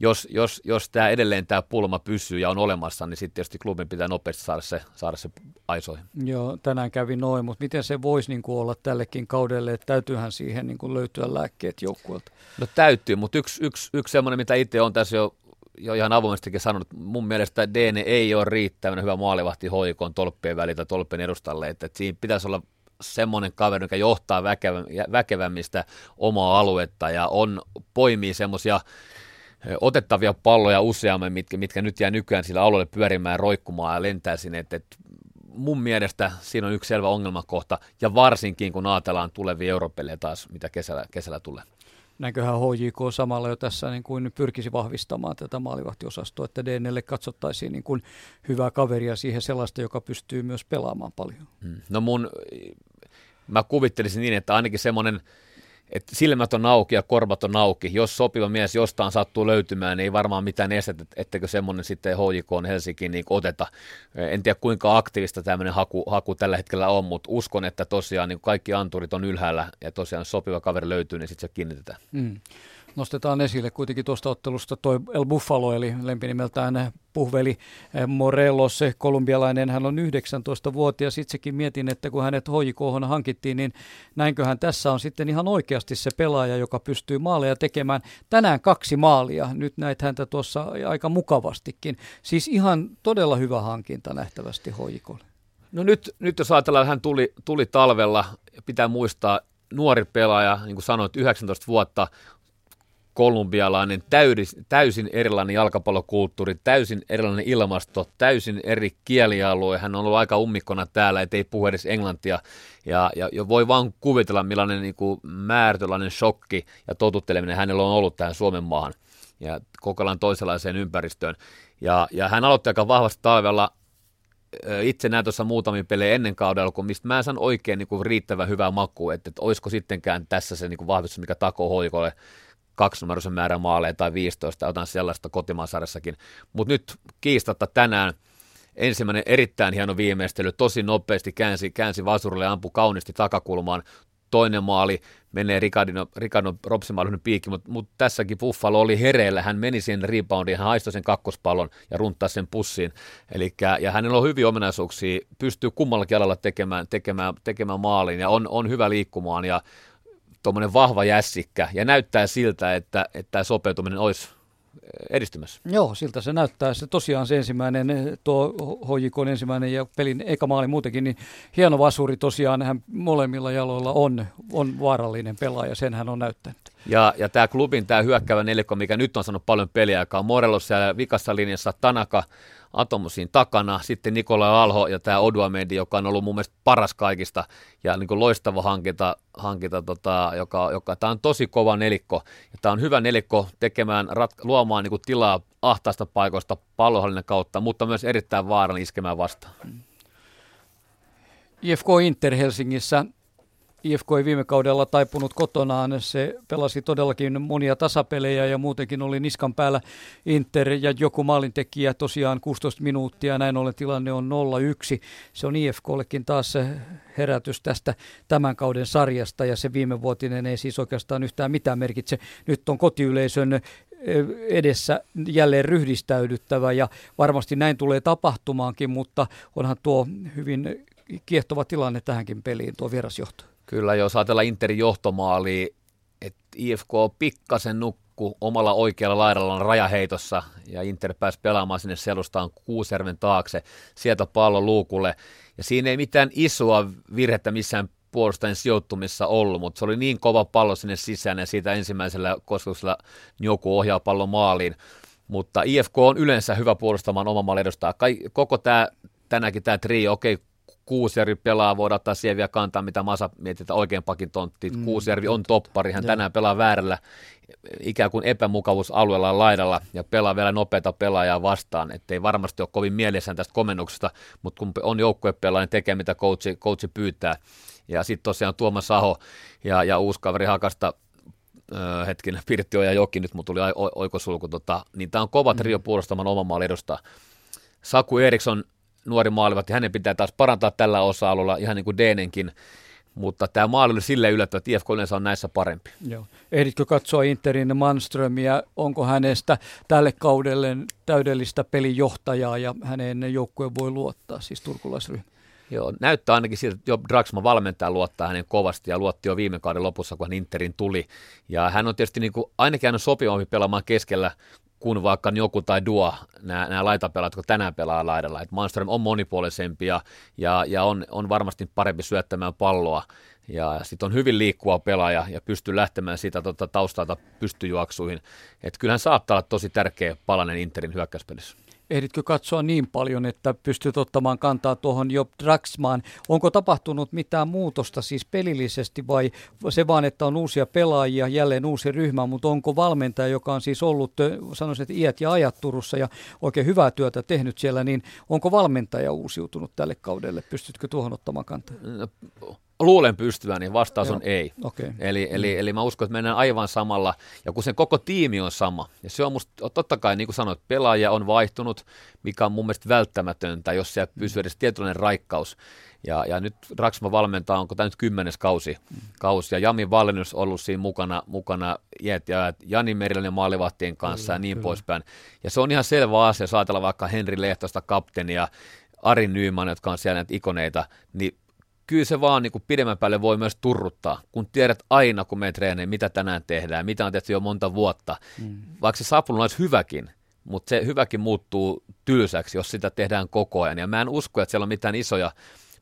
jos, jos, jos tämä edelleen tämä pulma pysyy ja on olemassa, niin sitten tietysti klubin pitää nopeasti saada se, saada se aisoihin. Joo, tänään kävi noin, mutta miten se voisi niin kuin olla tällekin kaudelle, että täytyyhän siihen niin kuin löytyä lääkkeet joukkueelta? No täytyy, mutta yksi, yksi, yksi semmoinen, mitä itse on tässä jo jo ihan avoimestikin sanonut, että mun mielestä Dene ei ole riittävän hyvä maalivahti hoikoon tolppien välitä tolppien edustalle, että, että siinä pitäisi olla semmoinen kaveri, joka johtaa väkevä, väkevämmistä omaa aluetta ja on, poimii semmoisia otettavia palloja useammin, mitkä, mitkä nyt jää nykyään sillä alueelle pyörimään, roikkumaan ja lentää sinne, että, että mun mielestä siinä on yksi selvä ongelmakohta, ja varsinkin kun ajatellaan tulevia europelejä taas, mitä kesällä, kesällä tulee näköhän HJK samalla jo tässä niin kuin pyrkisi vahvistamaan tätä maalivahtiosastoa, että DNlle katsottaisiin niin kuin hyvää kaveria siihen sellaista, joka pystyy myös pelaamaan paljon. Hmm. No mun, mä kuvittelisin niin, että ainakin semmoinen että silmät on auki ja korvat on auki. Jos sopiva mies jostain sattuu löytymään, niin ei varmaan mitään estettä, etteikö semmoinen sitten HJK on Helsinkiin niin oteta. En tiedä kuinka aktiivista tämmöinen haku, haku tällä hetkellä on, mutta uskon, että tosiaan niin kaikki anturit on ylhäällä ja tosiaan sopiva kaveri löytyy, niin sitten se kiinnitetään. Mm nostetaan esille kuitenkin tuosta ottelusta toi El Buffalo, eli lempinimeltään puhveli eh, Morelos, se kolumbialainen, hän on 19-vuotias. Itsekin mietin, että kun hänet HJK hankittiin, niin näinköhän tässä on sitten ihan oikeasti se pelaaja, joka pystyy maaleja tekemään. Tänään kaksi maalia, nyt näit häntä tuossa aika mukavastikin. Siis ihan todella hyvä hankinta nähtävästi HJKlle. No nyt, nyt jos ajatellaan, hän tuli, tuli talvella, pitää muistaa, nuori pelaaja, niin kuin sanoit, 19 vuotta, kolumbialainen, täydis, täysin erilainen jalkapallokulttuuri, täysin erilainen ilmasto, täysin eri kielialue. Hän on ollut aika ummikkona täällä, ettei puhu edes englantia. Ja, ja, ja voi vaan kuvitella, millainen niin kuin, määrätönlainen shokki ja totutteleminen hänellä on ollut tähän Suomen maahan. ja kokonaan toisenlaiseen ympäristöön. Ja, ja hän aloitti aika vahvasti talvella itse näin tuossa muutamia pelejä ennen kaudella, kun mistä mä en oikein niin kuin riittävän hyvää makua, että, että olisiko sittenkään tässä se niin kuin vahvistus, mikä takoo hoikolle kaksinumeroisen määrän maaleja tai 15, otan sellaista kotimaansarjassakin. Mutta nyt kiistatta tänään ensimmäinen erittäin hieno viimeistely, tosi nopeasti käänsi, käänsi vasurille ja ampui kauniisti takakulmaan. Toinen maali menee Ricardo, Ricardo Robsimaalinen piikki, mutta, mutta tässäkin Buffalo oli hereillä. Hän meni siihen reboundiin, hän haistoi sen kakkospallon ja runtaa sen pussiin. Elikkä, ja hänellä on hyviä ominaisuuksia, pystyy kummallakin alalla tekemään, tekemään, tekemään maalin ja on, on hyvä liikkumaan ja tuommoinen vahva jässikkä ja näyttää siltä, että, että tämä sopeutuminen olisi edistymässä. Joo, siltä se näyttää. Se tosiaan se ensimmäinen, tuo HJK ensimmäinen ja pelin eka maali muutenkin, niin hieno vasuri tosiaan, hän molemmilla jaloilla on, on vaarallinen pelaaja, sen hän on näyttänyt. Ja, ja tämä klubin tämä hyökkävä nelikko, mikä nyt on saanut paljon peliä, joka on Morelos ja vikassa linjassa Tanaka, Atomusin takana, sitten Nikola Alho ja tämä Oduamedi, joka on ollut mun mielestä paras kaikista. Ja niin kuin loistava hankinta, hankinta tota, joka, joka tämä on tosi kova nelikko. Ja tämä on hyvä nelikko tekemään, rat, luomaan niin kuin tilaa ahtaasta paikoista pallohallinnan kautta, mutta myös erittäin vaaran iskemään vastaan. IFK Inter Helsingissä IFK ei viime kaudella taipunut kotonaan. Se pelasi todellakin monia tasapelejä ja muutenkin oli niskan päällä Inter ja joku maalintekijä tosiaan 16 minuuttia. Näin ollen tilanne on 0-1. Se on IFKllekin taas herätys tästä tämän kauden sarjasta ja se viime vuotinen ei siis oikeastaan yhtään mitään merkitse. Nyt on kotiyleisön edessä jälleen ryhdistäydyttävä ja varmasti näin tulee tapahtumaankin, mutta onhan tuo hyvin kiehtova tilanne tähänkin peliin, tuo vierasjohto. Kyllä, jos ajatellaan Interin johtomaali, että IFK pikkasen nukku omalla oikealla laidalla rajaheitossa ja Inter pääsi pelaamaan sinne selustaan Kuusjärven taakse, sieltä pallon luukulle. Ja siinä ei mitään isoa virhettä missään puolustajan sijoittumissa ollut, mutta se oli niin kova pallo sinne sisään ja siitä ensimmäisellä kosketuksella joku ohjaa pallon maaliin. Mutta IFK on yleensä hyvä puolustamaan oman maalin edustaa. Koko tämä, tänäkin tämä trio, okei, okay, Kuusjärvi pelaa, voidaan ottaa siihen vielä kantaa, mitä Masa mietitään oikein pakin tontti. Mm. Kuusjärvi on toppari, hän ja. tänään pelaa väärällä ikään kuin epämukavuusalueella laidalla ja pelaa vielä nopeata pelaajaa vastaan, ettei varmasti ole kovin mielessään tästä komennuksesta, mutta kun on joukkuepelaaja, niin tekee mitä coachi, coachi pyytää. Ja sitten tosiaan Tuomas Saho ja, ja uusi kaveri Hakasta öö, hetkinen, Pirtti ja Joki, nyt mun tuli oikosulku, tota, niin tämä on kova trio mm. puolustamaan oman maan edustaa. Saku Eriksson nuori maalivat, ja hänen pitää taas parantaa tällä osa-alueella, ihan niin kuin Deenenkin, mutta tämä maali oli sille yllättävä, että IFK yleensä on näissä parempi. Joo. Ehditkö katsoa Interin Manströmiä, onko hänestä tälle kaudelle täydellistä pelijohtajaa ja hänen joukkueen voi luottaa, siis turkulaisryhmä? Joo, näyttää ainakin siltä, että jo Draxma valmentaa luottaa hänen kovasti ja luotti jo viime kauden lopussa, kun hän Interin tuli. Ja hän on tietysti niin kuin, ainakin hän on sopivampi pelaamaan keskellä kuin vaikka joku tai Dua, nämä, nämä laitapelaat, jotka tänään pelaa laidalla. Et Malmström on monipuolisempi ja, ja, ja on, on varmasti parempi syöttämään palloa. Ja sitten on hyvin liikkuva pelaaja ja pystyy lähtemään siitä tota, taustalta pystyjuoksuihin. Että kyllähän saattaa olla tosi tärkeä palanen Interin hyökkäyspelissä ehditkö katsoa niin paljon, että pystyt ottamaan kantaa tuohon jo Draxmaan? Onko tapahtunut mitään muutosta siis pelillisesti vai se vaan, että on uusia pelaajia, jälleen uusi ryhmä, mutta onko valmentaja, joka on siis ollut, sanoisin, että iät ja ajat Turussa ja oikein hyvää työtä tehnyt siellä, niin onko valmentaja uusiutunut tälle kaudelle? Pystytkö tuohon ottamaan kantaa? Luulen pystyvän, niin vastaus Joo. on ei. Okay. Eli, eli, mm. eli mä uskon, että mennään aivan samalla, ja kun sen koko tiimi on sama, ja se on musta, totta kai niin kuin sanoit, pelaaja on vaihtunut, mikä on mun mielestä välttämätöntä, jos siellä pysyy edes tietynlainen raikkaus. Ja, ja nyt Raksma valmentaa, onko tämä nyt kymmenes kausi, mm. kausi ja Jami on ollut siinä mukana, mukana iät ja Jani Meriläinen maalivahtien kanssa kyllä, ja niin kyllä. poispäin. Ja se on ihan selvä asia, jos ajatellaan vaikka Henri Lehtosta kapteenia, Ari Nyyman, jotka on siellä näitä ikoneita, niin kyllä se vaan niin kuin pidemmän päälle voi myös turruttaa, kun tiedät aina, kun me treeneen, mitä tänään tehdään, mitä on tehty jo monta vuotta. Mm. Vaikka se sapulun olisi hyväkin, mutta se hyväkin muuttuu tylsäksi, jos sitä tehdään koko ajan. Ja mä en usko, että siellä on mitään isoja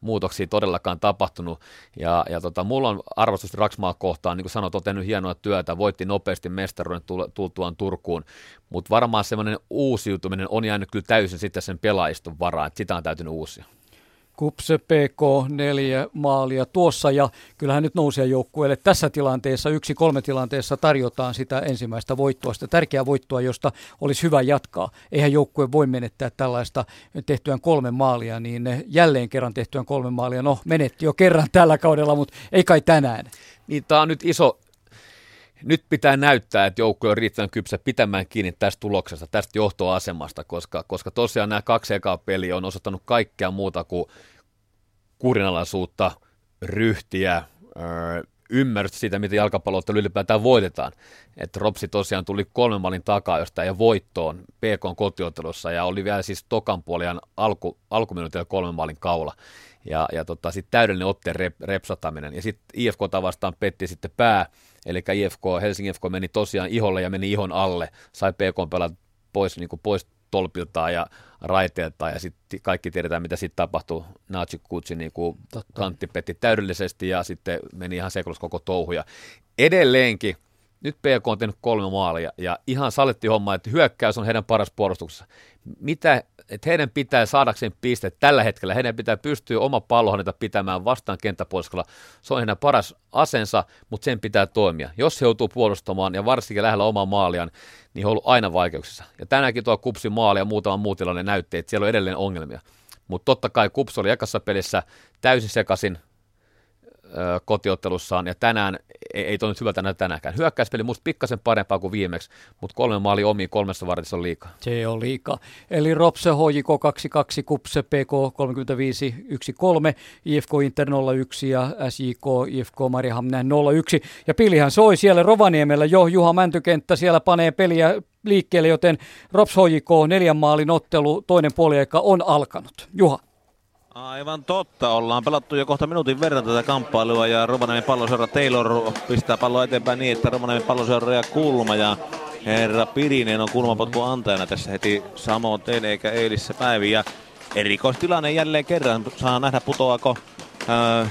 muutoksia todellakaan tapahtunut. Ja, ja tota, mulla on arvostus Raksmaa kohtaan, niin kuin sanoit, on tehnyt hienoa työtä, voitti nopeasti mestaruuden tultuaan Turkuun, mutta varmaan semmoinen uusiutuminen on jäänyt kyllä täysin sitten sen pelaajiston varaan, että sitä on täytynyt uusia. Kupse PK neljä maalia tuossa ja kyllähän nyt nousia joukkueelle tässä tilanteessa, yksi kolme tilanteessa tarjotaan sitä ensimmäistä voittoa, sitä tärkeää voittoa, josta olisi hyvä jatkaa. Eihän joukkue voi menettää tällaista tehtyään kolme maalia, niin jälleen kerran tehtyään kolme maalia, no menetti jo kerran tällä kaudella, mutta ei kai tänään. Niin tämä on nyt iso, nyt pitää näyttää, että joukkue on riittävän kypsä pitämään kiinni tästä tuloksesta, tästä johtoasemasta, koska, koska tosiaan nämä kaksi ekaa peliä on osoittanut kaikkea muuta kuin kurinalaisuutta, ryhtiä, ymmärrystä siitä, miten jalkapalloottelu ylipäätään voitetaan. Että Ropsi tosiaan tuli kolmen maalin takaa jostain ja voittoon PK kotiottelussa ja oli vielä siis tokan puolian alku, alkuminuutilla kolmen maalin kaula. Ja, ja tota, sitten täydellinen otteen rep, repsataminen. Ja sitten IFK vastaan petti sitten pää, eli IFK, Helsingin IFK meni tosiaan iholle ja meni ihon alle, sai PK pelata pois, niin kuin pois tolpiltaan ja raiteeltaan, ja sitten kaikki tiedetään, mitä sitten tapahtuu. Nachi Kutsi niin kuin kantti petti täydellisesti, ja sitten meni ihan sekoilussa koko touhu. Ja edelleenkin, nyt PK on tehnyt kolme maalia, ja ihan saletti homma, että hyökkäys on heidän paras puolustuksessa. Mitä että heidän pitää saadakseen pisteet tällä hetkellä, heidän pitää pystyä oma pallohanneta pitämään vastaan kenttäpuoliskolla. Se on heidän paras asensa, mutta sen pitää toimia. Jos he joutuu puolustamaan ja varsinkin lähellä omaa maaliaan, niin he on ollut aina vaikeuksissa. Ja tänäänkin tuo Kupsin maali ja muutama muu tilanne näytti, että siellä on edelleen ongelmia. Mutta totta kai Kups oli ekassa pelissä täysin sekaisin, kotiottelussaan, ja tänään ei, ei toiminut hyvältä näin tänäänkään. Hyökkäyspeli musta pikkasen parempaa kuin viimeksi, mutta kolme maali omiin kolmessa vartissa on liikaa. Se on liikaa. Eli Ropse HJK 22, Kupse PK 35 13, IFK Inter 01 ja SJK IFK Marihamnen 01. Ja pilihän soi siellä Rovaniemellä jo, Juha Mäntykenttä siellä panee peliä liikkeelle, joten Rops HJK neljän maalin ottelu, toinen puoliaika on alkanut. Juha. Aivan totta. Ollaan pelattu jo kohta minuutin verran tätä kamppailua ja Rovaniemen palloseura Taylor pistää palloa eteenpäin niin, että Rovaniemen palloseura ja kulma ja herra Pirinen on kulmapotku antajana tässä heti samoin teille eikä eilissä päiviä. Ja erikoistilanne jälleen kerran. Saa nähdä putoako Ää,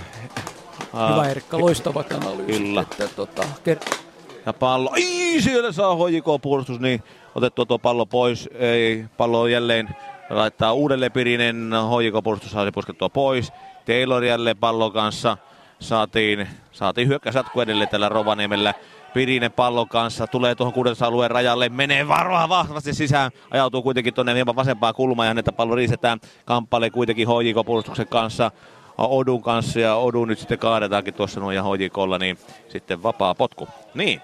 ää, Hyvä Erkka, loistava analyysi. Kyllä. Että, tota, ker- ja pallo, ei siellä saa hoiko puolustus, niin otettua tuo pallo pois. Ei, pallo on jälleen laittaa uudelleen Pirinen, hoikopuolustus saa puskettua pois. Taylor jälleen pallon kanssa. Saatiin, saatiin hyökkäys jatku edelleen tällä Rovaniemellä. Pirinen pallon kanssa tulee tuohon kuudes alueen rajalle, menee varoa vahvasti sisään, ajautuu kuitenkin tuonne hieman vasempaan kulmaan ja häneltä pallo riistetään. Kamppailee kuitenkin HJK puolustuksen kanssa. Odun kanssa ja Odu nyt sitten kaadetaankin tuossa noin ja HJKlla, niin sitten vapaa potku. Niin,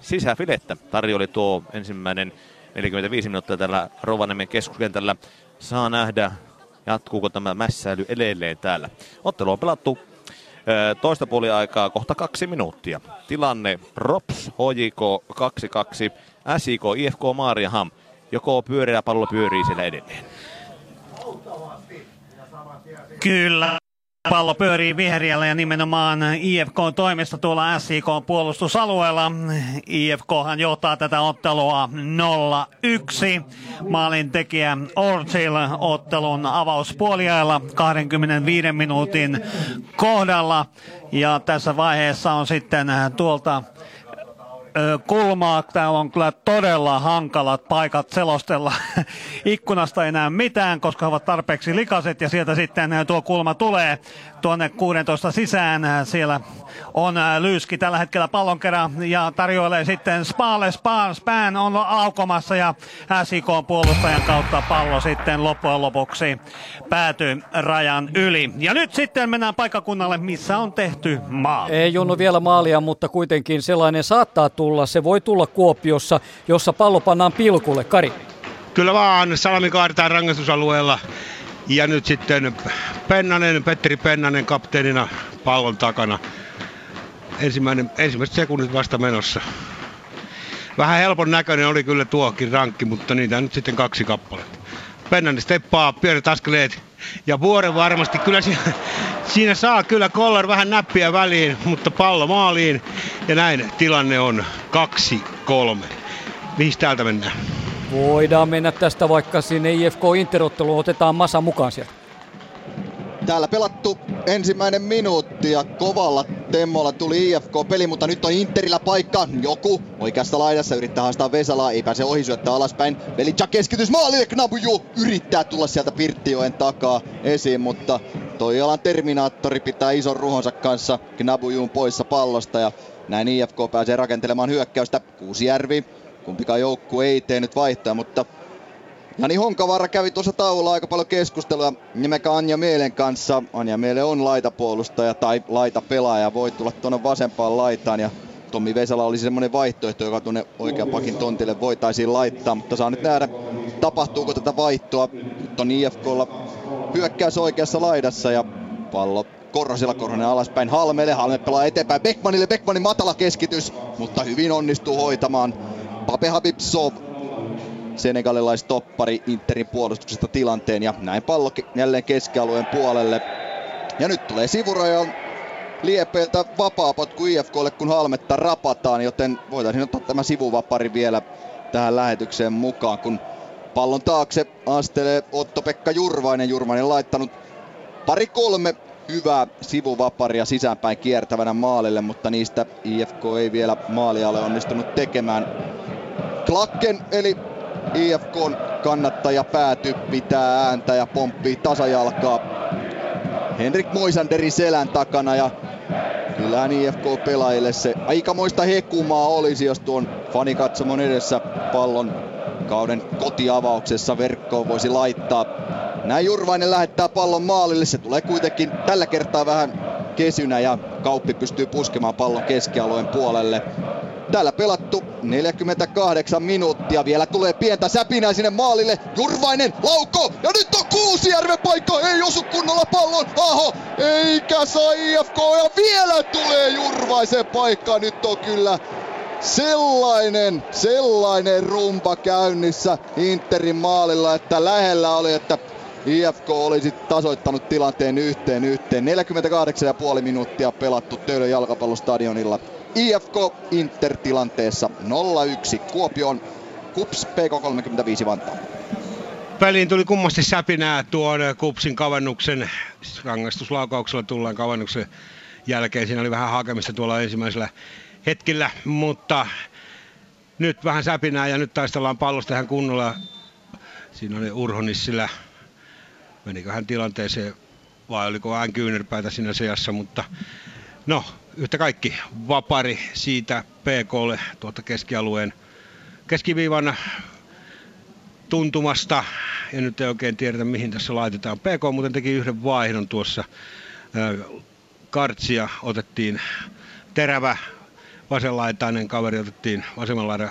sisäfilettä tarjoli tuo ensimmäinen 45 minuuttia tällä Rovaniemen keskuskentällä. Saa nähdä, jatkuuko tämä mässäily edelleen täällä. Ottelu on pelattu toista puoli aikaa kohta kaksi minuuttia. Tilanne Rops, HJK 2-2, SIK, IFK Maariaham. Joko pyöreä pallo pyörii siellä edelleen? Kyllä. Pallo pyörii viheriällä ja nimenomaan IFK-toimesta tuolla SIK-puolustusalueella. IFKhan johtaa tätä ottelua 0-1. Maalin tekijä Ortil ottelun avauspuoliajalla 25 minuutin kohdalla. Ja tässä vaiheessa on sitten tuolta kulmaa. Täällä on kyllä todella hankalat paikat selostella ikkunasta enää mitään, koska ovat tarpeeksi likaset ja sieltä sitten tuo kulma tulee tuonne 16 sisään. Siellä on Lyyski tällä hetkellä pallon kerran ja tarjoilee sitten Spaalle. Spaan, Spään on laukomassa ja SIK puolustajan kautta pallo sitten loppujen lopuksi päätyy rajan yli. Ja nyt sitten mennään paikakunnalle, missä on tehty maali. Ei Junnu vielä maalia, mutta kuitenkin sellainen saattaa tulla. Se voi tulla Kuopiossa, jossa pallo pannaan pilkulle. Kari. Kyllä vaan, Salmi kaadetaan rangaistusalueella. Ja nyt sitten Pennanen, Petteri Pennanen kapteenina pallon takana. Ensimmäinen, ensimmäiset sekunnit vasta menossa. Vähän helpon näköinen oli kyllä tuokin rankki, mutta niitä nyt sitten kaksi kappaletta. Pennanen steppaa, pienet askeleet ja vuoren varmasti. Kyllä siinä, siinä saa kyllä Kollar vähän näppiä väliin, mutta pallo maaliin. Ja näin tilanne on 2-3. Mihin täältä mennään? Voidaan mennä tästä vaikka sinne IFK Interotteluun, otetaan Masa mukaan sieltä. Täällä pelattu ensimmäinen minuutti ja kovalla temmolla tuli IFK-peli, mutta nyt on Interillä paikka. Joku oikeassa laidassa yrittää haastaa Vesalaa, ei pääse ohi syöttää alaspäin. Velitsa keskitys maalille, Knabuju yrittää tulla sieltä Pirttioen takaa esiin, mutta Toijalan Terminaattori pitää ison ruhonsa kanssa Gnabujuun poissa pallosta ja näin IFK pääsee rakentelemaan hyökkäystä. Kuusijärvi, kumpikaan joukku ei tee nyt vaihtoja, mutta Jani Honkavaara kävi tuossa taululla aika paljon keskustelua nimekä Anja Meelen kanssa. Anja Meele on laitapuolustaja tai laitapelaaja, voi tulla tuonne vasempaan laitaan ja Tommi Vesala olisi semmoinen vaihtoehto, joka tuonne oikean pakin tontille voitaisiin laittaa, mutta saa nyt nähdä, tapahtuuko tätä vaihtoa. Nyt on IFKlla hyökkäys oikeassa laidassa ja pallo Korhosella Korhonen alaspäin Halmelle. Halme pelaa eteenpäin Beckmanille. Beckmanin matala keskitys, mutta hyvin onnistuu hoitamaan Pape Habibsov senegalilaisttoppari Interin puolustuksesta tilanteen ja näin pallo jälleen keskialueen puolelle. Ja nyt tulee sivurajan Liepeiltä vapaapotku IFKlle, kun Halmetta rapataan, joten voitaisiin ottaa tämä sivuvapari vielä tähän lähetykseen mukaan, kun pallon taakse astelee Otto-Pekka Jurvainen. Jurvainen laittanut pari kolme hyvää sivuvaparia sisäänpäin kiertävänä maalille, mutta niistä IFK ei vielä maalia ole onnistunut tekemään. Klakken eli IFKn kannattaja pääty pitää ääntä ja pomppii tasajalkaa Henrik Moisanderin selän takana ja kyllähän IFK-pelaajille se aikamoista hekumaa olisi, jos tuon fanikatsomon edessä pallon kauden kotiavauksessa verkkoon voisi laittaa. Näin Jurvainen lähettää pallon maalille, se tulee kuitenkin tällä kertaa vähän kesynä ja Kauppi pystyy puskemaan pallon keskialueen puolelle. Täällä pelattu 48 minuuttia. Vielä tulee pientä säpinää sinne maalille. Jurvainen, lauko! Ja nyt on Kuusijärven paikka. Ei osu kunnolla pallon. Aho, eikä saa IFK. Ja vielä tulee Jurvaisen paikka. Nyt on kyllä sellainen, sellainen rumpa käynnissä Interin maalilla, että lähellä oli, että IFK olisi tasoittanut tilanteen yhteen yhteen. 48,5 minuuttia pelattu Töölön jalkapallostadionilla. IFK Inter tilanteessa 0-1 Kuopion Kups PK35 Vantaa. Peliin tuli kummasti säpinää tuon Kupsin kavennuksen, rangaistuslaukauksella tullaan kavennuksen jälkeen. Siinä oli vähän hakemista tuolla ensimmäisellä hetkellä, mutta nyt vähän säpinää ja nyt taistellaan pallosta ihan kunnolla. Siinä oli Urho Nissilä, menikö hän tilanteeseen vai oliko hän kyynärpäitä siinä seassa, mutta no yhtä kaikki vapari siitä PKlle tuolta keskialueen keskiviivan tuntumasta. Ja nyt ei oikein tiedetä mihin tässä laitetaan. PK muuten teki yhden vaihdon tuossa. Kartsia otettiin terävä vasenlaitainen kaveri otettiin, vasemmalla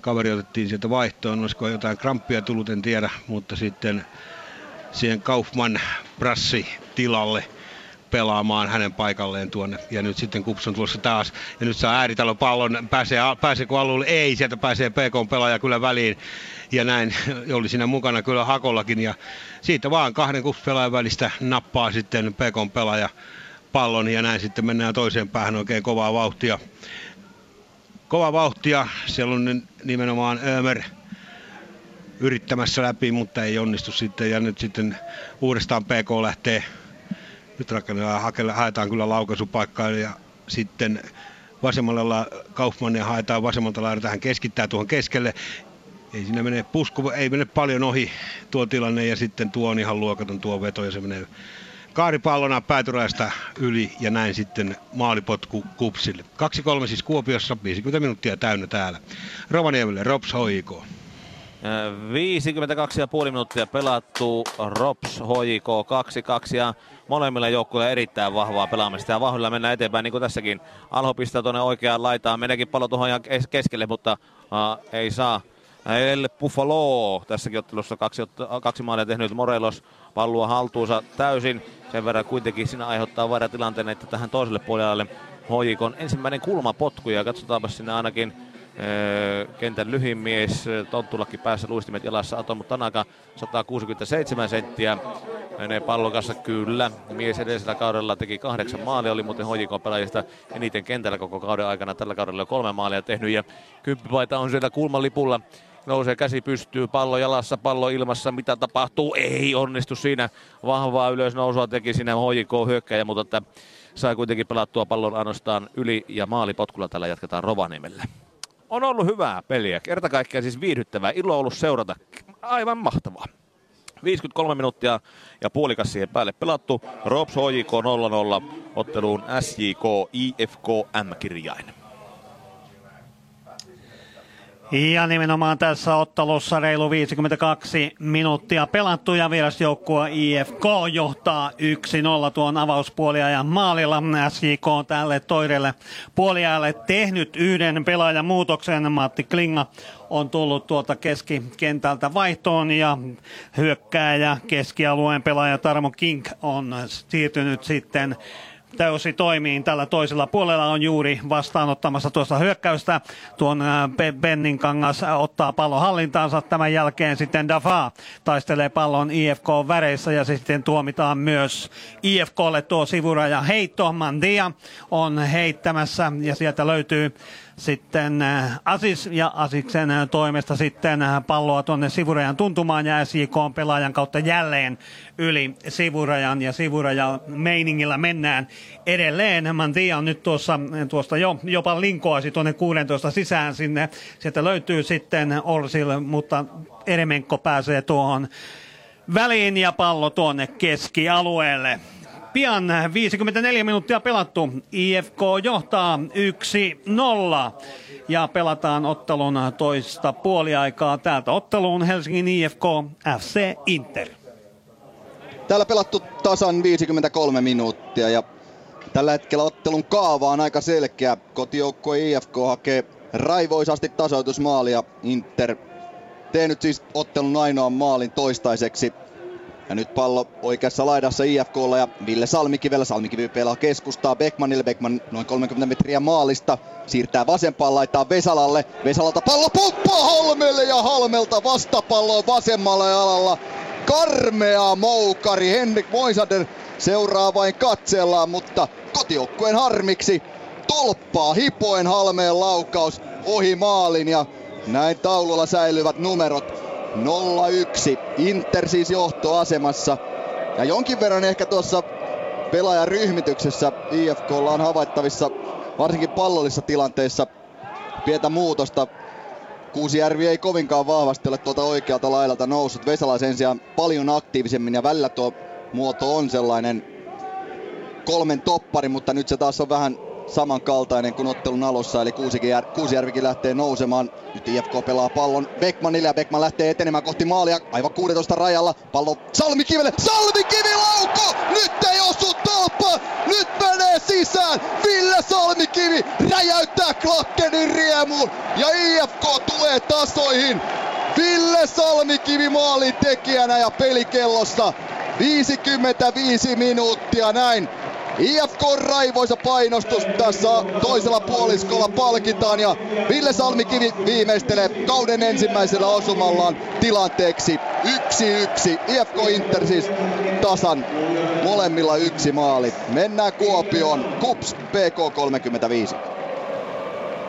kaveri otettiin sieltä vaihtoon. Olisiko jotain kramppia tullut, en tiedä, mutta sitten siihen Kaufman Brassi tilalle – pelaamaan hänen paikalleen tuonne. Ja nyt sitten Kups on tulossa taas. Ja nyt saa ääritalo pallon. Pääsee, pääseekö alueelle? Ei, sieltä pääsee PK-pelaaja kyllä väliin. Ja näin oli siinä mukana kyllä Hakollakin. Ja siitä vaan kahden Kups-pelaajan välistä nappaa sitten PK-pelaaja pallon. Ja näin sitten mennään toiseen päähän oikein kovaa vauhtia. Kova vauhtia. Siellä on nimenomaan Ömer yrittämässä läpi, mutta ei onnistu sitten. Ja nyt sitten uudestaan PK lähtee nyt rakennetaan, haetaan kyllä laukaisupaikkaa ja sitten vasemmalla Kaufmania haetaan vasemmalta laidalta, hän keskittää tuohon keskelle. Ei siinä mene pusku, ei mene paljon ohi tuo tilanne ja sitten tuo on ihan luokaton tuo veto ja se menee kaaripallona päätyräistä yli ja näin sitten maalipotku kupsille. 2-3 siis Kuopiossa, 50 minuuttia täynnä täällä. Rovaniemelle Rops Hoiko. 52,5 minuuttia pelattu, Rops, HJK 2-2 ja molemmilla joukkueilla erittäin vahvaa pelaamista ja vahvilla mennään eteenpäin niin kuin tässäkin. Alho pistää tuonne oikeaan laitaan, meneekin pallo tuohon ihan keskelle, mutta uh, ei saa. El Buffalo tässäkin ottelussa kaksi, kaksi maalia tehnyt Morelos pallua haltuunsa täysin. Sen verran kuitenkin siinä aiheuttaa vaara tilanteen, että tähän toiselle puolelle HJK ensimmäinen kulmapotku ja katsotaanpa sinne ainakin kentän lyhin mies, tonttulakin päässä luistimet jalassa, Atomu Tanaka 167 senttiä, menee pallon kanssa kyllä. Mies edellisellä kaudella teki kahdeksan maalia, oli muuten HJK pelaajista eniten kentällä koko kauden aikana. Tällä kaudella on kolme maalia tehnyt ja kymppipaita on siellä kulman lipulla. Nousee käsi pystyy, pallo jalassa, pallo ilmassa, mitä tapahtuu? Ei onnistu siinä. Vahvaa ylösnousua teki siinä HJK hyökkäjä, mutta että sai kuitenkin pelattua pallon ainoastaan yli ja maalipotkulla tällä jatketaan Rovaniemelle on ollut hyvää peliä. Kerta kaikkiaan siis viihdyttävää. Ilo ollut seurata. Aivan mahtavaa. 53 minuuttia ja puolikas siihen päälle pelattu. Rops HJK 0-0 otteluun SJK IFK M-kirjain. Ja nimenomaan tässä ottelussa reilu 52 minuuttia pelattu ja vierasjoukkue IFK johtaa 1-0 tuon avauspuoliajan maalilla. SJK tälle toirelle puoliajalle tehnyt yhden pelaajan muutoksen. Matti Klinga on tullut tuolta keskikentältä vaihtoon ja hyökkääjä keskialueen pelaaja Tarmo King on siirtynyt sitten täysi toimiin tällä toisella puolella on juuri vastaanottamassa tuosta hyökkäystä. Tuon Bennin kangas ottaa pallon hallintaansa. Tämän jälkeen sitten Dafa taistelee pallon IFK-väreissä ja sitten tuomitaan myös IFKlle tuo sivuraja heitto. Mandia on heittämässä ja sieltä löytyy sitten äh, Asis ja Asiksen äh, toimesta sitten äh, palloa tuonne sivurajan tuntumaan ja SJK on pelaajan kautta jälleen yli sivurajan ja sivurajan meiningillä mennään edelleen. Mantia on nyt tuossa, tuosta jo, jopa linkoasi tuonne 16 sisään sinne. Sieltä löytyy sitten Orsil, mutta Eremenko pääsee tuohon väliin ja pallo tuonne keskialueelle. Pian 54 minuuttia pelattu. IFK johtaa 1-0 ja pelataan ottelun toista puoliaikaa. Täältä otteluun Helsingin IFK FC Inter. Täällä pelattu tasan 53 minuuttia ja tällä hetkellä ottelun kaava on aika selkeä. Kotijoukkue IFK hakee raivoisasti tasoitusmaalia. Inter tehnyt siis ottelun ainoan maalin toistaiseksi ja nyt pallo oikeassa laidassa IFKlla ja Ville Salmikivellä. Salmikivi pelaa keskustaa Beckmanille. Beckman noin 30 metriä maalista. Siirtää vasempaan laittaa Vesalalle. Vesalalta pallo pomppaa Halmelle ja Halmelta vastapallo vasemmalle alalla. Karmea moukari. Henrik Moisander seuraa vain katsellaan, mutta kotijoukkueen harmiksi tolppaa hipoen Halmeen laukaus ohi maalin ja näin taululla säilyvät numerot 0-1. Inter siis johtoasemassa. Ja jonkin verran ehkä tuossa pelaajan ryhmityksessä IFKlla on havaittavissa varsinkin pallollisissa tilanteissa pientä muutosta. Kuusijärvi ei kovinkaan vahvasti ole tuolta oikealta laidalta noussut. Vesala sen sijaan paljon aktiivisemmin ja välillä tuo muoto on sellainen kolmen toppari, mutta nyt se taas on vähän samankaltainen kuin ottelun alussa, eli Kuusijärvikin lähtee nousemaan. Nyt IFK pelaa pallon Beckmanille ja Beckman lähtee etenemään kohti maalia aivan 16 rajalla. Pallo Salmikivelle, Salmikivi lauko! Nyt ei osu tolppa! Nyt menee sisään! Ville Salmikivi räjäyttää Klakkenin riemuun ja IFK tulee tasoihin. Ville Salmikivi maalin tekijänä ja pelikellossa 55 minuuttia näin IFK raivoisa painostus tässä toisella puoliskolla palkitaan ja Ville Salmikivi viimeistelee kauden ensimmäisellä osumallaan tilanteeksi 1-1. IFK Inter siis tasan molemmilla yksi maali. Mennään Kuopioon. Kups PK 35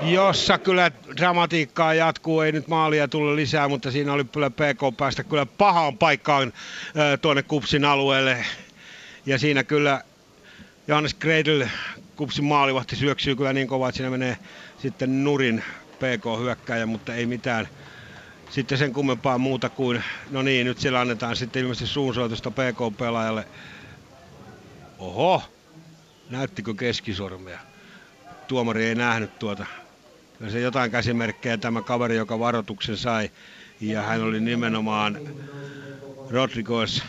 jossa kyllä dramatiikkaa jatkuu, ei nyt maalia tule lisää, mutta siinä oli kyllä PK päästä kyllä pahaan paikkaan tuonne Kupsin alueelle. Ja siinä kyllä Johannes Greidel, kupsin maalivahti, syöksyy kyllä niin kovaa, että siinä menee sitten nurin PK-hyökkäjä, mutta ei mitään sitten sen kummempaa muuta kuin, no niin, nyt siellä annetaan sitten ilmeisesti suunsoitusta PK-pelaajalle. Oho, näyttikö keskisormea? Tuomari ei nähnyt tuota. Ja se jotain käsimerkkejä tämä kaveri, joka varoituksen sai. Ja hän oli nimenomaan Rodriguez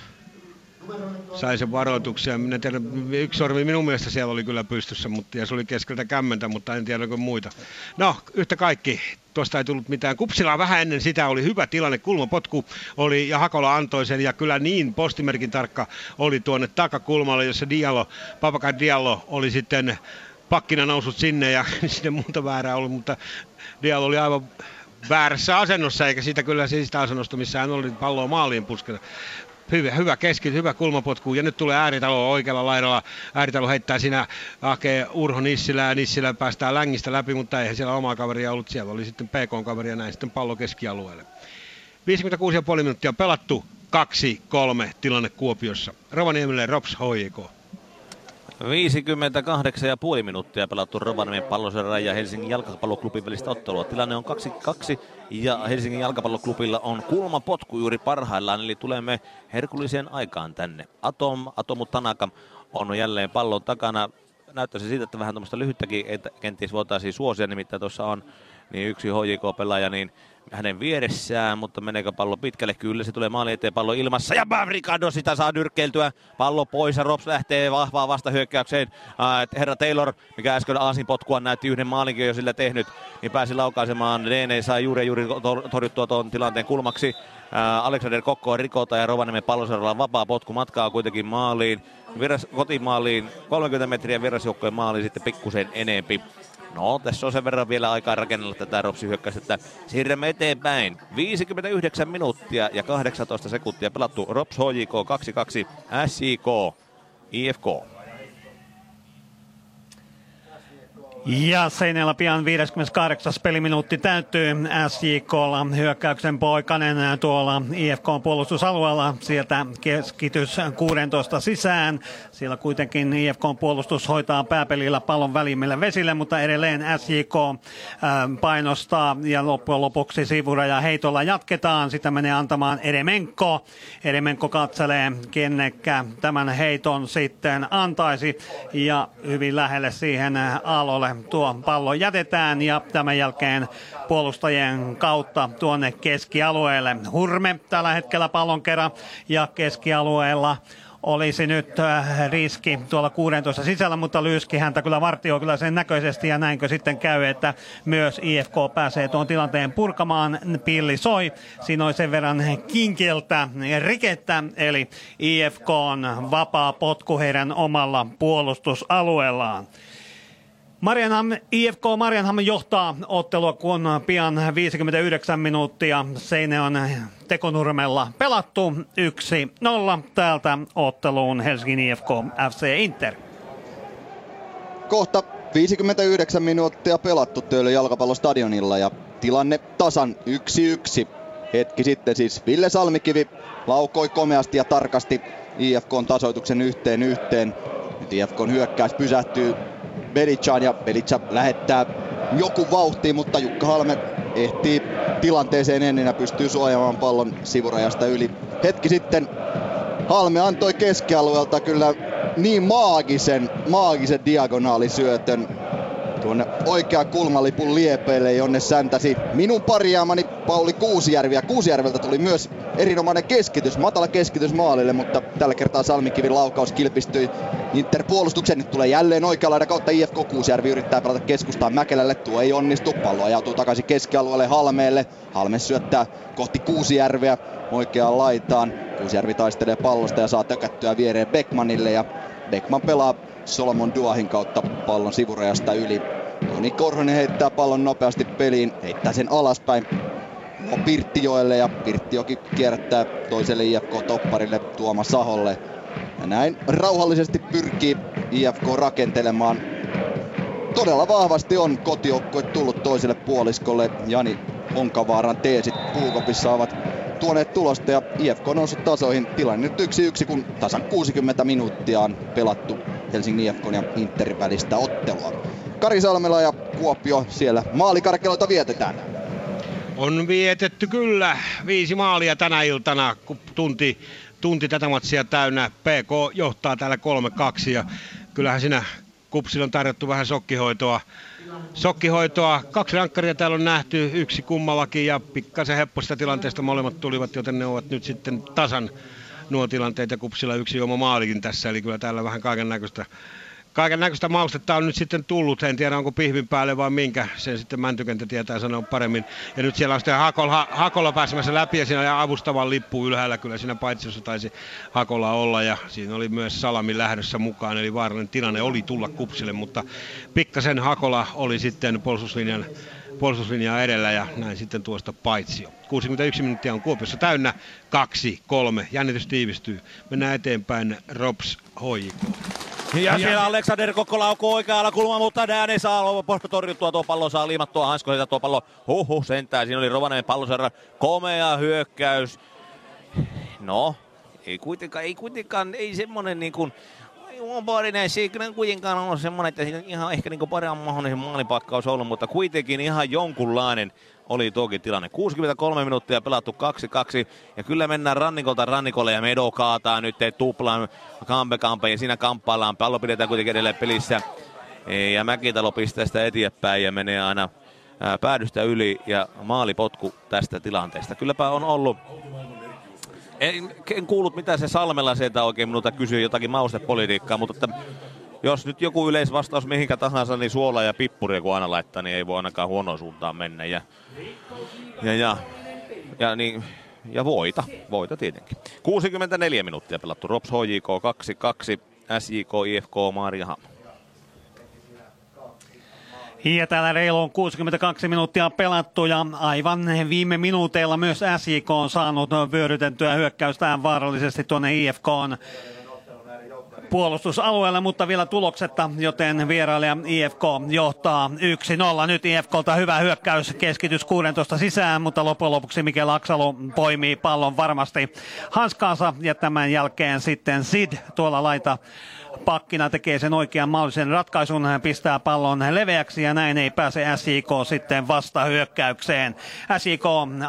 sai sen varoituksen. Minä tiedän, yksi sormi minun mielestä siellä oli kyllä pystyssä, mutta, ja se oli keskeltä kämmentä, mutta en tiedä kuin muita. No, yhtä kaikki, tuosta ei tullut mitään. Kupsilla vähän ennen sitä oli hyvä tilanne, kulmapotku oli ja Hakola antoi sen ja kyllä niin postimerkin tarkka oli tuonne takakulmalle, jossa Diallo, Papaka Diallo oli sitten pakkina noussut sinne ja sinne muuta väärää ollut, mutta Diallo oli aivan väärässä asennossa, eikä siitä kyllä siitä asennosta, missä hän oli palloa maaliin pusketa hyvä, hyvä keski, hyvä kulmapotku ja nyt tulee Ääritalo oikealla laidalla. Ääritalo heittää siinä, hakee Urho Nissilää ja Nissilä päästää längistä läpi, mutta eihän siellä omaa kaveria ollut. Siellä oli sitten PK-kaveri ja näin sitten pallo keskialueelle. 56,5 minuuttia pelattu, 2-3 tilanne Kuopiossa. Rovaniemelle Rops HJK. 58,5 minuuttia pelattu Rovaniemen palloseran ja Helsingin jalkapalloklubin välistä ottelua. Tilanne on 2-2 ja Helsingin jalkapalloklubilla on kulmapotku juuri parhaillaan, eli tulemme herkulliseen aikaan tänne. Atom, Atomu Tanaka on jälleen pallon takana. Näyttäisi siitä, että vähän tuommoista lyhyttäkin että kenties voitaisiin suosia, nimittäin tuossa on niin yksi HJK-pelaaja, niin hänen vieressään, mutta meneekö pallo pitkälle? Kyllä, se tulee maali eteen, pallo ilmassa ja Bavrikado sitä saa nyrkkeiltyä. Pallo pois ja Rops lähtee vahvaan vastahyökkäykseen. Herra Taylor, mikä äsken Aasin potkua näytti yhden maalinkin jo sillä tehnyt, niin pääsi laukaisemaan. Dene sai juuri juuri torjuttua tuon tilanteen kulmaksi. Alexander Kokko rikota ja Rovaniemen pallosaralla vapaa potku matkaa kuitenkin maaliin. Virras, kotimaaliin 30 metriä virrasjoukkojen maaliin sitten pikkusen enempi. No, tässä on sen verran vielä aikaa rakennella tätä Ropsi hyökkäystä, että siirrämme eteenpäin. 59 minuuttia ja 18 sekuntia pelattu Rops HJK 2-2 SJK IFK. Ja Seinällä pian 58. peliminuutti täyttyy SJKlla. Hyökkäyksen poikanen tuolla IFK puolustusalueella. Sieltä keskitys 16 sisään. Siellä kuitenkin IFK puolustus hoitaa pääpelillä pallon välimmille vesille, mutta edelleen SJK painostaa ja loppujen lopuksi sivuraja heitolla jatketaan. Sitä menee antamaan Eremenko. Eremenko katselee, kennekä tämän heiton sitten antaisi ja hyvin lähelle siihen alolle tuo pallo jätetään ja tämän jälkeen puolustajien kautta tuonne keskialueelle. Hurme tällä hetkellä pallon kerran ja keskialueella olisi nyt äh, riski tuolla 16 sisällä, mutta Lyyski häntä kyllä vartioi kyllä sen näköisesti ja näinkö sitten käy, että myös IFK pääsee tuon tilanteen purkamaan. Pilli soi, siinä oli sen verran kinkiltä rikettä, eli IFK on vapaa potku heidän omalla puolustusalueellaan. Marianham, IFK Marianham johtaa ottelua, kun pian 59 minuuttia Seine on Tekonurmella pelattu 1-0 täältä otteluun Helsingin IFK FC Inter. Kohta 59 minuuttia pelattu Töölön jalkapallostadionilla ja tilanne tasan 1-1. Hetki sitten siis Ville Salmikivi laukoi komeasti ja tarkasti IFKn tasoituksen yhteen yhteen. Nyt IFKn hyökkäys pysähtyy Belicaan ja Belica lähettää joku vauhti, mutta Jukka Halme ehtii tilanteeseen ennen ja pystyy suojaamaan pallon sivurajasta yli. Hetki sitten Halme antoi keskialueelta kyllä niin maagisen, maagisen diagonaalisyötön tuonne oikea kulmalipun liepeille, jonne säntäsi minun parjaamani Pauli Kuusijärvi. Ja Kuusijärveltä tuli myös erinomainen keskitys, matala keskitys maalille, mutta tällä kertaa Salmikivin laukaus kilpistyi Inter-puolustuksen. Nyt tulee jälleen oikealla kautta IFK Kuusijärvi yrittää pelata keskustaan Mäkelälle. Tuo ei onnistu. Pallo ajautuu takaisin keskialueelle Halmeelle. Halme syöttää kohti Kuusijärveä oikeaan laitaan. Kuusijärvi taistelee pallosta ja saa tökättyä viereen Beckmanille ja Beckman pelaa Solomon Duahin kautta pallon sivurajasta yli. Toni Korhonen heittää pallon nopeasti peliin, heittää sen alaspäin on Pirttijoelle ja Pirttioki kierrättää toiselle IFK-topparille Tuoma Saholle. Ja näin rauhallisesti pyrkii IFK rakentelemaan. Todella vahvasti on kotijoukkue tullut toiselle puoliskolle. Jani Onkavaaran teesit puukopissa ovat tuoneet tulosta ja IFK on noussut tasoihin. Tilanne nyt yksi yksi, kun tasan 60 minuuttia on pelattu Helsingin IFK ja Interin välistä ottelua. Kari Salmela ja Kuopio siellä maalikarkeloita vietetään. On vietetty kyllä viisi maalia tänä iltana, kun tunti, tunti tätä matsia täynnä. PK johtaa täällä 3-2 ja kyllähän siinä kupsilla on tarjottu vähän sokkihoitoa. Sokkihoitoa, kaksi rankkaria täällä on nähty, yksi kummallakin ja pikkasen hepposta tilanteesta molemmat tulivat, joten ne ovat nyt sitten tasan nuo tilanteet ja kupsilla yksi oma maalikin tässä, eli kyllä täällä vähän kaiken näköistä kaiken näköistä maustetta on nyt sitten tullut. En tiedä onko pihvin päälle vai minkä. Sen sitten Mäntykentä tietää sanoa paremmin. Ja nyt siellä on sitten Hakola, Hakola pääsemässä läpi ja siinä on avustavan lippu ylhäällä. Kyllä siinä paitsi jossa taisi Hakola olla ja siinä oli myös Salami lähdössä mukaan. Eli vaarallinen tilanne oli tulla kupsille, mutta pikkasen Hakola oli sitten puolustuslinjan puolustuslinjaa edellä ja näin sitten tuosta paitsi. 61 minuuttia on Kuopiossa täynnä, kaksi, kolme, jännitys tiivistyy. Mennään eteenpäin, Rops HJK. Ja siellä Alexander Kokko laukuu oikealla kulma, mutta Dään ei saa posta torjuttua. Tuo pallo saa liimattua hanskoilta tuo pallo. Huhhuh sentään. Siinä oli Rovanemen palloserra. Komea hyökkäys. No, ei kuitenkaan, ei kuitenkaan, ei semmonen niin kuin, Juoparinen Signen kuitenkaan on semmoinen, että siinä ihan ehkä niin paremman mahdollinen maalipakkaus ollut, mutta kuitenkin ihan jonkunlainen oli tuokin tilanne. 63 minuuttia pelattu 2-2 ja kyllä mennään rannikolta rannikolle ja Medo kaataa nyt tuplaan kampe kampe ja siinä kamppaillaan. Pallo pidetään kuitenkin edelleen pelissä ja Mäkitalo pistää sitä eteenpäin ja menee aina päädystä yli ja maalipotku tästä tilanteesta. Kylläpä on ollut en, en kuullut mitä se Salmella sieltä oikein minulta kysyi jotakin maustepolitiikkaa, mutta että jos nyt joku yleisvastaus mihinkä tahansa, niin suola ja pippuria kun aina laittaa, niin ei voi ainakaan huonoon suuntaan mennä. Ja, ja, ja, ja, niin, ja voita, voita tietenkin. 64 minuuttia pelattu, Rops HJK 2-2, SJK IFK Maariahamn. Ja täällä reilu on 62 minuuttia pelattu ja aivan viime minuuteilla myös SJK on saanut vyörytettyä hyökkäystään vaarallisesti tuonne IFKon puolustusalueelle, mutta vielä tuloksetta, joten vierailija IFK johtaa 1-0. Nyt IFKlta hyvä hyökkäys, keskitys 16 sisään, mutta loppujen lopuksi Mikel Aksalu poimii pallon varmasti hanskaansa ja tämän jälkeen sitten Sid tuolla laita pakkina tekee sen oikean mahdollisen ratkaisun, hän pistää pallon leveäksi ja näin ei pääse SIK sitten vasta hyökkäykseen. SIK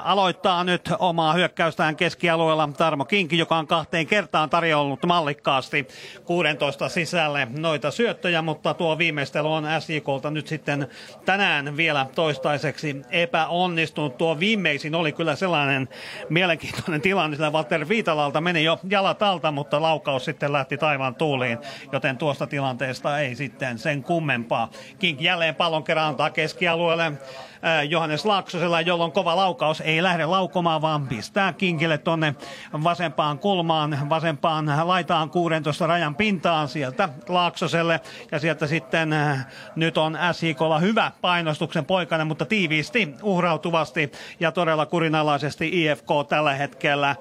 aloittaa nyt omaa hyökkäystään keskialueella Tarmo Kinki, joka on kahteen kertaan tarjollut mallikkaasti 16 sisälle noita syöttöjä, mutta tuo viimeistely on SIKlta nyt sitten tänään vielä toistaiseksi epäonnistunut. Tuo viimeisin oli kyllä sellainen mielenkiintoinen tilanne, sillä Walter Viitalalta meni jo jalat alta, mutta laukaus sitten lähti taivaan tuuliin joten tuosta tilanteesta ei sitten sen kummempaa. Kink jälleen pallon kerran antaa keskialueelle äh, Johannes Laaksosella, jolloin kova laukaus ei lähde laukomaan, vaan pistää Kinkille tonne vasempaan kulmaan, vasempaan laitaan 16 rajan pintaan sieltä Laaksoselle. Ja sieltä sitten äh, nyt on SIKlla hyvä painostuksen poikainen, mutta tiiviisti, uhrautuvasti ja todella kurinalaisesti IFK tällä hetkellä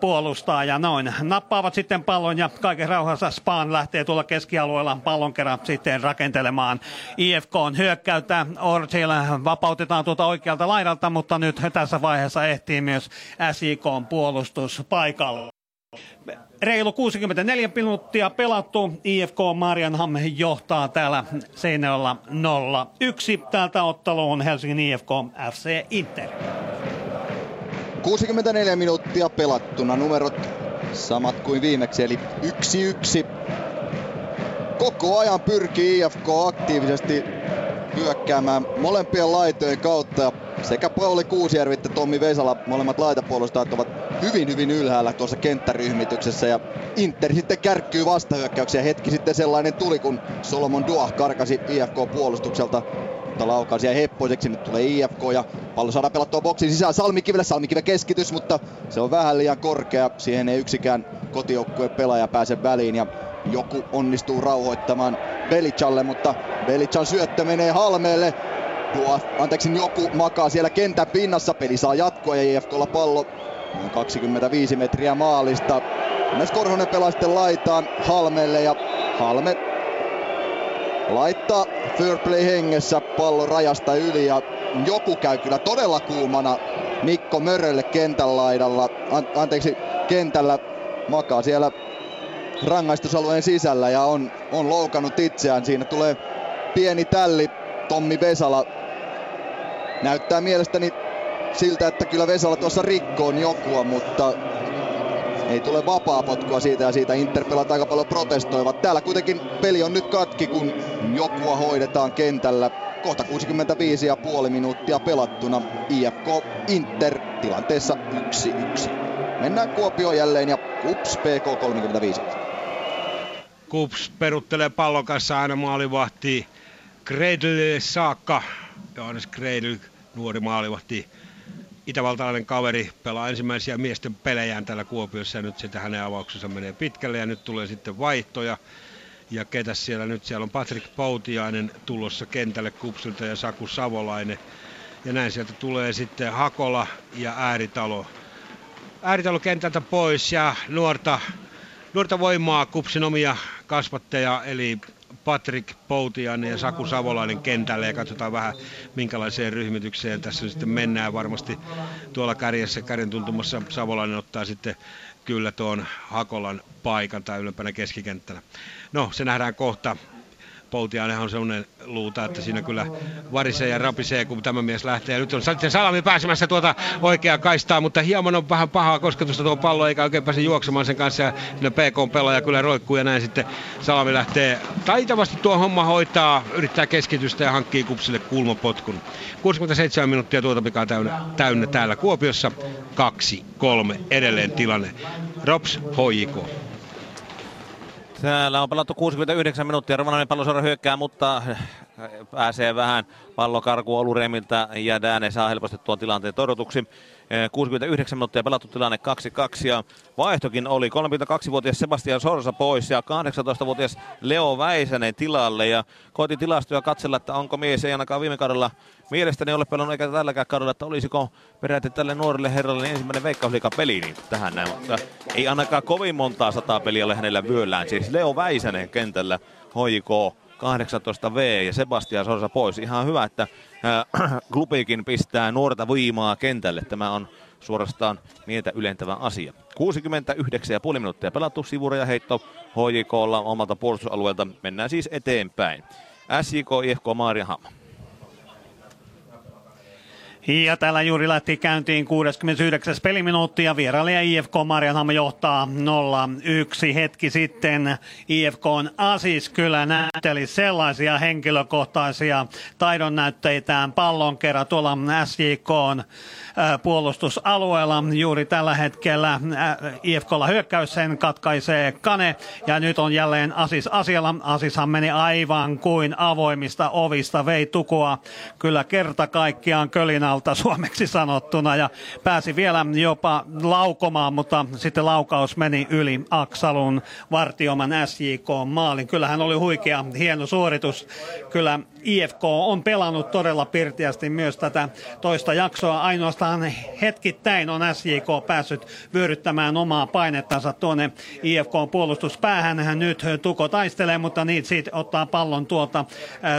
puolustaa ja noin. Nappaavat sitten pallon ja kaiken rauhassa Spaan lähtee tuolla keskialueella pallon kerran sitten rakentelemaan. IFK on hyökkäyttä, Orchil vapautetaan tuolta oikealta laidalta, mutta nyt tässä vaiheessa ehtii myös SIK puolustus paikalla. Reilu 64 minuuttia pelattu. IFK Marianham johtaa täällä Seinäjoella 0-1. Täältä otteluun Helsingin IFK FC Inter. 64 minuuttia pelattuna, numerot samat kuin viimeksi, eli 1-1. Koko ajan pyrkii IFK aktiivisesti hyökkäämään molempien laitojen kautta. Sekä Pauli Kuusjärvi että Tommi Vesala, molemmat laitapuolustajat, ovat hyvin hyvin ylhäällä tuossa kenttäryhmityksessä. Ja Inter sitten kärkkyy vastahyökkäyksiä. Hetki sitten sellainen tuli, kun Solomon Duah karkasi IFK-puolustukselta mutta laukaus jäi heppoiseksi. Nyt tulee IFK ja pallo saadaan pelattua boksin sisään Salmikivelle. Salmikive keskitys, mutta se on vähän liian korkea. Siihen ei yksikään kotijoukkueen pelaaja pääse väliin ja joku onnistuu rauhoittamaan Belichalle, mutta Belichan syöttö menee Halmeelle. Tuo, anteeksi, joku makaa siellä kentän pinnassa. Peli saa jatkoa ja IFKlla pallo noin 25 metriä maalista. Myös Korhonen pelaa sitten laitaan Halmelle ja Halme laittaa fair play hengessä pallo rajasta yli ja joku käy kyllä todella kuumana Mikko Mörölle kentän laidalla, an- anteeksi kentällä makaa siellä rangaistusalueen sisällä ja on, on loukannut itseään. Siinä tulee pieni tälli Tommi Vesala. Näyttää mielestäni siltä, että kyllä Vesala tuossa rikkoon jokua, mutta ei tule vapaa potkua siitä ja siitä Inter pelat aika paljon protestoivat. Täällä kuitenkin peli on nyt katki, kun jokua hoidetaan kentällä. Kohta 65,5 minuuttia pelattuna. IFK Inter tilanteessa 1-1. Mennään Kuopio jälleen ja Kups PK 35. Kups peruttelee pallon kanssa aina maalivahti Gredlille saakka. Johannes Gredl, nuori maalivahti, itävaltalainen kaveri pelaa ensimmäisiä miesten pelejään täällä Kuopiossa ja nyt sitten hänen avauksensa menee pitkälle ja nyt tulee sitten vaihtoja. Ja ketä siellä nyt? Siellä on Patrick Poutiainen tulossa kentälle Kupsilta ja Saku Savolainen. Ja näin sieltä tulee sitten Hakola ja Ääritalo. Ääritalo kentältä pois ja nuorta, nuorta voimaa Kupsin omia kasvatteja eli Patrick Poutian ja Saku Savolainen kentälle ja katsotaan vähän minkälaiseen ryhmitykseen tässä sitten mennään varmasti tuolla kärjessä kärjen tuntumassa Savolainen ottaa sitten kyllä tuon Hakolan paikan tai ylempänä keskikenttänä. No, se nähdään kohta. Poutiainenhan on sellainen luuta, että siinä kyllä varisee ja rapisee, kun tämä mies lähtee. Nyt on sitten Salami pääsemässä tuota oikeaa kaistaa, mutta hieman on vähän pahaa kosketusta tuo pallo, eikä oikein pääse juoksemaan sen kanssa. Ja siinä PK pelaaja kyllä roikkuu ja näin sitten Salami lähtee taitavasti tuo homma hoitaa, yrittää keskitystä ja hankkii kupsille kulmapotkun. 67 minuuttia tuota pikaa täynnä, täynnä täällä Kuopiossa. 2-3 edelleen tilanne. Rops Hoiko. Täällä on pelattu 69 minuuttia. Rovanainen palloseura hyökkää, mutta pääsee vähän pallokarkuun Oluremiltä ja Dääne saa helposti tuon tilanteen todotuksi. 69 minuuttia pelattu tilanne 2-2 ja vaihtokin oli 32-vuotias Sebastian Sorsa pois ja 18-vuotias Leo Väisänen tilalle ja koitin tilastoja katsella, että onko mies ei ainakaan viime kaudella mielestäni ole pelannut eikä tälläkään kaudella, että olisiko peräti tälle nuorelle herralle niin ensimmäinen veikkausliikan peli niin tähän näin, mutta ei ainakaan kovin montaa sataa peliä ole hänellä vyöllään. Siis Leo Väisänen kentällä hoiko 18V ja Sebastian Sorsa pois. Ihan hyvä, että äh, klubikin pistää nuorta viimaa kentälle. Tämä on suorastaan mieltä ylentävä asia. 69,5 minuuttia pelattu ja heitto HJKlla omalta puolustusalueelta. Mennään siis eteenpäin. SJK IFK Maarianhamma. Ja täällä juuri lähti käyntiin 69. peliminuutti ja vierailija IFK Marjanhamma johtaa 0-1 hetki sitten. IFK on Asis kyllä näytteli sellaisia henkilökohtaisia taidon näytteitään pallon kerran tuolla SJK on puolustusalueella. Juuri tällä hetkellä IFKlla hyökkäys sen katkaisee Kane ja nyt on jälleen Asis asialla. Asishan meni aivan kuin avoimista ovista, vei tukua kyllä kerta kaikkiaan kölinalta suomeksi sanottuna ja pääsi vielä jopa laukomaan, mutta sitten laukaus meni yli Aksalun vartioman SJK maalin. Kyllähän oli huikea, hieno suoritus. Kyllä IFK on pelannut todella pirtiästi myös tätä toista jaksoa. Ainoastaan hetkittäin on SJK päässyt vyöryttämään omaa painettansa tuonne IFK-puolustuspäähän. Hän nyt Tuko taistelee, mutta niin siitä ottaa pallon tuolta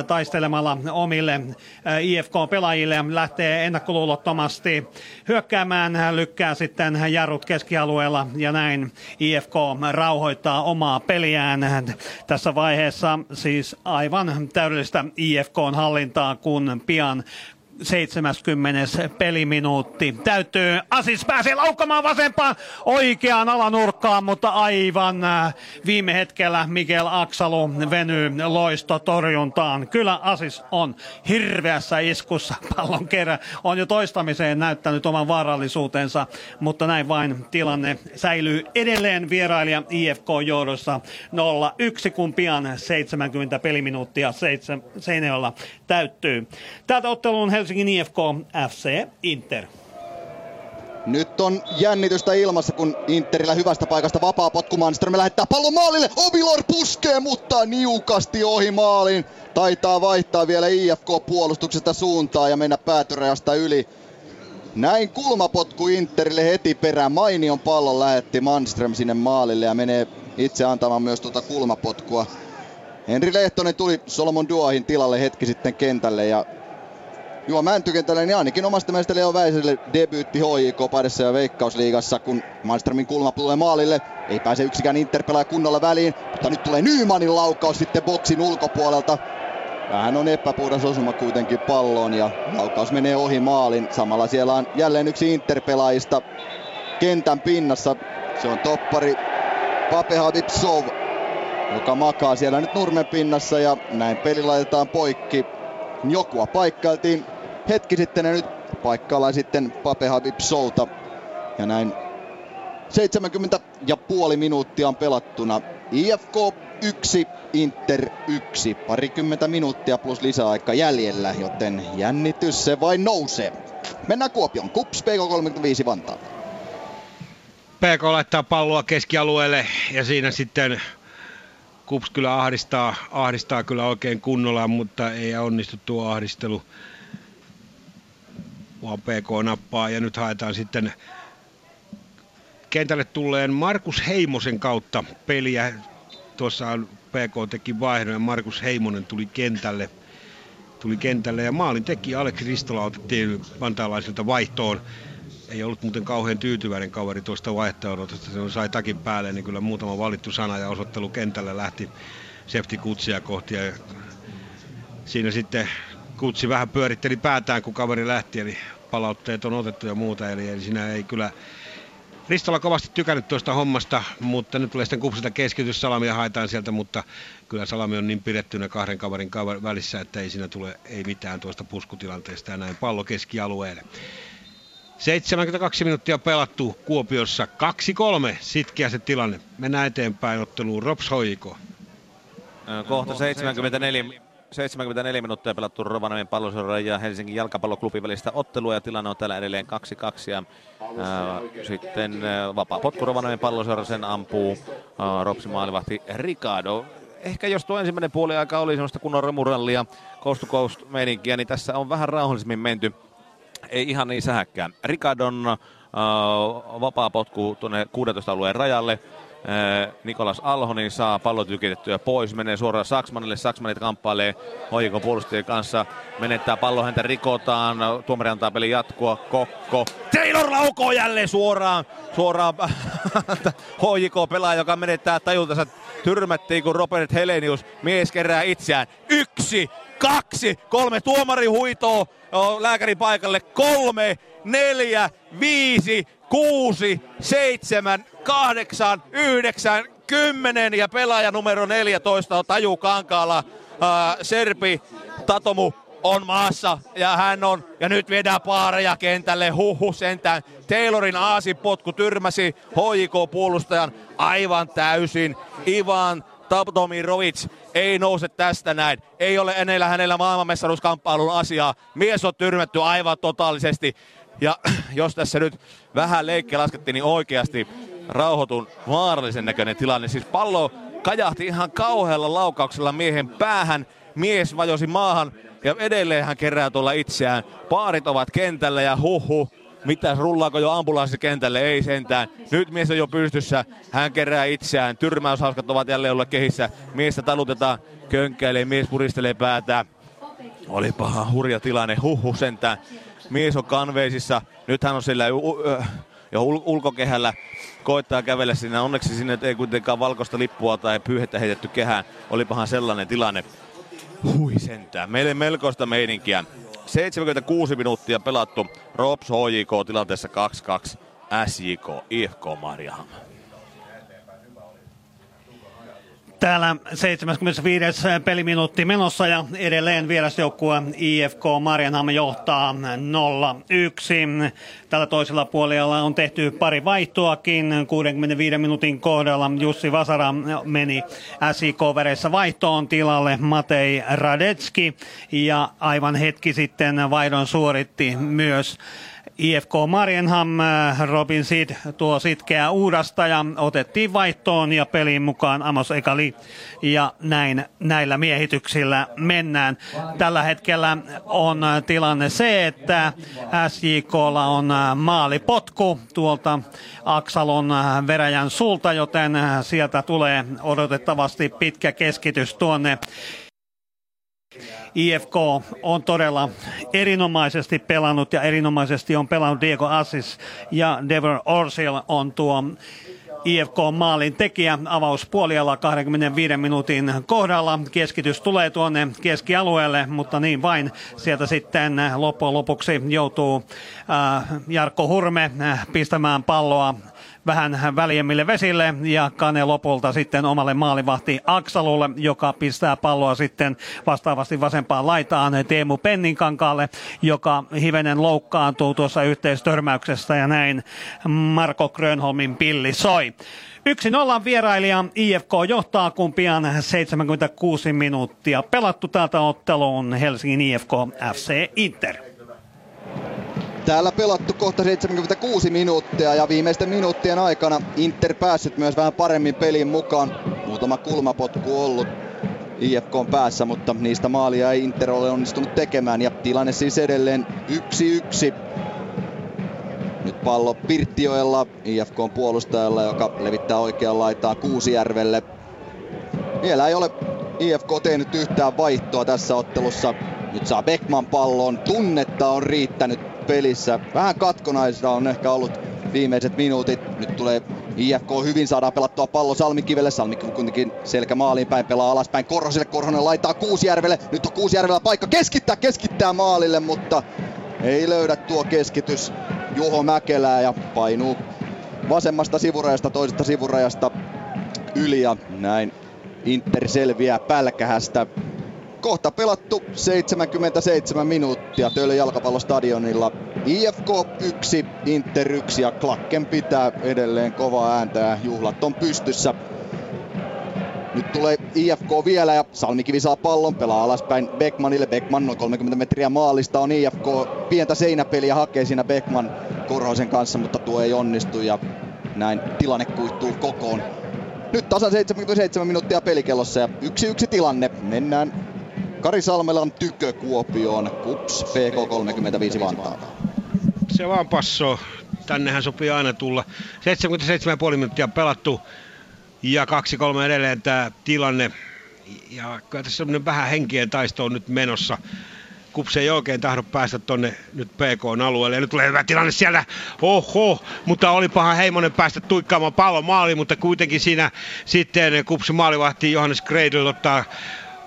taistelemalla omille IFK-pelaajille. Lähtee ennakkoluulottomasti hyökkäämään. Hän lykkää sitten jarrut keskialueella ja näin IFK rauhoittaa omaa peliään. Tässä vaiheessa siis aivan täydellistä IFKn hallintaa, kun pian 70. peliminuutti. Täytyy, Asis pääsee laukkamaan vasempaan oikeaan alanurkkaan, mutta aivan äh, viime hetkellä Miguel Aksalu venyy loistotorjuntaan. Kyllä Asis on hirveässä iskussa pallon kerran. On jo toistamiseen näyttänyt oman vaarallisuutensa, mutta näin vain tilanne säilyy edelleen vierailija IFK-johdossa 0-1, kun pian 70 peliminuuttia Seinäjoella täyttyy. Täältä ottelun Helsingin IFK FC Inter. Nyt on jännitystä ilmassa, kun Interillä hyvästä paikasta vapaa potku Manström lähettää pallon maalille. Obilor puskee, mutta niukasti ohi maalin. Taitaa vaihtaa vielä IFK-puolustuksesta suuntaa ja mennä päätyrajasta yli. Näin kulmapotku Interille heti perään. Mainion pallon lähetti Manström sinne maalille ja menee itse antamaan myös tuota kulmapotkua. Henri Lehtonen tuli Solomon Duahin tilalle hetki sitten kentälle ja Juha Mäntykentällä, niin ainakin omasta mielestä Leo Väiselle debyytti HJK parissa ja Veikkausliigassa, kun Malmströmin kulma tulee maalille. Ei pääse yksikään Interpelaaja kunnolla väliin, mutta nyt tulee Nymanin laukaus sitten boksin ulkopuolelta. Vähän on epäpuhdas osuma kuitenkin palloon ja laukaus menee ohi maalin. Samalla siellä on jälleen yksi Interpelaajista kentän pinnassa. Se on toppari Pape Habibsov, joka makaa siellä nyt nurmen pinnassa ja näin peli laitetaan poikki. Jokua paikkailtiin hetki sitten ja nyt paikkaillaan sitten Pape Habib Souta. Ja näin 70 ja puoli minuuttia on pelattuna. IFK 1, Inter 1. Parikymmentä minuuttia plus lisäaika jäljellä, joten jännitys se vain nousee. Mennään Kuopion. Kups PK35 Vantaa. PK laittaa palloa keskialueelle ja siinä sitten Kups kyllä ahdistaa, ahdistaa kyllä oikein kunnolla, mutta ei onnistu tuo ahdistelu. Vaan PK nappaa ja nyt haetaan sitten kentälle tulleen Markus Heimosen kautta peliä tuossa PK teki vaihdon ja Markus Heimonen tuli kentälle. Tuli kentälle ja maalin teki Aleksi Ristola otettiin vantaalaisilta vaihtoon. Ei ollut muuten kauhean tyytyväinen kaveri tuosta vaihtoehdotusta. Se sai takin päälle, niin kyllä muutama valittu sana ja osoittelu kentälle lähti Sefti Kutsia kohti. Ja siinä sitten Kutsi vähän pyöritteli päätään, kun kaveri lähti, eli palautteet on otettu ja muuta. Eli, eli siinä ei kyllä Ristola kovasti tykännyt tuosta hommasta, mutta nyt tulee sitten kupsilta keskitys, salamia haetaan sieltä, mutta kyllä salami on niin pidettynä kahden kaverin kaver- välissä, että ei siinä tule ei mitään tuosta puskutilanteesta ja näin pallo keskialueelle. 72 minuuttia pelattu Kuopiossa, 2-3, sitkeä se tilanne. Mennään eteenpäin otteluun, Rops Hoiko. Kohta 74 74 minuuttia pelattu Rovaniemen palloseuran ja Helsingin jalkapalloklubin välistä ottelua ja tilanne on täällä edelleen 2-2 ja sitten vapaa potku Rovaniemen palloseura sen ampuu ää, Ropsi maalivahti Ricardo. Ehkä jos tuo ensimmäinen puoli aika oli semmoista kunnon remurallia, coast to coast meininkiä, niin tässä on vähän rauhallisemmin menty. Ei ihan niin sähäkkään. Ricardon ää, vapaa potku tuonne 16 alueen rajalle. Nikolas Alho niin saa pallot tykitettyä pois, menee suoraan Saksmanille, Saksmanit kamppailee Hoikon puolustajien kanssa, menettää pallo, häntä rikotaan, tuomari antaa pelin jatkua, Kokko, Taylor laukoo jälleen suoraan, suoraan Hoiko pelaa, joka menettää tajuntansa, tyrmättiin kun Robert Helenius, mies kerää itseään, yksi, kaksi, kolme, tuomari huitoo lääkärin paikalle, kolme, neljä, viisi, kuusi, seitsemän, kahdeksan, yhdeksän, kymmenen. Ja pelaaja numero 14 on Taju Kankaala. Ää, Serpi Tatomu on maassa ja hän on, ja nyt viedään paareja kentälle, huhu sentään. Taylorin aasipotku tyrmäsi HJK-puolustajan aivan täysin. Ivan Tabdomirovic ei nouse tästä näin. Ei ole enää hänellä maailmanmestaruuskamppailun asiaa. Mies on tyrmätty aivan totaalisesti. Ja jos tässä nyt vähän leikkiä laskettiin, niin oikeasti rauhoitun vaarallisen näköinen tilanne. Siis pallo kajahti ihan kauhealla laukauksella miehen päähän. Mies vajosi maahan ja edelleen hän kerää tuolla itseään. Paarit ovat kentällä ja huhu. Mitäs, rullaako jo ambulanssi kentälle? Ei sentään. Nyt mies on jo pystyssä. Hän kerää itseään. Tyrmäyshauskat ovat jälleen olleet kehissä. Miestä talutetaan, könkkäilee, mies puristelee päätä. Oli paha hurja tilanne, huhu sentään. Mies on kanveisissa. Nyt hän on sillä jo ul- ulkokehällä koittaa kävellä sinne. Onneksi sinne ei kuitenkaan valkoista lippua tai pyyhettä heitetty kehään. Olipahan sellainen tilanne. Hui sentään. Meille melkoista meininkiä. 76 minuuttia pelattu. Rops HJK tilanteessa 2-2. SJK IFK Marjahamn. Täällä 75. peliminuutti menossa ja edelleen vierasjoukkue IFK Marianham johtaa 0-1. Tällä toisella puolella on tehty pari vaihtoakin. 65 minuutin kohdalla Jussi Vasara meni SIK-vereissä vaihtoon tilalle Matei Radetski ja aivan hetki sitten vaihdon suoritti myös IFK Marienham, äh, Robin Sid tuo sitkeä uudasta ja otettiin vaihtoon ja peliin mukaan Amos Ekali. Ja näin näillä miehityksillä mennään. Tällä hetkellä on tilanne se, että SJKlla on äh, maalipotku tuolta Aksalon veräjän sulta, joten sieltä tulee odotettavasti pitkä keskitys tuonne IFK on todella erinomaisesti pelannut ja erinomaisesti on pelannut Diego Assis ja Devon Orsil on tuo IFK-maalin tekijä avauspuolialla 25 minuutin kohdalla. Keskitys tulee tuonne keskialueelle, mutta niin vain sieltä sitten loppujen lopuksi joutuu äh, Jarkko Hurme äh, pistämään palloa vähän väljemmille vesille ja Kane lopulta sitten omalle maalivahti Aksalulle, joka pistää palloa sitten vastaavasti vasempaan laitaan Teemu Penninkankaalle, joka hivenen loukkaantuu tuossa yhteistörmäyksessä ja näin Marko Grönholmin pilli soi. Yksi nollan vierailija IFK johtaa, kun pian 76 minuuttia pelattu täältä otteluun Helsingin IFK FC Inter. Täällä pelattu kohta 76 minuuttia ja viimeisten minuuttien aikana Inter päässyt myös vähän paremmin peliin mukaan. Muutama kulmapotku ollut IFK on päässä, mutta niistä maalia ei Inter ole onnistunut tekemään ja tilanne siis edelleen 1-1. Nyt pallo Pirttioella, IFK on puolustajalla, joka levittää oikean laitaa Kuusijärvelle. Vielä ei ole IFK tehnyt yhtään vaihtoa tässä ottelussa. Nyt saa Beckman pallon. Tunnetta on riittänyt pelissä. Vähän katkonaista on ehkä ollut viimeiset minuutit. Nyt tulee IFK hyvin saadaan pelattua pallo Salmikivelle. Salmikivi kuitenkin selkä maaliin päin pelaa alaspäin Korhoselle. Korhonen laittaa Kuusjärvelle. Nyt on Kuusjärvellä paikka keskittää, keskittää maalille, mutta ei löydä tuo keskitys Juho Mäkelää ja painuu vasemmasta sivurajasta toisesta sivurajasta yli ja näin Inter selviää pälkähästä. Kohta pelattu 77 minuuttia Töölön jalkapallostadionilla. IFK 1, Inter 1 ja Klakken pitää edelleen kovaa ääntä ja juhlat on pystyssä. Nyt tulee IFK vielä ja Salmikivi saa pallon, pelaa alaspäin Beckmanille. Beckman noin 30 metriä maalista on IFK. Pientä seinäpeliä hakee siinä Beckman Korhosen kanssa, mutta tuo ei onnistu ja näin tilanne kuihtuu kokoon. Nyt tasan 77 minuuttia pelikellossa ja yksi yksi tilanne. Mennään Kari Salmelan tykö Kuopioon. Kups PK35 Vantaa. Se vaan passoo. Tännehän sopii aina tulla. 77,5 minuuttia pelattu ja 2-3 edelleen tämä tilanne. Ja kyllä tässä on vähän henkien taisto on nyt menossa. Kups ei oikein tahdo päästä tonne nyt PK-alueelle. Ja nyt tulee hyvä tilanne siellä. Oho, mutta oli paha Heimonen päästä tuikkaamaan pallon maaliin, mutta kuitenkin siinä sitten Kupsin maalivahti Johannes Greidel ottaa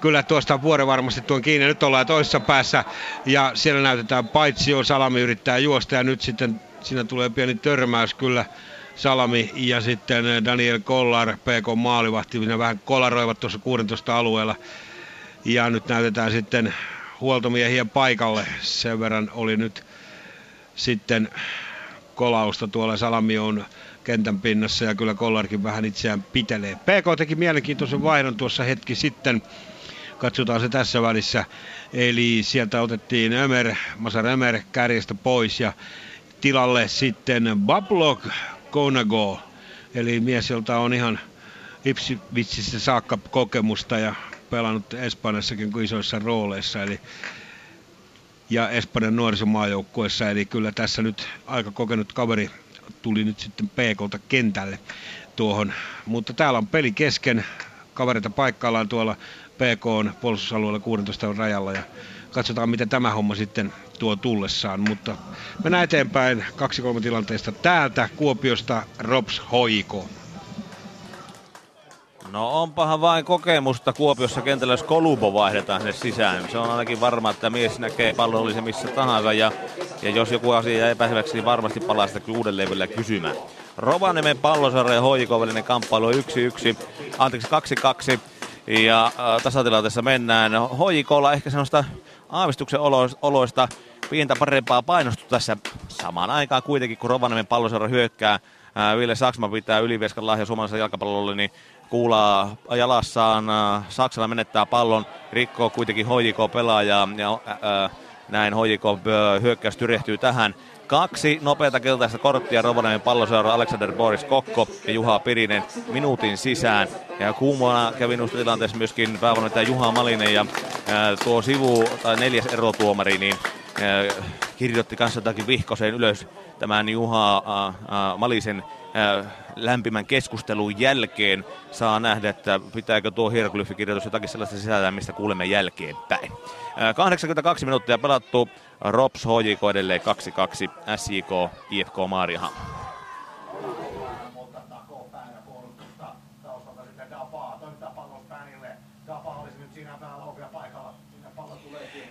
kyllä tuosta vuoren varmasti tuon kiinni. Nyt ollaan toisessa päässä ja siellä näytetään paitsi jo Salami yrittää juosta ja nyt sitten siinä tulee pieni törmäys kyllä. Salami ja sitten Daniel Kollar, PK maalivahti, minä vähän kolaroivat tuossa 16 alueella. Ja nyt näytetään sitten huoltomiehiä paikalle. Sen verran oli nyt sitten kolausta tuolla Salami on kentän pinnassa ja kyllä Kollarkin vähän itseään pitelee. PK teki mielenkiintoisen vaihdon tuossa hetki sitten. Katsotaan se tässä välissä. Eli sieltä otettiin Ömer, Masar Ömer kärjestä pois ja tilalle sitten Bablok Konago. Eli mies, jolta on ihan Ipswitzissä saakka kokemusta ja pelannut Espanjassakin isoissa rooleissa. Eli ja Espanjan nuorisomaajoukkueessa, eli kyllä tässä nyt aika kokenut kaveri tuli nyt sitten PKlta kentälle tuohon. Mutta täällä on peli kesken, kavereita paikkaillaan tuolla PK on puolustusalueella 16 rajalla ja katsotaan miten tämä homma sitten tuo tullessaan. Mutta mennään eteenpäin kaksi kolme tilanteesta täältä Kuopiosta Robs Hoiko. No onpahan vain kokemusta Kuopiossa kentällä, jos Kolubo vaihdetaan sinne sisään. Se on ainakin varma, että mies näkee pallon oli se missä tahansa ja, ja jos joku asia jää epäselväksi, niin varmasti palaa sitä uudelleen vielä kysymään. Rovaniemen pallosarja ja Hoiko välinen kamppailu 1-1, anteeksi 2-2 ja äh, tasatilanteessa mennään. Hoikolla ehkä sellaista aavistuksen oloista pientä parempaa painostusta tässä samaan aikaan kuitenkin, kun Rovaniemen palloseura hyökkää. Äh, Ville Saksman pitää Ylivieskan lahja suomalaisella jalkapallolle, niin kuulaa jalassaan. Äh, Saksala menettää pallon, rikkoo kuitenkin HJK pelaajaa ja äh, näin HJK äh, hyökkäys tyrehtyy tähän. Kaksi nopeata keltaista korttia Rovaniemen palloseura Alexander Boris Kokko ja Juha Pirinen minuutin sisään. Ja kuumana kävi minusta tilanteessa myöskin päävalmentaja Juha Malinen ja ää, tuo sivu tai neljäs erotuomari niin ää, kirjoitti kanssa jotakin vihkoseen ylös tämän Juha ää, Malisen lämpimän keskustelun jälkeen. Saa nähdä, että pitääkö tuo hieroglyfikirjoitus jotakin sellaista sisällä, mistä kuulemme jälkeenpäin. Ää, 82 minuuttia pelattu. Rops HJK edelleen 2-2, SJK, IFK Maariahamn.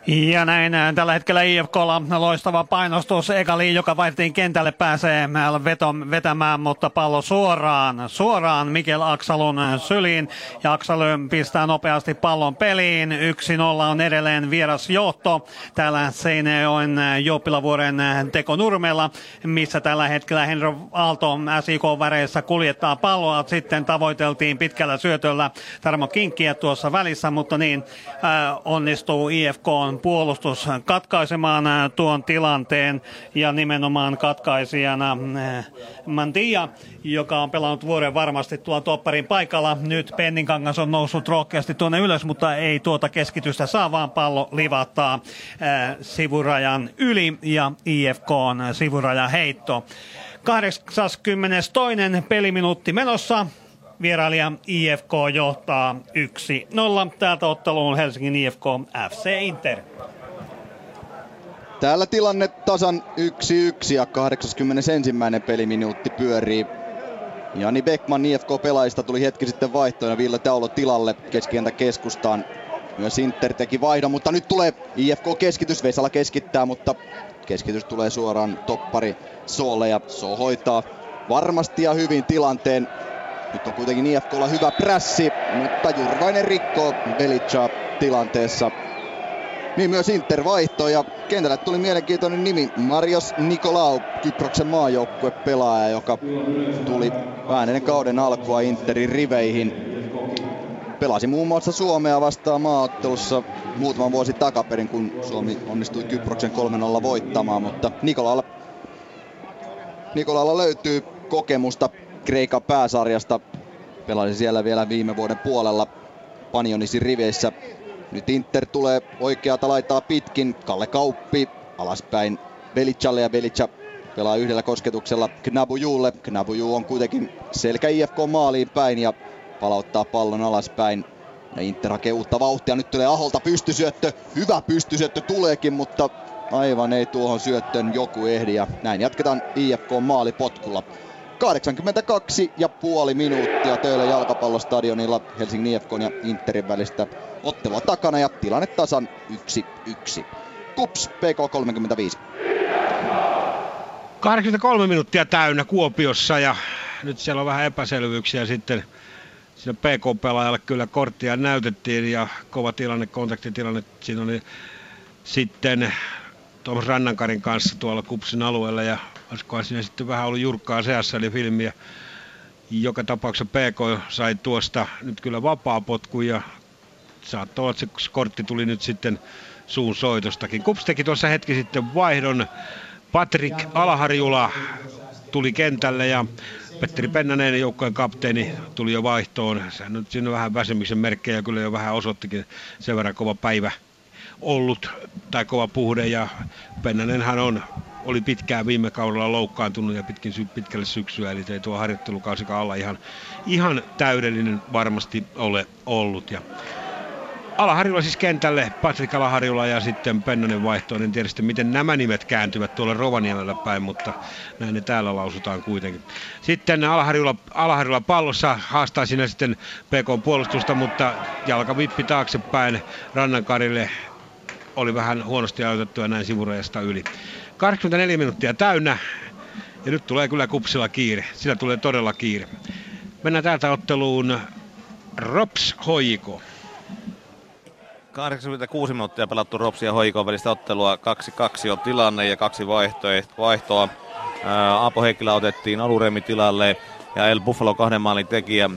Ja näin äh, tällä hetkellä IFKlla loistava painostus. Ekali, joka vaihtiin kentälle, pääsee äh, veto, vetämään, mutta pallo suoraan, suoraan Mikel Aksalun äh, syliin. Ja Aksalu pistää nopeasti pallon peliin. 1-0 on edelleen vieras johto täällä Seinäjoen Jouppilavuoren tekonurmella, missä tällä hetkellä Henro Aalto SIK-väreissä kuljettaa palloa. Sitten tavoiteltiin pitkällä syötöllä Tarmo Kinkkiä tuossa välissä, mutta niin äh, onnistuu IFK puolustus katkaisemaan äh, tuon tilanteen ja nimenomaan katkaisijana äh, Mantia, joka on pelannut vuoden varmasti tuon topparin paikalla. Nyt Penninkangas on noussut rohkeasti tuonne ylös, mutta ei tuota keskitystä saa, vaan pallo livattaa äh, sivurajan yli ja IFK on sivuraja heitto. 82. peliminuutti menossa. Vierailija IFK johtaa 1-0. Täältä otteluun Helsingin IFK FC Inter. Täällä tilanne tasan 1-1 ja 81. peliminuutti pyörii. Jani Beckman IFK-pelaajista tuli hetki sitten vaihtoon ja Ville Taulo tilalle keskientä keskustaan. Myös Inter teki vaihdon, mutta nyt tulee IFK-keskitys. Vesala keskittää, mutta keskitys tulee suoraan toppari Soolle ja So hoitaa varmasti ja hyvin tilanteen. Nyt on kuitenkin IFKlla hyvä prässi, mutta Jurvainen rikkoo Belitsa tilanteessa. Niin myös Inter vaihto ja kentälle tuli mielenkiintoinen nimi Marios Nikolau, Kyproksen maajoukkue pelaaja, joka tuli vähän ennen kauden alkua Interin riveihin. Pelasi muun muassa Suomea vastaan maaottelussa muutaman vuosi takaperin, kun Suomi onnistui Kyproksen 3-0 voittamaan, mutta Nikolalla, Nikolalla löytyy kokemusta Kreikan pääsarjasta. Pelasi siellä vielä viime vuoden puolella Panionisin riveissä. Nyt Inter tulee oikeata laitaa pitkin. Kalle Kauppi alaspäin Belicalle ja Belica pelaa yhdellä kosketuksella Knabujulle. Knabuju on kuitenkin selkä IFK maaliin päin ja palauttaa pallon alaspäin. Ja Inter hakee uutta vauhtia. Nyt tulee Aholta pystysyöttö. Hyvä pystysyöttö tuleekin, mutta aivan ei tuohon syöttöön joku ehdi. Ja näin jatketaan IFK maalipotkulla. 82 ja puoli minuuttia Töölön jalkapallostadionilla Helsingin IFK ja Interin välistä ottelua takana ja tilanne tasan 1-1. Kups PK 35. 83 minuuttia täynnä Kuopiossa ja nyt siellä on vähän epäselvyyksiä sitten siinä PK-pelaajalle kyllä korttia näytettiin ja kova tilanne, kontaktitilanne siinä oli sitten Tuomas Rannankarin kanssa tuolla Kupsin alueella ja olisikohan siinä sitten vähän ollut jurkkaa seassa eli filmiä. Joka tapauksessa PK sai tuosta nyt kyllä vapaa potku ja saattoi olla, että se kortti tuli nyt sitten suun soitostakin. Kups teki tuossa hetki sitten vaihdon. Patrick Alaharjula tuli kentälle ja Petteri Pennanen, joukkojen kapteeni, tuli jo vaihtoon. Se nyt siinä vähän väsymyksen merkkejä kyllä jo vähän osoittikin sen verran kova päivä ollut tai kova puhde ja Pennanenhan on, oli pitkään viime kaudella loukkaantunut ja pitkin sy- pitkälle syksyä, eli ei tuo harjoittelukausikaan alla ihan, ihan täydellinen varmasti ole ollut. Ja Alaharjulla siis kentälle, Patrik Alaharjulla ja sitten Pennanen vaihtoon. En tiedä sitten, miten nämä nimet kääntyvät tuolle Rovaniemellä päin, mutta näin ne täällä lausutaan kuitenkin. Sitten Alaharjulla, Alaharjulla pallossa haastaa sinne sitten PK-puolustusta, mutta jalkavippi taaksepäin Rannankarille oli vähän huonosti ajoitettu ja näin sivurajasta yli. 84 minuuttia täynnä ja nyt tulee kyllä kupsilla kiire. Sillä tulee todella kiire. Mennään täältä otteluun Rops Hoiko. 86 minuuttia pelattu Ropsi ja Hoikon välistä ottelua. 2-2 on tilanne ja kaksi vaihtoa. Aapo Heikkilä otettiin Aluremi tilalle ja El Buffalo kahden maalin tekijä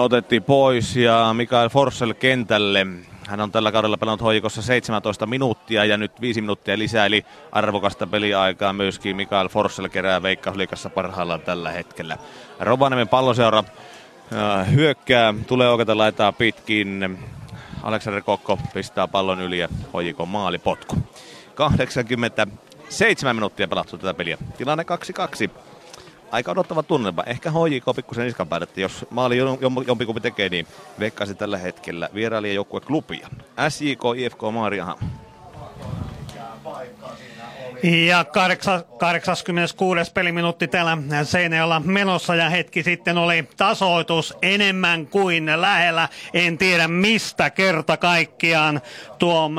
otettiin pois ja Mikael Forssell kentälle. Hän on tällä kaudella pelannut hoikossa 17 minuuttia ja nyt 5 minuuttia lisää, eli arvokasta peliaikaa myöskin Mikael Forssell kerää Veikkausliikassa parhaillaan tällä hetkellä. Rovaniemen palloseura hyökkää, tulee oikeata laitaa pitkin. Aleksander Kokko pistää pallon yli ja hoikon maalipotku. 87 minuuttia pelattu tätä peliä. Tilanne 2-2 aika odottava tunnelma. Ehkä HJK pikkusen niskan päälle, että jos maali jompikumpi tekee, niin veikkaisin tällä hetkellä joukkue klubia. SJK, IFK, Maariahan. Ja 86. peliminuutti täällä Seinäjoella menossa ja hetki sitten oli tasoitus enemmän kuin lähellä. En tiedä mistä kerta kaikkiaan tuo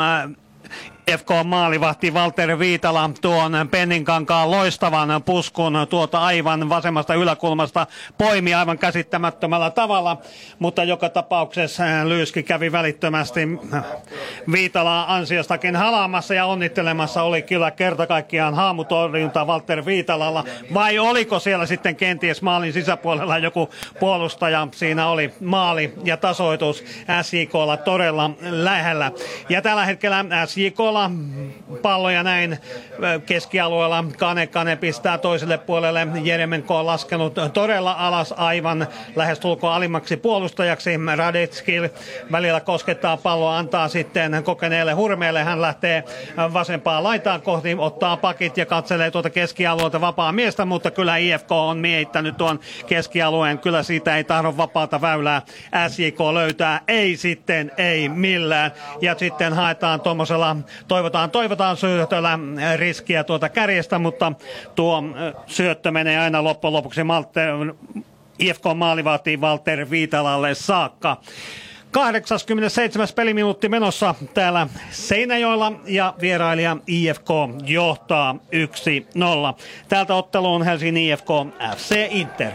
FK-maalivahti Walter Viitala tuon Penninkankaan loistavan puskun tuota aivan vasemmasta yläkulmasta poimi aivan käsittämättömällä tavalla, mutta joka tapauksessa Lyyski kävi välittömästi Viitala ansiostakin halaamassa ja onnittelemassa oli kyllä kerta kaikkiaan haamutorjunta Walter Viitalalla, vai oliko siellä sitten kenties maalin sisäpuolella joku puolustaja, siinä oli maali ja tasoitus SJKlla todella lähellä. Ja tällä hetkellä SJKlla Kova pallo ja näin keskialueella Kane Kane pistää toiselle puolelle. Jeremenko on laskenut todella alas aivan lähestulkoon alimmaksi puolustajaksi. Radetski välillä koskettaa palloa, antaa sitten kokeneelle hurmeelle. Hän lähtee vasempaa laitaan kohti, ottaa pakit ja katselee tuota keskialueelta vapaa miestä, mutta kyllä IFK on miehittänyt tuon keskialueen. Kyllä siitä ei tahdo vapaata väylää SJK löytää. Ei sitten, ei millään. Ja sitten haetaan tuommoisella, toivotaan, toivotaan syötöllä riskiä tuota kärjestä, mutta tuo syöttö menee aina loppujen lopuksi Malte, IFK maali vaatii Walter Viitalalle saakka. 87. peliminuutti menossa täällä Seinäjoella ja vierailija IFK johtaa 1-0. Täältä otteluun Helsingin IFK FC Inter.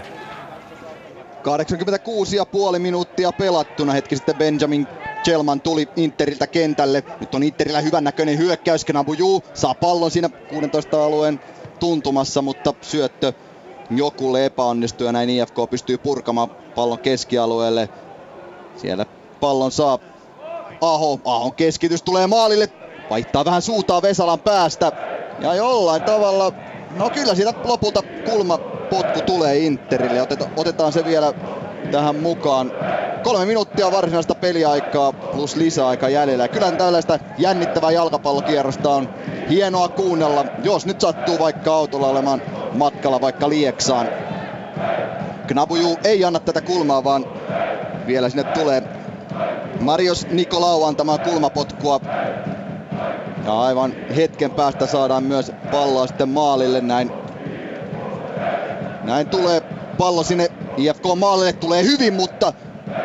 86,5 minuuttia pelattuna. Hetki sitten Benjamin Chelman tuli Interiltä kentälle. Nyt on Interillä hyvän näköinen hyökkäys. Kenabuju saa pallon siinä 16 alueen tuntumassa, mutta syöttö jokulle epäonnistuu ja näin IFK pystyy purkamaan pallon keskialueelle. Siellä pallon saa Aho. Ahon keskitys tulee maalille. Vaihtaa vähän suutaa Vesalan päästä. Ja jollain tavalla, no kyllä siitä lopulta kulma potku tulee Interille. Oteta, otetaan se vielä tähän mukaan. Kolme minuuttia varsinaista peliaikaa plus lisäaika jäljellä. Kyllä tällaista jännittävää jalkapallokierrosta on hienoa kuunnella, jos nyt sattuu vaikka autolla olemaan matkalla vaikka Lieksaan. Knabuju ei anna tätä kulmaa, vaan vielä sinne tulee Marius Nikolau antamaan kulmapotkua. Ja aivan hetken päästä saadaan myös palloa sitten maalille näin. Näin tulee pallo sinne IFK maalille tulee hyvin, mutta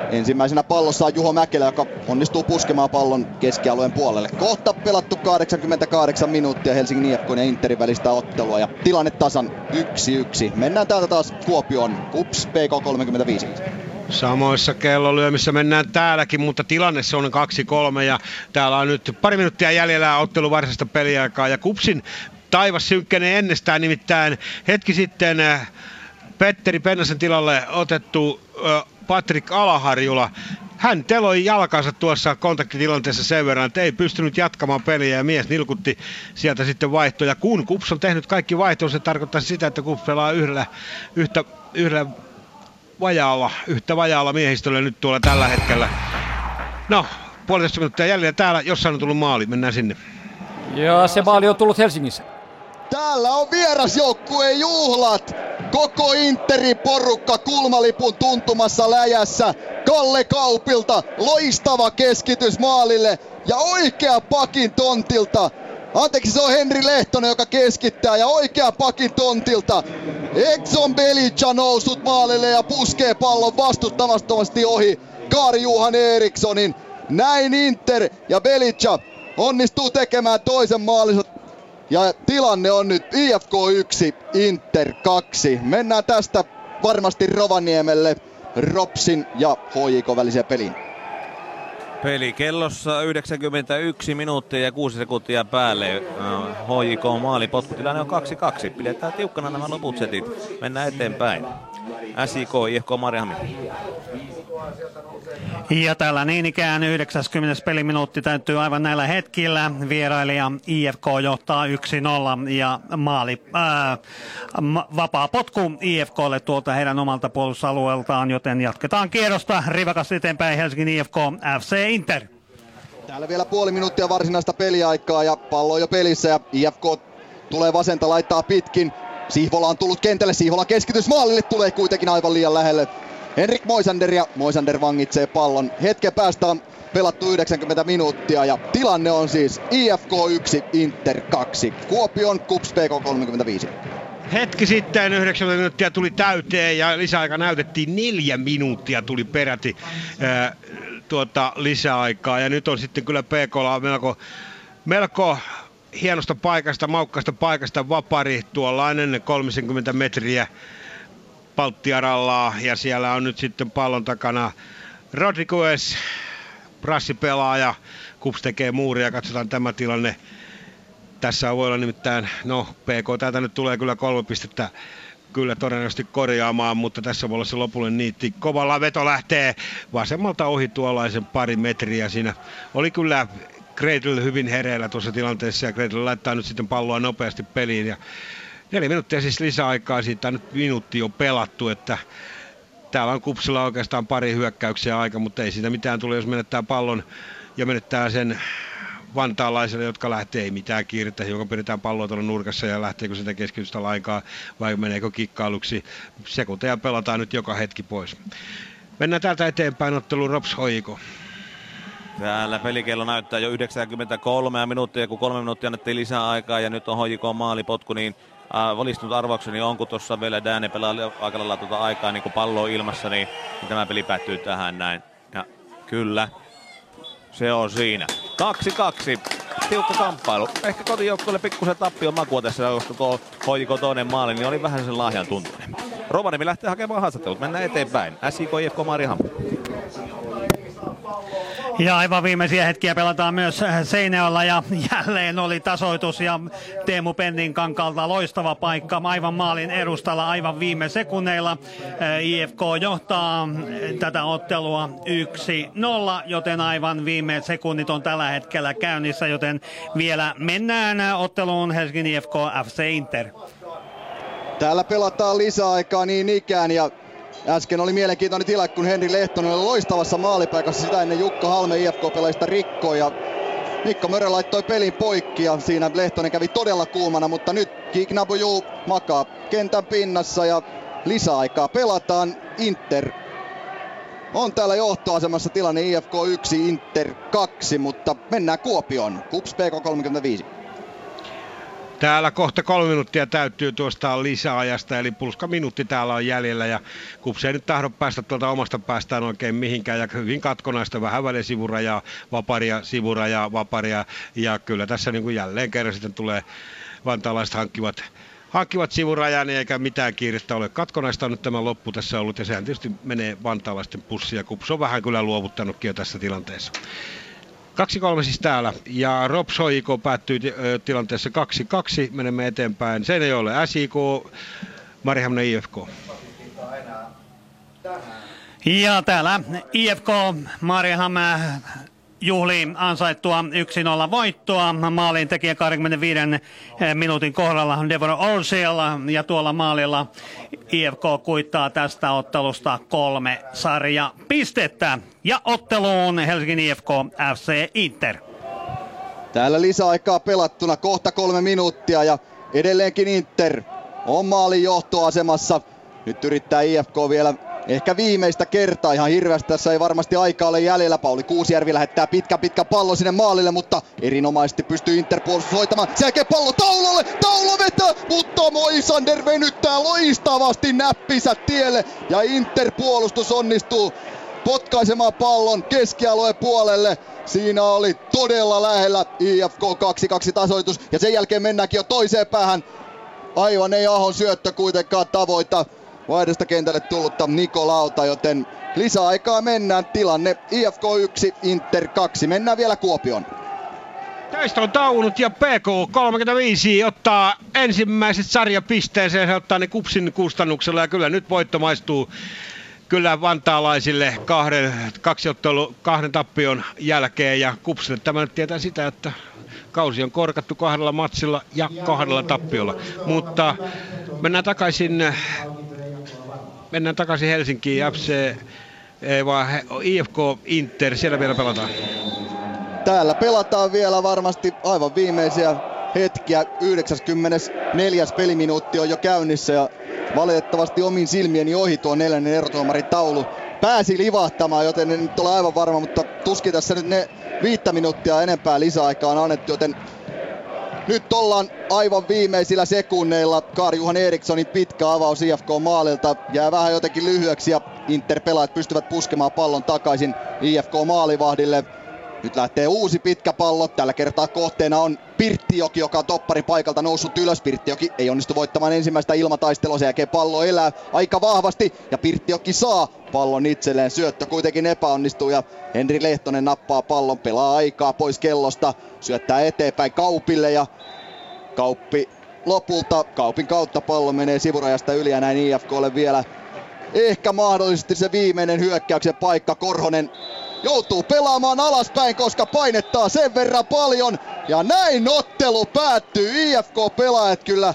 ensimmäisenä pallossa on Juho Mäkelä, joka onnistuu puskemaan pallon keskialueen puolelle. Kohta pelattu 88 minuuttia Helsingin IFK ja Interin välistä ottelua ja tilanne tasan 1-1. Mennään täältä taas Kuopioon, KUPS PK35. Samoissa kellolyömissä mennään täälläkin, mutta tilanne se on 2-3 ja täällä on nyt pari minuuttia jäljellä ottelu varsinaista peliaikaa ja Kupsin taivas synkkänee ennestään nimittäin hetki sitten äh, Petteri Pennasen tilalle otettu Patrik Alaharjula hän teloi jalkansa tuossa kontaktitilanteessa sen verran, että ei pystynyt jatkamaan peliä ja mies nilkutti sieltä sitten vaihtoja. Kun Kups on tehnyt kaikki vaihtoja, se tarkoittaa sitä, että Kups pelaa yhdellä, yhtä, yhdellä vajaalla, yhtä vajaalla miehistöllä nyt tuolla tällä hetkellä. No, puolitoista minuuttia jäljellä täällä, jossain on tullut maali, mennään sinne. Ja se maali on tullut Helsingissä. Täällä on vierasjoukkueen juhlat. Koko Interin porukka kulmalipun tuntumassa läjässä. Kalle Kaupilta loistava keskitys maalille ja oikea pakin tontilta. Anteeksi, se on Henri Lehtonen, joka keskittää ja oikea pakin tontilta. Exxon Belica nousut maalille ja puskee pallon vastustamattomasti ohi Kaari Juhan Erikssonin. Näin Inter ja Belica onnistuu tekemään toisen maalinsa ja tilanne on nyt IFK 1, Inter 2. Mennään tästä varmasti Rovaniemelle Ropsin ja HJK väliseen peliin. Peli kellossa 91 minuuttia ja 6 sekuntia päälle. HJK maali potkutilanne on 2-2. Pidetään tiukkana nämä loput setit. Mennään eteenpäin. SIK, IFK Marjami. Ja tällä niin ikään 90. peliminuutti täytyy aivan näillä hetkillä. Vierailija IFK johtaa 1-0 ja maali, ää, vapaa potku IFKlle tuolta heidän omalta puolustusalueeltaan, joten jatketaan kierrosta rivakasti eteenpäin Helsingin IFK FC Inter. Täällä vielä puoli minuuttia varsinaista peliaikaa ja pallo jo pelissä ja IFK tulee vasenta, laittaa pitkin. Sihvola on tullut kentälle, Sihvola keskitys maalille tulee kuitenkin aivan liian lähelle. Henrik Moisander ja Moisander vangitsee pallon. Hetken päästä on pelattu 90 minuuttia ja tilanne on siis IFK 1, Inter 2. Kuopion KUPS PK 35. Hetki sitten 90 minuuttia tuli täyteen ja lisäaika näytettiin neljä minuuttia tuli peräti ää, tuota, lisäaikaa. Ja nyt on sitten kyllä PKlla melko, melko hienosta paikasta, maukkaasta paikasta vapari, tuollainen 30 metriä Palttiaralla ja siellä on nyt sitten pallon takana Rodriguez, brassipelaaja, Kups tekee muuria, katsotaan tämä tilanne. Tässä voi olla nimittäin, no PK täältä nyt tulee kyllä kolme pistettä kyllä todennäköisesti korjaamaan, mutta tässä voi olla se lopullinen niitti. Kovalla veto lähtee vasemmalta ohi tuollaisen pari metriä siinä. Oli kyllä Gradle hyvin hereillä tuossa tilanteessa ja Gradle laittaa nyt sitten palloa nopeasti peliin ja neljä minuuttia siis lisäaikaa, siitä on nyt minuutti jo pelattu, että täällä on Kupsilla oikeastaan pari hyökkäyksiä aika, mutta ei siitä mitään tule, jos menettää pallon ja menettää sen vantaalaisille, jotka lähtee, ei mitään kiirettä, joka pidetään palloa tuolla nurkassa ja lähteekö sitä keskitystä lainkaan vai meneekö kikkailuksi. Sekunteja pelataan nyt joka hetki pois. Mennään täältä eteenpäin otteluun Rops Hoiko. Täällä pelikello näyttää jo 93 minuuttia, kun kolme minuuttia annettiin lisää aikaa ja nyt on Hoiko maalipotku, niin äh, valistunut arvaukseni on, kun tuossa vielä Dääne pelaa aika lailla tuota aikaa niin kuin pallo ilmassa, niin, niin tämä peli päättyy tähän näin. Ja kyllä, se on siinä. 2-2. Tiukka kamppailu. Ehkä kotijoukkueelle pikkusen tappion makua tässä, koska tuo hoiko toinen maali, niin oli vähän sen lahjan tuntunen. Rovaniemi lähtee hakemaan haastattelut. Mennään eteenpäin. SIK IFK Mariehamn. Ja aivan viimeisiä hetkiä pelataan myös Seinäjoella ja jälleen oli tasoitus ja Teemu Pennin kankalta loistava paikka aivan maalin edustalla aivan viime sekunneilla. IFK johtaa tätä ottelua 1-0, joten aivan viime sekunnit on tällä hetkellä käynnissä, joten vielä mennään otteluun Helsingin IFK FC Inter. Täällä pelataan lisäaikaa niin ikään ja Äsken oli mielenkiintoinen tilanne, kun Henri Lehtonen oli loistavassa maalipaikassa sitä ennen Jukka Halme IFK-pelaajista rikkoi ja Mikko Mörö laittoi pelin poikki ja siinä Lehtonen kävi todella kuumana, mutta nyt Kiknabuju makaa kentän pinnassa ja lisäaikaa pelataan. Inter on täällä johtoasemassa tilanne IFK 1, Inter 2, mutta mennään Kuopioon. Kups PK 35. Täällä kohta kolme minuuttia täyttyy tuosta lisäajasta, eli pulska minuutti täällä on jäljellä ja Kups ei nyt tahdo päästä tuolta omasta päästään oikein mihinkään ja hyvin katkonaista vähän välillä sivurajaa, vaparia, sivurajaa, vaparia ja kyllä tässä niin kuin jälleen kerran sitten tulee vantaalaiset hankkivat hankkivat sivurajan eikä mitään kiirettä ole. Katkonaista on nyt tämä loppu tässä ollut ja sehän tietysti menee vantaalaisten pussi ja Kups on vähän kyllä luovuttanutkin jo tässä tilanteessa. 2-3 siis täällä. Ja Rob Soiko päättyy tilanteessa 2-2. Menemme eteenpäin. Seinäjoelle SIK, Marihamnen IFK. Ja täällä IFK Mariham juhli ansaittua 1-0 voittoa. Maalin tekijä 25 minuutin kohdalla Devon Orsiel ja tuolla maalilla IFK kuittaa tästä ottelusta kolme sarja pistettä. Ja otteluun Helsingin IFK FC Inter. Täällä lisäaikaa pelattuna kohta kolme minuuttia ja edelleenkin Inter on maalin johtoasemassa. Nyt yrittää IFK vielä ehkä viimeistä kertaa. Ihan hirveästi tässä ei varmasti aikaa ole jäljellä. Pauli Kuusjärvi lähettää pitkä pitkä pallo sinne maalille, mutta erinomaisesti pystyy Interpuolustus hoitamaan. Sen jälkeen pallo taulalle, taula vetää, mutta Moisander venyttää loistavasti näppisä tielle ja Interpuolustus onnistuu potkaisemaan pallon keskialueen puolelle. Siinä oli todella lähellä IFK 2-2 tasoitus ja sen jälkeen mennäänkin jo toiseen päähän. Aivan ei Ahon syöttö kuitenkaan tavoita vaihdosta kentälle tullutta Nikolauta, joten lisäaikaa mennään. Tilanne IFK 1, Inter 2. Mennään vielä Kuopioon. Tästä on taunut ja PK 35 ottaa ensimmäiset sarjapisteeseen. Se ottaa ne kupsin kustannuksella ja kyllä nyt voitto maistuu kyllä vantaalaisille kahden, kaksi ottelu, kahden tappion jälkeen ja kupsille tämä nyt tietää sitä, että kausi on korkattu kahdella matsilla ja kahdella tappiolla. Mutta mennään takaisin mennään takaisin Helsinkiin, FC, vaan IFK Inter, siellä vielä pelataan. Täällä pelataan vielä varmasti aivan viimeisiä hetkiä. 94. peliminuutti on jo käynnissä ja valitettavasti omin silmieni ohi tuo neljännen erotuomarin taulu pääsi livahtamaan, joten en nyt ole aivan varma, mutta tuskin tässä nyt ne viittä minuuttia enempää lisäaikaa on annettu, joten nyt ollaan aivan viimeisillä sekunneilla. Karjuhan Erikssonin pitkä avaus IFK maalilta jää vähän jotenkin lyhyeksi ja Inter-pelaajat pystyvät puskemaan pallon takaisin IFK maalivahdille. Nyt lähtee uusi pitkä pallo. Tällä kertaa kohteena on Pirttijoki, joka on topparin paikalta noussut ylös. Pirttijoki ei onnistu voittamaan ensimmäistä ilmataistelua. Sen jälkeen pallo elää aika vahvasti ja Pirttijoki saa pallon itselleen. Syöttö kuitenkin epäonnistuu ja Henri Lehtonen nappaa pallon, pelaa aikaa pois kellosta. Syöttää eteenpäin Kaupille ja Kauppi lopulta Kaupin kautta pallo menee sivurajasta yli ja näin IFKlle vielä ehkä mahdollisesti se viimeinen hyökkäyksen paikka. Korhonen joutuu pelaamaan alaspäin, koska painettaa sen verran paljon. Ja näin ottelu päättyy. IFK-pelaajat kyllä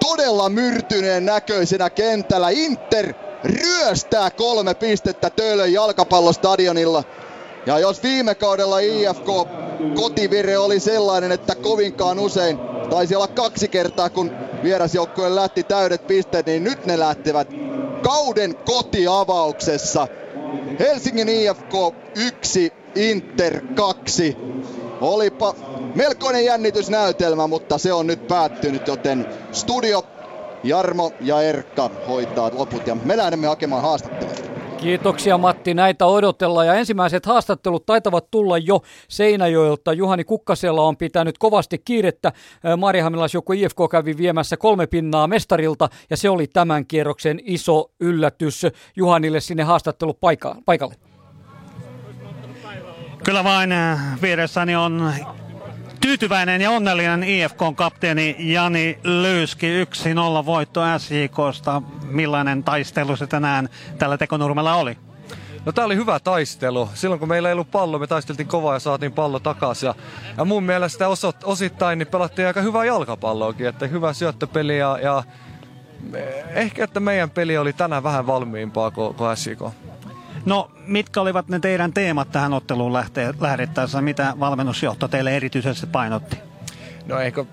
todella myrtyneen näköisenä kentällä. Inter ryöstää kolme pistettä Töölön jalkapallostadionilla. Ja jos viime kaudella IFK kotivire oli sellainen, että kovinkaan usein taisi olla kaksi kertaa, kun vierasjoukkueen lähti täydet pisteet, niin nyt ne lähtevät kauden kotiavauksessa. Helsingin IFK 1, Inter 2. Olipa melkoinen jännitysnäytelmä, mutta se on nyt päättynyt, joten studio Jarmo ja Erkka hoitaa loput ja me lähdemme hakemaan haastattelua. Kiitoksia Matti, näitä odotellaan ja ensimmäiset haastattelut taitavat tulla jo Seinäjoelta. Juhani Kukkasella on pitänyt kovasti kiirettä. Marihamilas joku IFK kävi viemässä kolme pinnaa mestarilta ja se oli tämän kierroksen iso yllätys Juhanille sinne haastattelu paikalle. Kyllä vain vieressäni on tyytyväinen ja onnellinen IFK-kapteeni Jani Lyyski 1-0 voitto SJKsta. Millainen taistelu se tänään tällä tekonurmella oli? No tää oli hyvä taistelu. Silloin kun meillä ei ollut pallo, me taisteltiin kovaa ja saatiin pallo takaisin. Ja, ja mun mielestä osot, osittain niin pelattiin aika hyvää jalkapalloakin, että hyvä syöttöpeli ja, ja ehkä että meidän peli oli tänään vähän valmiimpaa kuin, kuin SJK. No, mitkä olivat ne teidän teemat tähän otteluun lähte- lähdettäessä? Mitä valmennusjohto teille erityisesti painotti? No eikö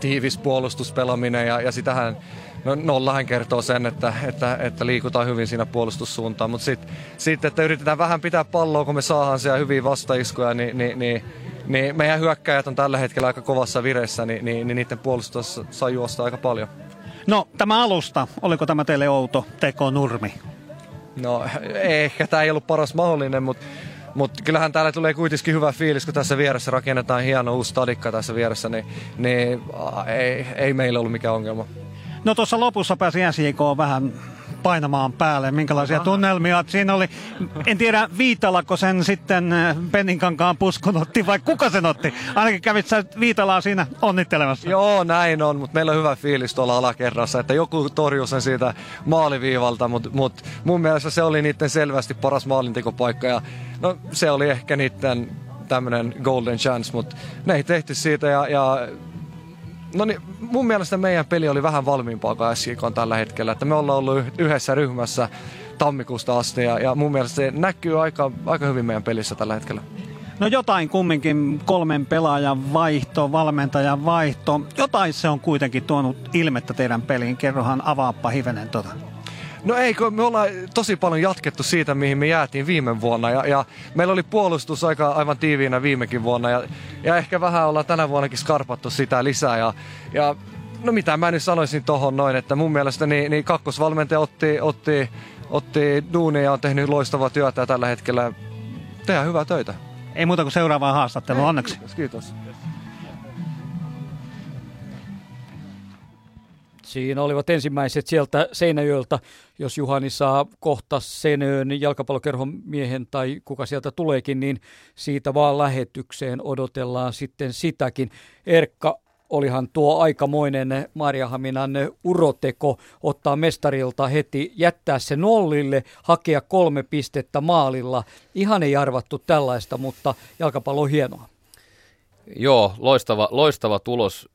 tiivis puolustuspelaaminen ja, ja sitähän, no nollahan kertoo sen, että, että, että liikutaan hyvin siinä puolustussuuntaan, mutta sitten sit, että yritetään vähän pitää palloa, kun me saadaan siellä hyviä vastaiskuja, niin, niin, niin, niin meidän hyökkäjät on tällä hetkellä aika kovassa vireessä, niin, niin, niin niiden puolustus saa juosta aika paljon. No, tämä alusta, oliko tämä teille outo teko nurmi? No ehkä tämä ei ollut paras mahdollinen, mutta mutta kyllähän täällä tulee kuitenkin hyvä fiilis, kun tässä vieressä rakennetaan hieno uusi stadikka tässä vieressä, niin, niin ei, ei meillä ollut mikään ongelma. No tuossa lopussa pääsi SJK vähän painamaan päälle. Minkälaisia Aha. tunnelmia siinä oli? En tiedä, Viitalako sen sitten äh, Penninkankaan puskun otti vai kuka sen otti? Ainakin kävit sä Viitalaa siinä onnittelemassa. Joo, näin on, mutta meillä on hyvä fiilis tuolla alakerrassa, että joku torjuu sen siitä maaliviivalta, mutta mut mun mielestä se oli niiden selvästi paras maalintekopaikka ja no se oli ehkä niiden tämmöinen golden chance, mutta ne ei tehty siitä ja, ja No niin, mun mielestä meidän peli oli vähän valmiimpaa kuin SJK on tällä hetkellä. Että me ollaan ollut yhdessä ryhmässä tammikuusta asti ja, ja mun mielestä se näkyy aika, aika hyvin meidän pelissä tällä hetkellä. No jotain kumminkin kolmen pelaajan vaihto, valmentajan vaihto. Jotain se on kuitenkin tuonut ilmettä teidän peliin. Kerrohan avaappa hivenen tota. No ei, kun me ollaan tosi paljon jatkettu siitä, mihin me jäätiin viime vuonna. Ja, ja meillä oli puolustus aika aivan tiiviinä viimekin vuonna. Ja, ja ehkä vähän ollaan tänä vuonnakin skarpattu sitä lisää. Ja, ja no mitä mä nyt sanoisin tohon noin, että mun mielestä niin, niin kakkosvalmentaja otti, otti, otti duunia ja on tehnyt loistavaa työtä tällä hetkellä tehdään hyvää töitä. Ei muuta kuin seuraavaa haastattelua, onneksi. Kiitos. kiitos. Siinä olivat ensimmäiset sieltä Seinäjoelta, jos Juhani saa kohta Seinäjoen jalkapallokerhon miehen tai kuka sieltä tuleekin, niin siitä vaan lähetykseen odotellaan sitten sitäkin. Erkka, olihan tuo aikamoinen Marjahaminan uroteko ottaa mestarilta heti, jättää se nollille, hakea kolme pistettä maalilla. Ihan ei arvattu tällaista, mutta jalkapallo on hienoa. Joo, loistava, loistava tulos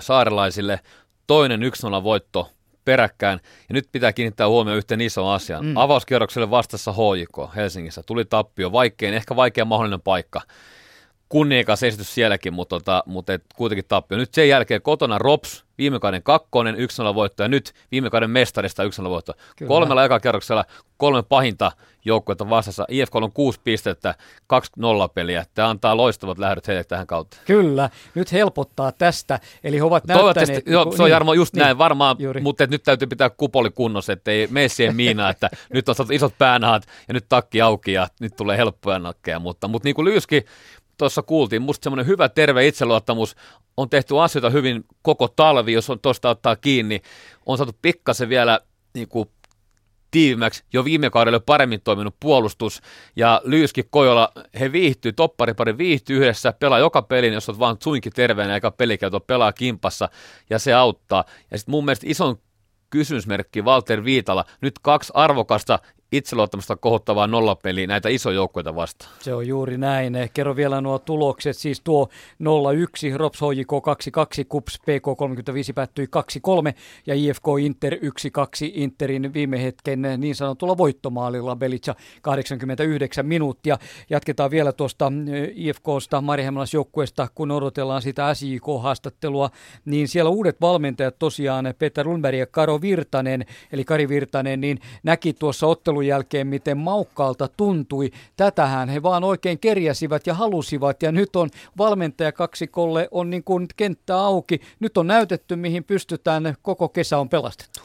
saarelaisille toinen 1-0 voitto peräkkäin. Ja nyt pitää kiinnittää huomioon yhteen iso asian. Mm. Avauskierrokselle vastassa HJK Helsingissä. Tuli tappio, vaikein, ehkä vaikea mahdollinen paikka. Kunniakas esitys sielläkin, mutta, tota, mutta et kuitenkin tappio. Nyt sen jälkeen kotona Rops, viime kauden kakkonen, 1-0 voitto ja nyt viime kauden mestarista 1-0 voitto. Kyllä. Kolmella eka kolme pahinta joukkuetta vastassa. IFK on kuusi pistettä, kaksi nollapeliä. Tämä antaa loistavat lähdöt heille tähän kautta. Kyllä, nyt helpottaa tästä. Eli he ovat näyttäneet... Joo, se on Jarmo just niin, näin varmaan, juuri. mutta nyt täytyy pitää kupoli kunnossa, ettei mene siihen miinaan, että nyt on isot päänahat ja nyt takki auki ja nyt tulee helppoja nakkeja. Mutta, mutta niin kuin Lyyski tuossa kuultiin, musta semmoinen hyvä terve itseluottamus, on tehty asioita hyvin koko talvi, jos on tuosta ottaa kiinni, on saatu pikkasen vielä niin kuin tiivimmäksi jo viime kaudella paremmin toiminut puolustus. Ja Lyyski Kojola, he viihtyy, topparipari viihtyy yhdessä, pelaa joka pelin, jos olet vaan suinkin terveenä eikä pelikelto, pelaa kimpassa. Ja se auttaa. Ja sitten mun mielestä ison kysymysmerkki Walter Viitala, nyt kaksi arvokasta itseluottamusta kohottavaa nollapeliä näitä isoja joukkoja vastaan. Se on juuri näin. Kerro vielä nuo tulokset. Siis tuo 0-1, Rops HJK 2-2, KUPS PK 35 päättyi 2-3 ja IFK Inter 1-2 Interin viime hetken niin sanotulla voittomaalilla Belitsa 89 minuuttia. Jatketaan vielä tuosta eh, IFKsta Marihemmalas kun odotellaan sitä SJK-haastattelua, niin siellä uudet valmentajat tosiaan Peter Lundberg ja Karo Virtanen, eli Kari Virtanen, niin näki tuossa ottelun jälkeen, miten maukkaalta tuntui. Tätähän he vaan oikein kerjäsivät ja halusivat, ja nyt on valmentaja kaksikolle on niin kuin kenttä auki. Nyt on näytetty, mihin pystytään, koko kesä on pelastettu.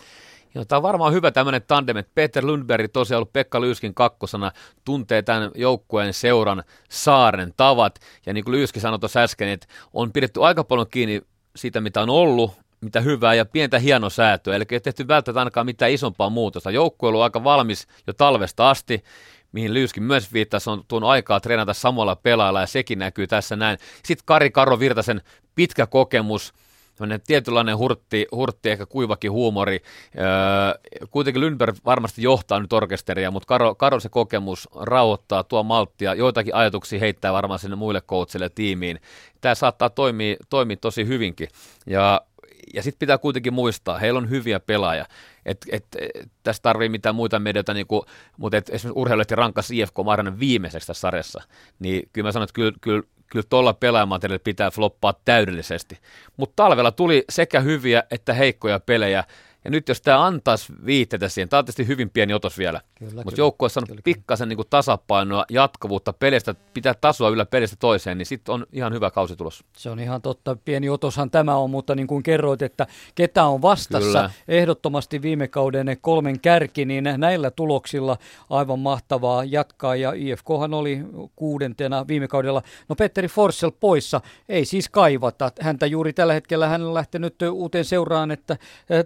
Joo, tämä on varmaan hyvä tämmöinen tandem, että Peter Lundberg tosiaan ollut Pekka Lyyskin kakkosana, tuntee tämän joukkueen seuran saaren tavat, ja niin kuin Lyyski sanoi tuossa äsken, että on pidetty aika paljon kiinni siitä, mitä on ollut, mitä hyvää ja pientä hienosäätöä, eli ei tehty välttämättä ainakaan mitään isompaa muutosta. Joukkue on aika valmis jo talvesta asti, mihin Lyyskin myös viittasi, on tuon aikaa treenata samalla pelailla ja sekin näkyy tässä näin. Sitten Kari Karo Virtasen pitkä kokemus, tietynlainen hurtti, hurtti, ehkä kuivakin huumori. Öö, kuitenkin Lundberg varmasti johtaa nyt orkesteria, mutta Karo, Karo se kokemus rauhoittaa, tuo malttia, joitakin ajatuksia heittää varmaan sinne muille coachille tiimiin. Tämä saattaa toimia, toimia tosi hyvinkin. Ja ja sitten pitää kuitenkin muistaa, heillä on hyviä pelaajia. Et, et, et, tässä tarvii mitään muita medioita, niin kuin, mutta et, esimerkiksi urheilulehti rankkas IFK Marjanen viimeiseksi tässä sarjassa. Niin kyllä mä sanon, että kyllä, kyllä, kyllä tuolla pelaajamateriaalilla pitää floppaa täydellisesti. Mutta talvella tuli sekä hyviä että heikkoja pelejä, ja nyt jos tämä antaisi viitteitä siihen, tämä on tietysti hyvin pieni otos vielä, mutta joukkueessa on kyllä, pikkasen niin kuin tasapainoa, jatkuvuutta pelistä, pitää tasoa yllä pelistä toiseen, niin sitten on ihan hyvä kausi tulos. Se on ihan totta, pieni otoshan tämä on, mutta niin kuin kerroit, että ketä on vastassa, kyllä. ehdottomasti viime kauden kolmen kärki, niin näillä tuloksilla aivan mahtavaa jatkaa, ja IFKhan oli kuudentena viime kaudella. No Petteri Forssell poissa, ei siis kaivata, häntä juuri tällä hetkellä hän on lähtenyt uuteen seuraan, että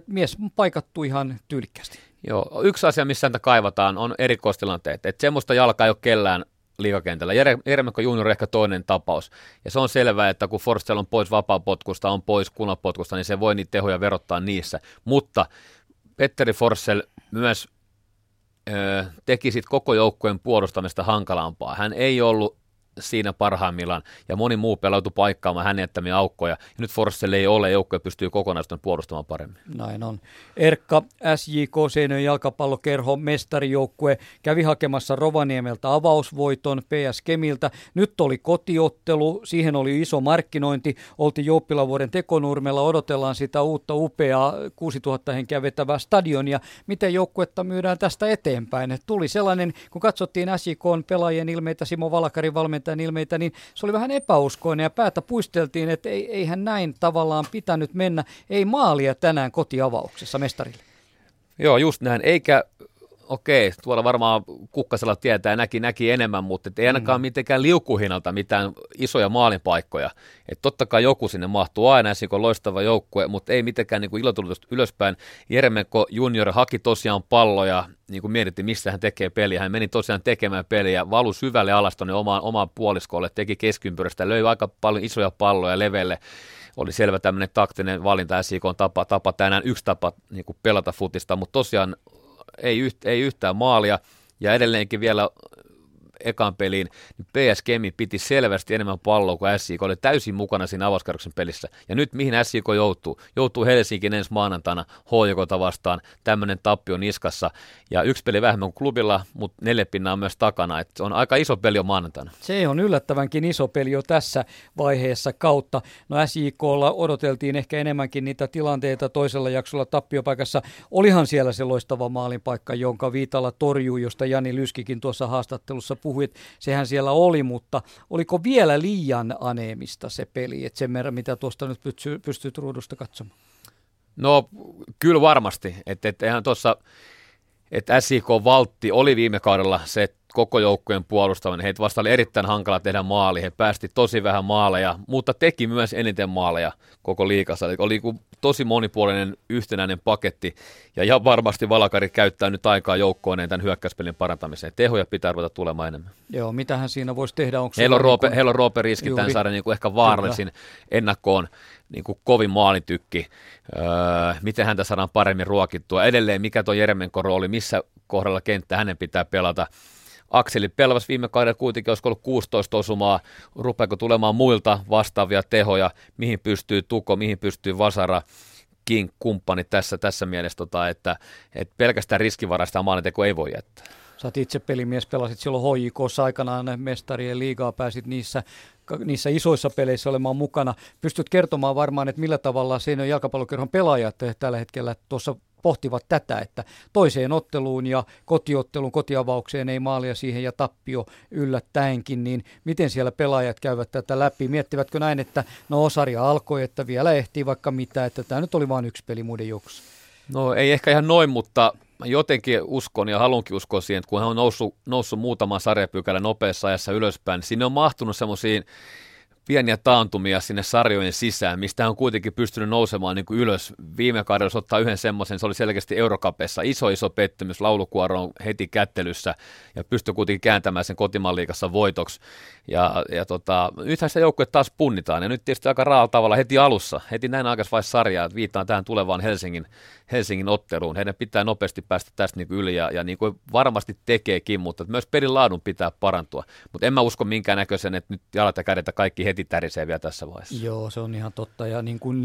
mies paikattu ihan tyylikkästi. Joo, yksi asia, missä häntä kaivataan, on erikoistilanteet. Että semmoista jalkaa ei ole kellään liikakentällä. Jeremekko Junior ehkä toinen tapaus. Ja se on selvää, että kun Forstel on pois vapaapotkusta, on pois kunapotkusta, niin se voi niitä tehoja verottaa niissä. Mutta Petteri Forsell myös teki sit koko joukkueen puolustamista hankalampaa. Hän ei ollut siinä parhaimmillaan, ja moni muu pelautui paikkaamaan hänen jättämiä aukkoja, ja nyt Forsselle ei ole, joukkoja pystyy kokonaisuuden puolustamaan paremmin. Näin on. Erkka, SJK Seinön jalkapallokerho, mestarijoukkue, kävi hakemassa Rovaniemeltä avausvoiton PS Kemiltä. Nyt oli kotiottelu, siihen oli iso markkinointi, oltiin Jouppilavuoden tekonurmella, odotellaan sitä uutta upeaa 6000 henkeä vetävää stadionia. Miten joukkuetta myydään tästä eteenpäin? Tuli sellainen, kun katsottiin SJK pelaajien ilmeitä, Simo Valakarin valmentaja, valmentajan ilmeitä, niin se oli vähän epäuskoinen ja päätä puisteltiin, että ei, eihän näin tavallaan pitänyt mennä. Ei maalia tänään kotiavauksessa mestarille. Joo, just näin. Eikä okei, tuolla varmaan kukkasella tietää näki, näki enemmän, mutta ei ainakaan mm. mitenkään liukuhinalta mitään isoja maalinpaikkoja. Et totta kai joku sinne mahtuu aina, on loistava joukkue, mutta ei mitenkään niin ilotulitus ylöspäin. Jeremenko junior haki tosiaan palloja, niin kuin mietittiin, missä hän tekee peliä. Hän meni tosiaan tekemään peliä, valu syvälle alas tuonne omaan, omaan puoliskolle, teki keskiympyrästä, löi aika paljon isoja palloja levelle oli selvä tämmöinen taktinen valinta SIK on tapa, tapa tänään yksi tapa niin pelata futista, mutta tosiaan ei, yht, ei yhtään maalia. Ja edelleenkin vielä ekan peliin, niin PS Kemi piti selvästi enemmän palloa kuin SIK, oli täysin mukana siinä avauskerroksen pelissä. Ja nyt mihin SIK joutuu? Joutuu Helsinkiin ensi maanantaina HJKta vastaan, tämmöinen tappio niskassa. Ja yksi peli vähemmän kuin klubilla, mutta neljä pinnaa on myös takana. Et se on aika iso peli on maanantaina. Se on yllättävänkin iso peli jo tässä vaiheessa kautta. No SIKlla odoteltiin ehkä enemmänkin niitä tilanteita toisella jaksolla tappiopaikassa. Olihan siellä se loistava maalinpaikka, jonka Viitala torjuu, josta Jani Lyskikin tuossa haastattelussa puhui, että sehän siellä oli, mutta oliko vielä liian aneemista se peli, että sen verran, mitä tuosta nyt pystyy, pystyt ruudusta katsomaan? No kyllä varmasti, että et, eihän tuossa, että SIK Valtti oli viime kaudella se koko joukkueen puolustaminen. Heitä vasta oli erittäin hankala tehdä maali. He päästi tosi vähän maaleja, mutta teki myös eniten maaleja koko liikassa. Eli oli tosi monipuolinen yhtenäinen paketti. Ja ihan varmasti Valakari käyttää nyt aikaa joukkooneen tämän hyökkäyspelin parantamiseen. Tehoja pitää ruveta tulemaan enemmän. Joo, mitähän siinä voisi tehdä? Onko heillä, on roope, niin heillä on Roope riski tämän saada niin kuin ehkä vaarallisin Kyllä. ennakkoon niin kuin kovin maalintykki. Öö, miten häntä saadaan paremmin ruokittua. Edelleen, mikä tuo Jeremenko rooli, missä kohdalla kenttä hänen pitää pelata. Akseli pelvas viime kaudella kuitenkin, olisiko ollut 16 osumaa, rupeako tulemaan muilta vastaavia tehoja, mihin pystyy Tuko, mihin pystyy Vasara, King, kumppani tässä, tässä mielessä, tota, että, että pelkästään riskivaraista maalinteko ei voi jättää. Sä oot itse pelimies, pelasit silloin HJKssa aikanaan mestarien liigaa, pääsit niissä, niissä isoissa peleissä olemaan mukana. Pystyt kertomaan varmaan, että millä tavalla on jalkapallokerhon pelaajat tällä hetkellä tuossa pohtivat tätä, että toiseen otteluun ja kotiotteluun, kotiavaukseen ei maalia siihen ja tappio yllättäenkin, niin miten siellä pelaajat käyvät tätä läpi? Miettivätkö näin, että no osaria alkoi, että vielä ehtii vaikka mitä, että tämä nyt oli vain yksi peli muiden joukossa? No ei ehkä ihan noin, mutta jotenkin uskon ja haluankin uskoa siihen, että kun hän on noussut, noussut muutaman sarjapykälän nopeassa ajassa ylöspäin, niin sinne on mahtunut semmoisiin pieniä taantumia sinne sarjojen sisään, mistä on kuitenkin pystynyt nousemaan niin kuin ylös. Viime kaudella jos ottaa yhden semmoisen, se oli selkeästi Eurokapessa iso iso pettymys, laulukuoro on heti kättelyssä ja pystyy kuitenkin kääntämään sen kotimaan liikassa voitoksi. Ja, ja tota, nythän sitä joukkue taas punnitaan ja nyt tietysti aika raalla tavalla heti alussa, heti näin aikaisvaiheessa sarjaa, että viittaan tähän tulevaan Helsingin, Helsingin otteluun. Heidän pitää nopeasti päästä tästä niin yli ja, ja niin kuin varmasti tekeekin, mutta myös pelin laadun pitää parantua. Mutta en mä usko minkään näköisen, että nyt jalat ja kädet kaikki heti tärisee vielä tässä vaiheessa. Joo, se on ihan totta ja niin kuin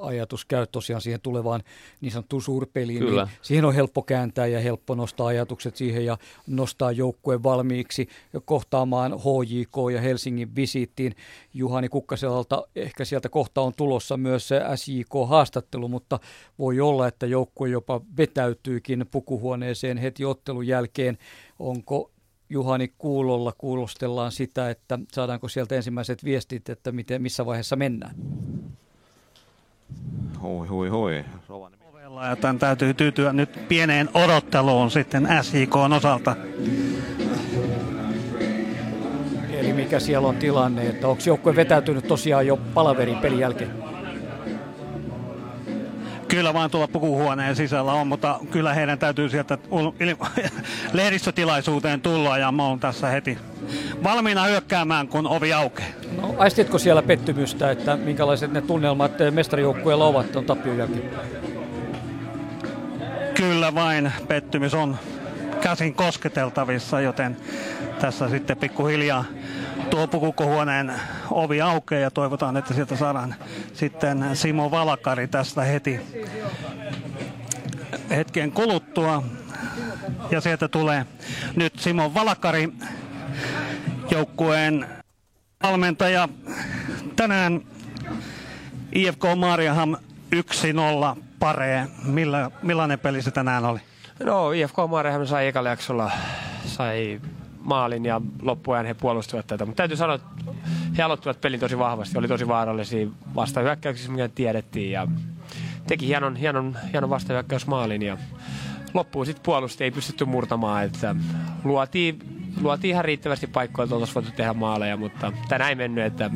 ajatus käy tosiaan siihen tulevaan niin sanottuun suurpeliin, Kyllä. niin siihen on helppo kääntää ja helppo nostaa ajatukset siihen ja nostaa joukkueen valmiiksi kohtaamaan HJK ja Helsingin visiittiin. Juhani Kukkaselalta ehkä sieltä kohta on tulossa myös SJK-haastattelu, mutta voi olla, että joukkue jopa vetäytyykin pukuhuoneeseen heti ottelun jälkeen. Onko Juhani kuulolla kuulostellaan sitä, että saadaanko sieltä ensimmäiset viestit, että miten, missä vaiheessa mennään? Hui, hui, hui. Ja tämän täytyy tyytyä nyt pieneen odotteluun sitten SJK osalta. Eli mikä siellä on tilanne, että onko joukkue vetäytynyt tosiaan jo palaverin pelin jälkeen? Kyllä vaan tuolla pukuhuoneen sisällä on, mutta kyllä heidän täytyy sieltä lehdistötilaisuuteen tulla ja mä oon tässä heti valmiina hyökkäämään, kun ovi aukeaa. No, aistitko siellä pettymystä, että minkälaiset ne tunnelmat mestarijoukkueella ovat on tappion jälkeen? Kyllä vain, pettymys on käsin kosketeltavissa, joten tässä sitten pikkuhiljaa tuo pukukohuoneen ovi aukeaa ja toivotaan, että sieltä saadaan sitten Simo Valakari tästä heti hetken kuluttua. Ja sieltä tulee nyt Simo Valakari, joukkueen valmentaja. Tänään IFK Mariaham 1-0 paree. Millä, millainen peli se tänään oli? No IFK Mariaham sai jaksolla sai maalin ja loppuajan he puolustivat tätä. Mutta täytyy sanoa, että he aloittivat pelin tosi vahvasti. Oli tosi vaarallisia vastahyökkäyksiä, mikä tiedettiin. Ja teki hienon, hienon, hienon vastahyökkäysmaalin ja loppuun sitten puolusti ei pystytty murtamaan. Että luotiin, luotiin ihan riittävästi paikkoja, että oltaisiin voitu tehdä maaleja, mutta tänään ei mennyt, että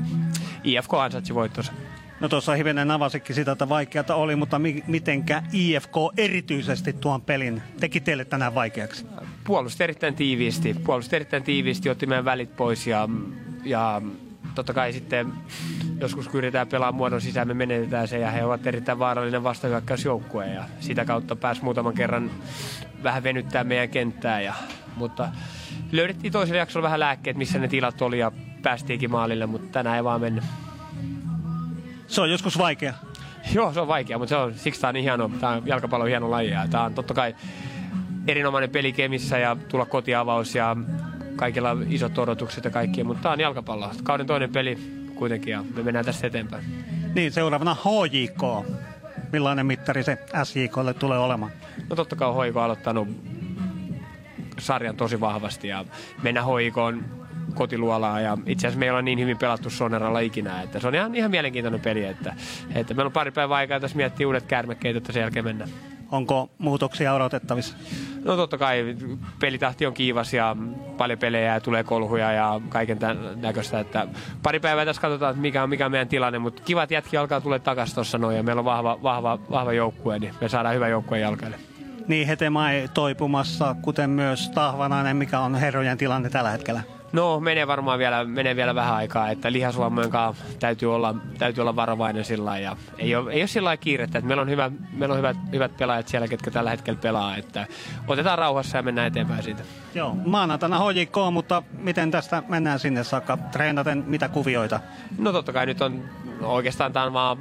IFK ansaitsi voittonsa. No tuossa hivenen avasikin sitä, että vaikeata oli, mutta mi- mitenkä IFK erityisesti tuon pelin teki teille tänään vaikeaksi? Puolusti erittäin tiiviisti, puolusti erittäin tiiviisti, otti meidän välit pois ja, ja totta kai sitten joskus kun yritetään pelaa muodon sisään, me menetetään se ja he ovat erittäin vaarallinen vastahyökkäysjoukkue ja sitä kautta pääsi muutaman kerran vähän venyttää meidän kenttää. Ja, mutta löydettiin toisella jaksolla vähän lääkkeet, missä ne tilat oli ja päästiinkin maalille, mutta tänään ei vaan mennyt. Se on joskus vaikea. Joo, se on vaikea, mutta se on, siksi tämä on niin hieno, tämä on jalkapallon hieno laji. Ja tämä on totta kai erinomainen peli Kemissä ja tulla kotiavaus ja kaikilla isot odotukset ja kaikki, mutta tämä on jalkapallo. Kauden toinen peli kuitenkin ja me mennään tästä eteenpäin. Niin, seuraavana HJK. Millainen mittari se SJKlle tulee olemaan? No totta kai HJK on aloittanut sarjan tosi vahvasti ja mennä HJK kotiluolaa ja itse asiassa me ei ole niin hyvin pelattu Soneralla ikinä, että se on ihan, ihan mielenkiintoinen peli, että, että meillä on pari päivää aikaa tässä miettiä uudet kärmekkeet, että sen jälkeen mennään. Onko muutoksia odotettavissa? No totta kai pelitahti on kiivas ja paljon pelejä ja tulee kolhuja ja kaiken tämän näköistä. Että pari päivää tässä katsotaan, että mikä on, mikä on meidän tilanne, mutta kivat jätki alkaa tulla takaisin tuossa noin ja meillä on vahva, vahva, vahva joukkue, niin me saadaan hyvä joukkue jalkaille. Niin Hetemai toipumassa, kuten myös Tahvanainen, mikä on herrojen tilanne tällä hetkellä. No, menee varmaan vielä, menee vielä vähän aikaa, että lihasuomojen kanssa täytyy olla, täytyy olla varovainen sillä ja ei ole, ei ole sillä kiirettä, että meillä on, hyvä, meillä on hyvät, hyvät pelaajat siellä, ketkä tällä hetkellä pelaa, että otetaan rauhassa ja mennään eteenpäin siitä. Joo, maanantaina HJK, mutta miten tästä mennään sinne saakka? Treenaten mitä kuvioita? No totta kai nyt on oikeastaan tämä vaan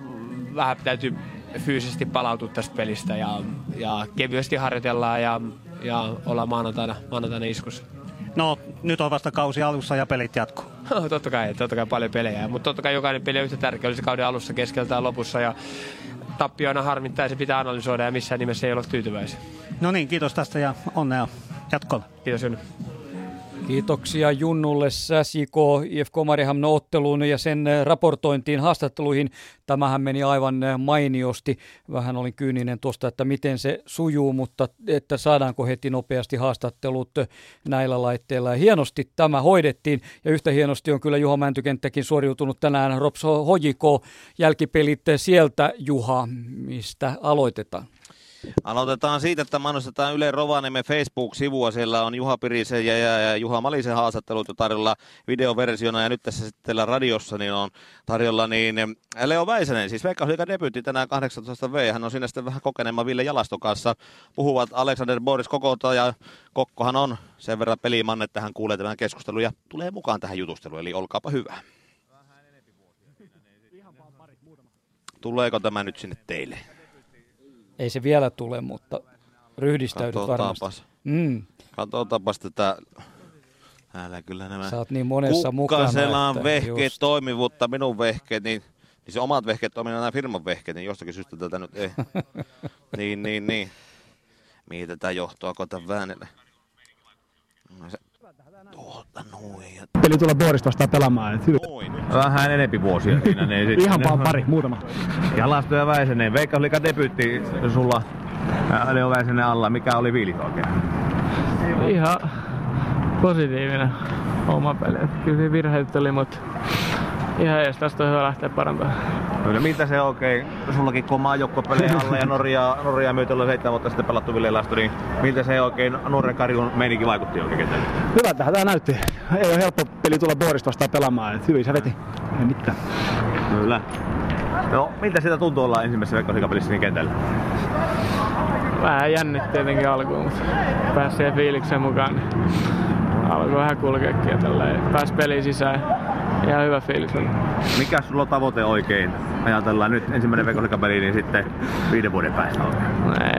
vähän täytyy fyysisesti palautua tästä pelistä ja, ja kevyesti harjoitellaan ja, ja ollaan maanantaina, maanantaina iskussa. No, nyt on vasta kausi alussa ja pelit jatkuu. No, totta kai, totta kai paljon pelejä, mutta totta kai jokainen peli on yhtä tärkeä, oli se kauden alussa, keskeltä ja lopussa ja tappioina harmittaa ja se pitää analysoida ja missään nimessä ei ole tyytyväisiä. No niin, kiitos tästä ja onnea jatkolla. Kiitos Junnu. Kiitoksia Junnulle SJK IFK Mariehamn otteluun ja sen raportointiin haastatteluihin. Tämähän meni aivan mainiosti. Vähän olin kyyninen tuosta, että miten se sujuu, mutta että saadaanko heti nopeasti haastattelut näillä laitteilla. Hienosti tämä hoidettiin ja yhtä hienosti on kyllä Juha Mäntykenttäkin suoriutunut tänään Rops Hojiko jälkipelit sieltä Juha, mistä aloitetaan. Aloitetaan siitä, että mainostetaan Yle Rovaniemen Facebook-sivua. Siellä on Juha Pirisen ja, Juha Malisen haastattelut jo tarjolla videoversiona ja nyt tässä sitten radiossa niin on tarjolla niin Leo Väisänen, siis Veikkausliikan debyytti tänään 18 V. Hän on siinä sitten vähän kokeneema Ville Jalaston kanssa. Puhuvat Alexander Boris Kokota ja Kokkohan on sen verran pelimanne, että hän kuulee tämän keskustelun ja tulee mukaan tähän jutusteluun, eli olkaapa hyvä. Tuleeko tämä nyt sinne teille? Ei se vielä tule, mutta ryhdistäydyt varmasti. Mm. Katsotaanpas tätä. Täällä kyllä nämä Sä oot niin monessa mukana. vehkeet just. toimivuutta, minun vehkeet, niin, niin se omat vehkeet toimii nämä firman vehkeet, niin jostakin syystä tätä nyt ei. niin, niin, niin. Mihin tätä johtoa koitan väänellä? Tuota noin. Peli tulla Boris vastaan pelaamaan. Vähän enempi vuosia siinä. Niin Ihan vaan pari, muutama. Ja Lasto ja Väisänen. Veikkausliikan debyytti sulla Leo Väisänen alla. Mikä oli fiilis oikein? Ihan positiivinen oma peli. Kyllä virheet oli, mutta ihan edes tästä on hyvä lähteä parantamaan. Kyllä, miltä se oikein, sullakin kun on maajoukkuepelejä alla ja Norja, Norja myyty olla seitsemän vuotta sitten pelattu Ville Lasto, niin miltä se oikein Norjan karjun meininki vaikutti oikein kentälle? Hyvä tähän tämä näytti. Ei ole helppo peli tulla Boorista vastaan pelaamaan, että hyvin se veti. Ei mitään. Kyllä. No, miltä sitä tuntuu olla ensimmäisessä veikkausliigapelissä niin kentällä? Vähän jännitti tietenkin alkuun, mutta pääsi siihen fiilikseen mukaan. Niin alkoi vähän kulkeekin ja tälleen. Pääsi peliin sisään ihan hyvä fiilis on. Mikä sulla on tavoite oikein? Ajatellaan nyt ensimmäinen veikkausliigapeli, niin sitten viiden vuoden päästä oikein.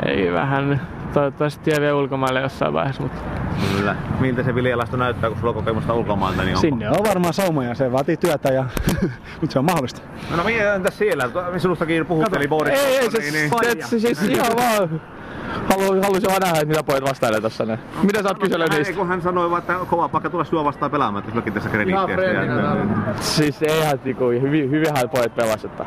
Ei vähän. Toivottavasti tie vie ulkomaille jossain vaiheessa, mutta... Kyllä. Miltä se viljalasto näyttää, kun sulla on kokemusta ulkomailta? Niin onko... Sinne on varmaan saumoja, se vaatii työtä, ja... mutta se on mahdollista. No, no entäs siellä? Sinustakin puhutteli Boris. Ei, ei, se, niin, niin. se, siis ihan vaan halu, haluaisin vaan nähdä, että mitä pojat vastailee tässä. Ne. No, mitä sä oot kysellyt niistä? Kun hän sanoi, että kova pakka tulla sua vastaan pelaamaan, että tässä krediittiä. Siis eihän niinku, hyvin, hyvinhän pojat pelasivat.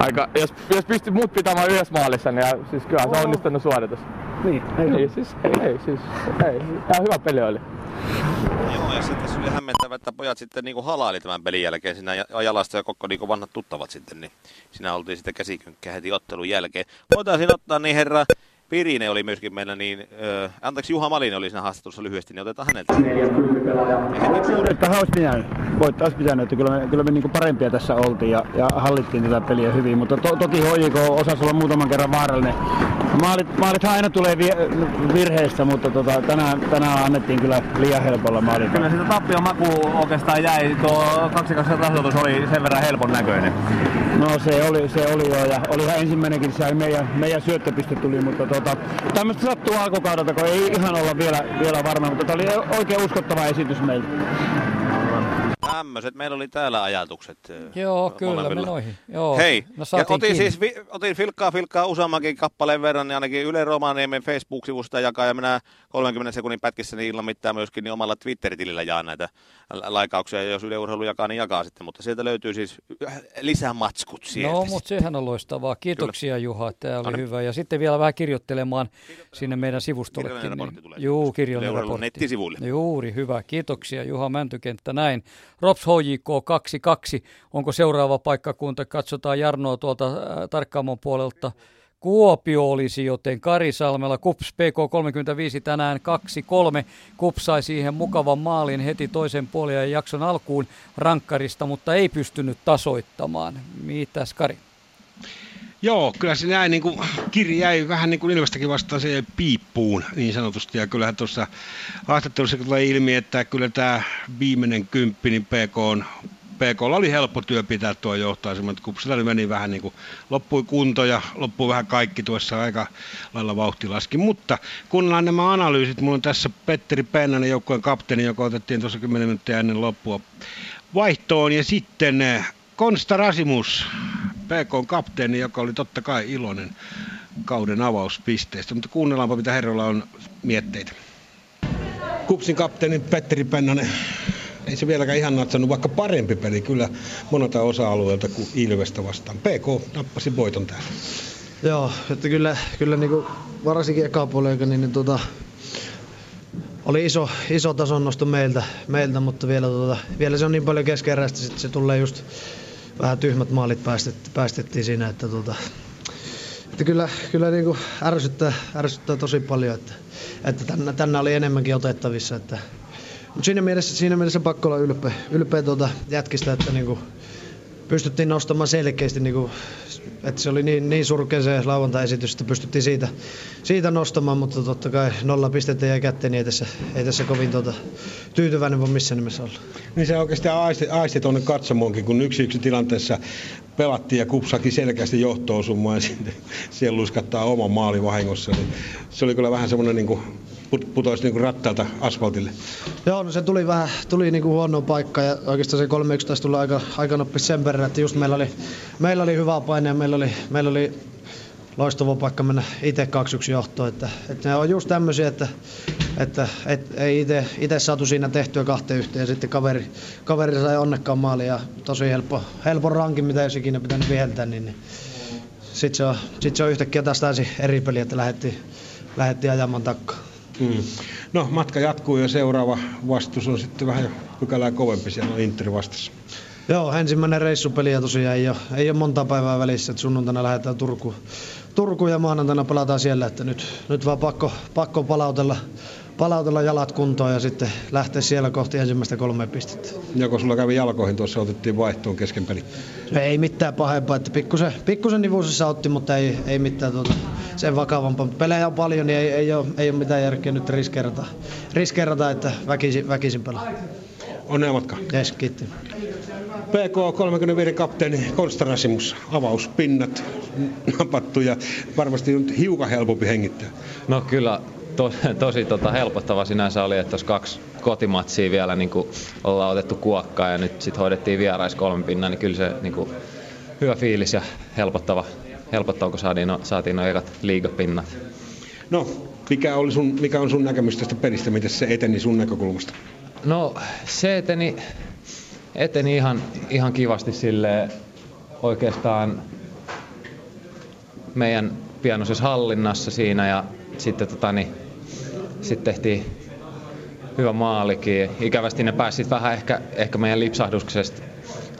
Aika, jos, jos pystyt muut pitämään yhdessä maalissa, niin ja, siis kyllä se on onnistunut suoritus. Niin, ei, ei, siis, ei, ei, siis, ei, ihan hyvä peli oli. Joo, ja sitten se oli hämmentävä, että pojat sitten niin halaili tämän pelin jälkeen. Siinä Jalasta ja Kokko niin vanhat tuttavat sitten, niin siinä oltiin sitten käsikynkkää heti ottelun jälkeen. Voitaisiin ottaa niin herra Pirine oli myöskin meillä, niin, äh, anteeksi Juha Malin oli siinä haastattelussa lyhyesti, niin otetaan häneltä. Että olisi pitänyt, voittaa olisi pitänyt, että kyllä me, kyllä me niin parempia tässä oltiin ja, ja hallittiin tätä peliä hyvin, mutta to, toki HJK osasi olla muutaman kerran vaarallinen. Maalit, maalithan aina tulee vi, virheistä, mutta tota, tänään, tänään annettiin kyllä liian helpolla maalit. Kyllä sitä tappion maku oikeastaan jäi, tuo 2-2 tasoitus oli sen verran helpon näköinen. No se oli, se oli jo ja olihan ensimmäinenkin, se meidän, meidän syöttöpiste tuli, mutta tota, tämmöistä sattuu alkukaudelta, kun ei ihan olla vielä, vielä varma, mutta tämä oli oikein uskottava esitys meiltä. Tämmöiset. Meillä oli täällä ajatukset. Joo, kyllä me noihin. Joo. Hei, no, ja otin siis vi, otin filkkaa filkkaa useammankin kappaleen verran, niin ainakin Yle Romaniemen Facebook-sivusta jakaa, ja minä 30 sekunnin pätkissä niin ilman mitään myöskin niin omalla Twitter-tilillä jaan näitä laikauksia, ja jos Yle Urheilu jakaa, niin jakaa sitten, mutta sieltä löytyy siis lisää matskut sieltä. No, mutta sehän on loistavaa. Kiitoksia Kyllä. Juha, tämä oli no, hyvä. Ja sitten vielä vähän kirjoittelemaan sinne meidän sivustollekin. Kirjallinen niin, tulee. Juu, kirjallinen raportti. nettisivuille. Juuri, hyvä. Kiitoksia Juha Mäntykenttä. Näin. Rops HJK 22. Onko seuraava paikkakunta? Katsotaan Jarnoa tuolta äh, Tarkkaamon puolelta. Kuopio olisi, joten Karisalmella Kups PK35 tänään 2-3. Kups sai siihen mukavan maalin heti toisen puolen ja jakson alkuun rankkarista, mutta ei pystynyt tasoittamaan. Mitäs Kari? Joo, kyllä se näin, niin kuin, kirja jäi vähän niin kuin Ilvestäkin vastaan se piippuun niin sanotusti. Ja kyllähän tuossa haastattelussa tulee ilmi, että kyllä tämä viimeinen kymppi, niin PK on PK oli helppo työ pitää tuo johtoasema, mutta Kupsilla meni vähän niin kuin, loppui kunto ja loppui vähän kaikki tuossa aika lailla vauhti laski. Mutta kuunnellaan nämä analyysit. Mulla on tässä Petteri Pennanen, joukkueen kapteeni, joka otettiin tuossa 10 minuuttia ennen loppua vaihtoon. Ja sitten eh, Konsta Rasimus, PK kapteeni, joka oli totta kai iloinen kauden avauspisteestä. Mutta kuunnellaanpa, mitä herralla on mietteitä. Kupsin kapteeni Petteri Pennanen, ei se vieläkään ihan natsannut, vaikka parempi peli kyllä monelta osa-alueelta kuin Ilvestä vastaan. PK nappasi voiton täällä. Joo, että kyllä, kyllä niin kuin varsinkin eka puolella, niin, niin tota, oli iso, iso tason nosto meiltä, meiltä mutta vielä, tota, vielä se on niin paljon keskeräistä, että se tulee just vähän tyhmät maalit päästettiin, päästettiin siinä, että, tota, että kyllä, kyllä niin kuin ärsyttää, ärsyttää tosi paljon, että, että tänne, tänne oli enemmänkin otettavissa, että, mutta siinä mielessä, siinä mielessä pakko olla ylpeä, ylpeä tuota jätkistä, että niinku pystyttiin nostamaan selkeästi, niinku, että se oli niin, niin surkea se lauantai-esitys, että pystyttiin siitä, siitä nostamaan, mutta totta kai nolla pistettä jäi kätteen, niin ei tässä, ei tässä kovin tuota, tyytyväinen voi missään nimessä olla. Niin se oikeastaan aisti, aisti tuonne katsomoonkin, kun yksi yksi tilanteessa pelattiin ja kupsakin selkeästi johtoon summaan ja sitten siellä luiskattaa oma maali vahingossa. Niin se oli kyllä vähän semmoinen niin kuin putoisi niin rattaalta asfaltille. Joo, no se tuli vähän tuli niin kuin huono paikka ja oikeastaan se 3 tuli aika, aika nopeasti sen verran, että just meillä oli, meillä oli hyvä paine ja meillä oli, meillä oli loistava paikka mennä itse 2-1 johtoon. Että, että ne on just tämmöisiä, että, että et, ei itse saatu siinä tehtyä kahteen yhteen ja sitten kaveri, kaveri sai onnekkaan maali ja tosi helppo, helppo rankin, mitä jos ikinä pitänyt viheltää, niin, niin sitten se, sit se on yhtäkkiä taas täysin eri peli, että lähdettiin, lähdettiin ajamaan takkaan. Mm. No, matka jatkuu ja seuraava vastus on sitten vähän pykälää kovempi, siellä on Inter vastassa. Joo, ensimmäinen reissupeli ja tosiaan ei ole, ei ole monta päivää välissä, että sunnuntaina lähdetään Turkuun, Turku ja maanantaina pelataan siellä, että nyt, nyt vaan pakko, pakko palautella, palautella jalat kuntoon ja sitten lähteä siellä kohti ensimmäistä kolme pistettä. Joko sulla kävi jalkoihin tuossa, otettiin vaihtoon kesken peli? No ei mitään pahempaa, että pikkusen, pikkusen nivuusissa otti, mutta ei, ei mitään tuota, sen vakavampaa. Pelejä on paljon, niin ei, ei, ole, ei ole mitään järkeä nyt riskeerata, riskeerata että väkisin, väkisin pelaa. Onnea matka. Yes, kiitti. PK 35 kapteeni Konstanasimus, avauspinnat napattu ja varmasti nyt hiukan helpompi hengittää. No kyllä to, tosi tota, helpottava sinänsä oli, että tuossa kaksi kotimatsia vielä niin kuin ollaan otettu kuokkaa ja nyt sitten hoidettiin vierais kolmen pinnan, niin kyllä se niin kuin, hyvä fiilis ja helpottava, helpottava kun saatiin, no, saatiin nuo ekat liigapinnat. No, mikä, oli sun, mikä on sun näkemys tästä pelistä, miten se eteni sun näkökulmasta? No, se eteni, eteni ihan, ihan kivasti sille oikeastaan meidän pienoisessa hallinnassa siinä ja sitten tota, niin, sit tehtiin hyvä maalikin. Ikävästi ne pääsi vähän ehkä, ehkä meidän lipsahduksesta,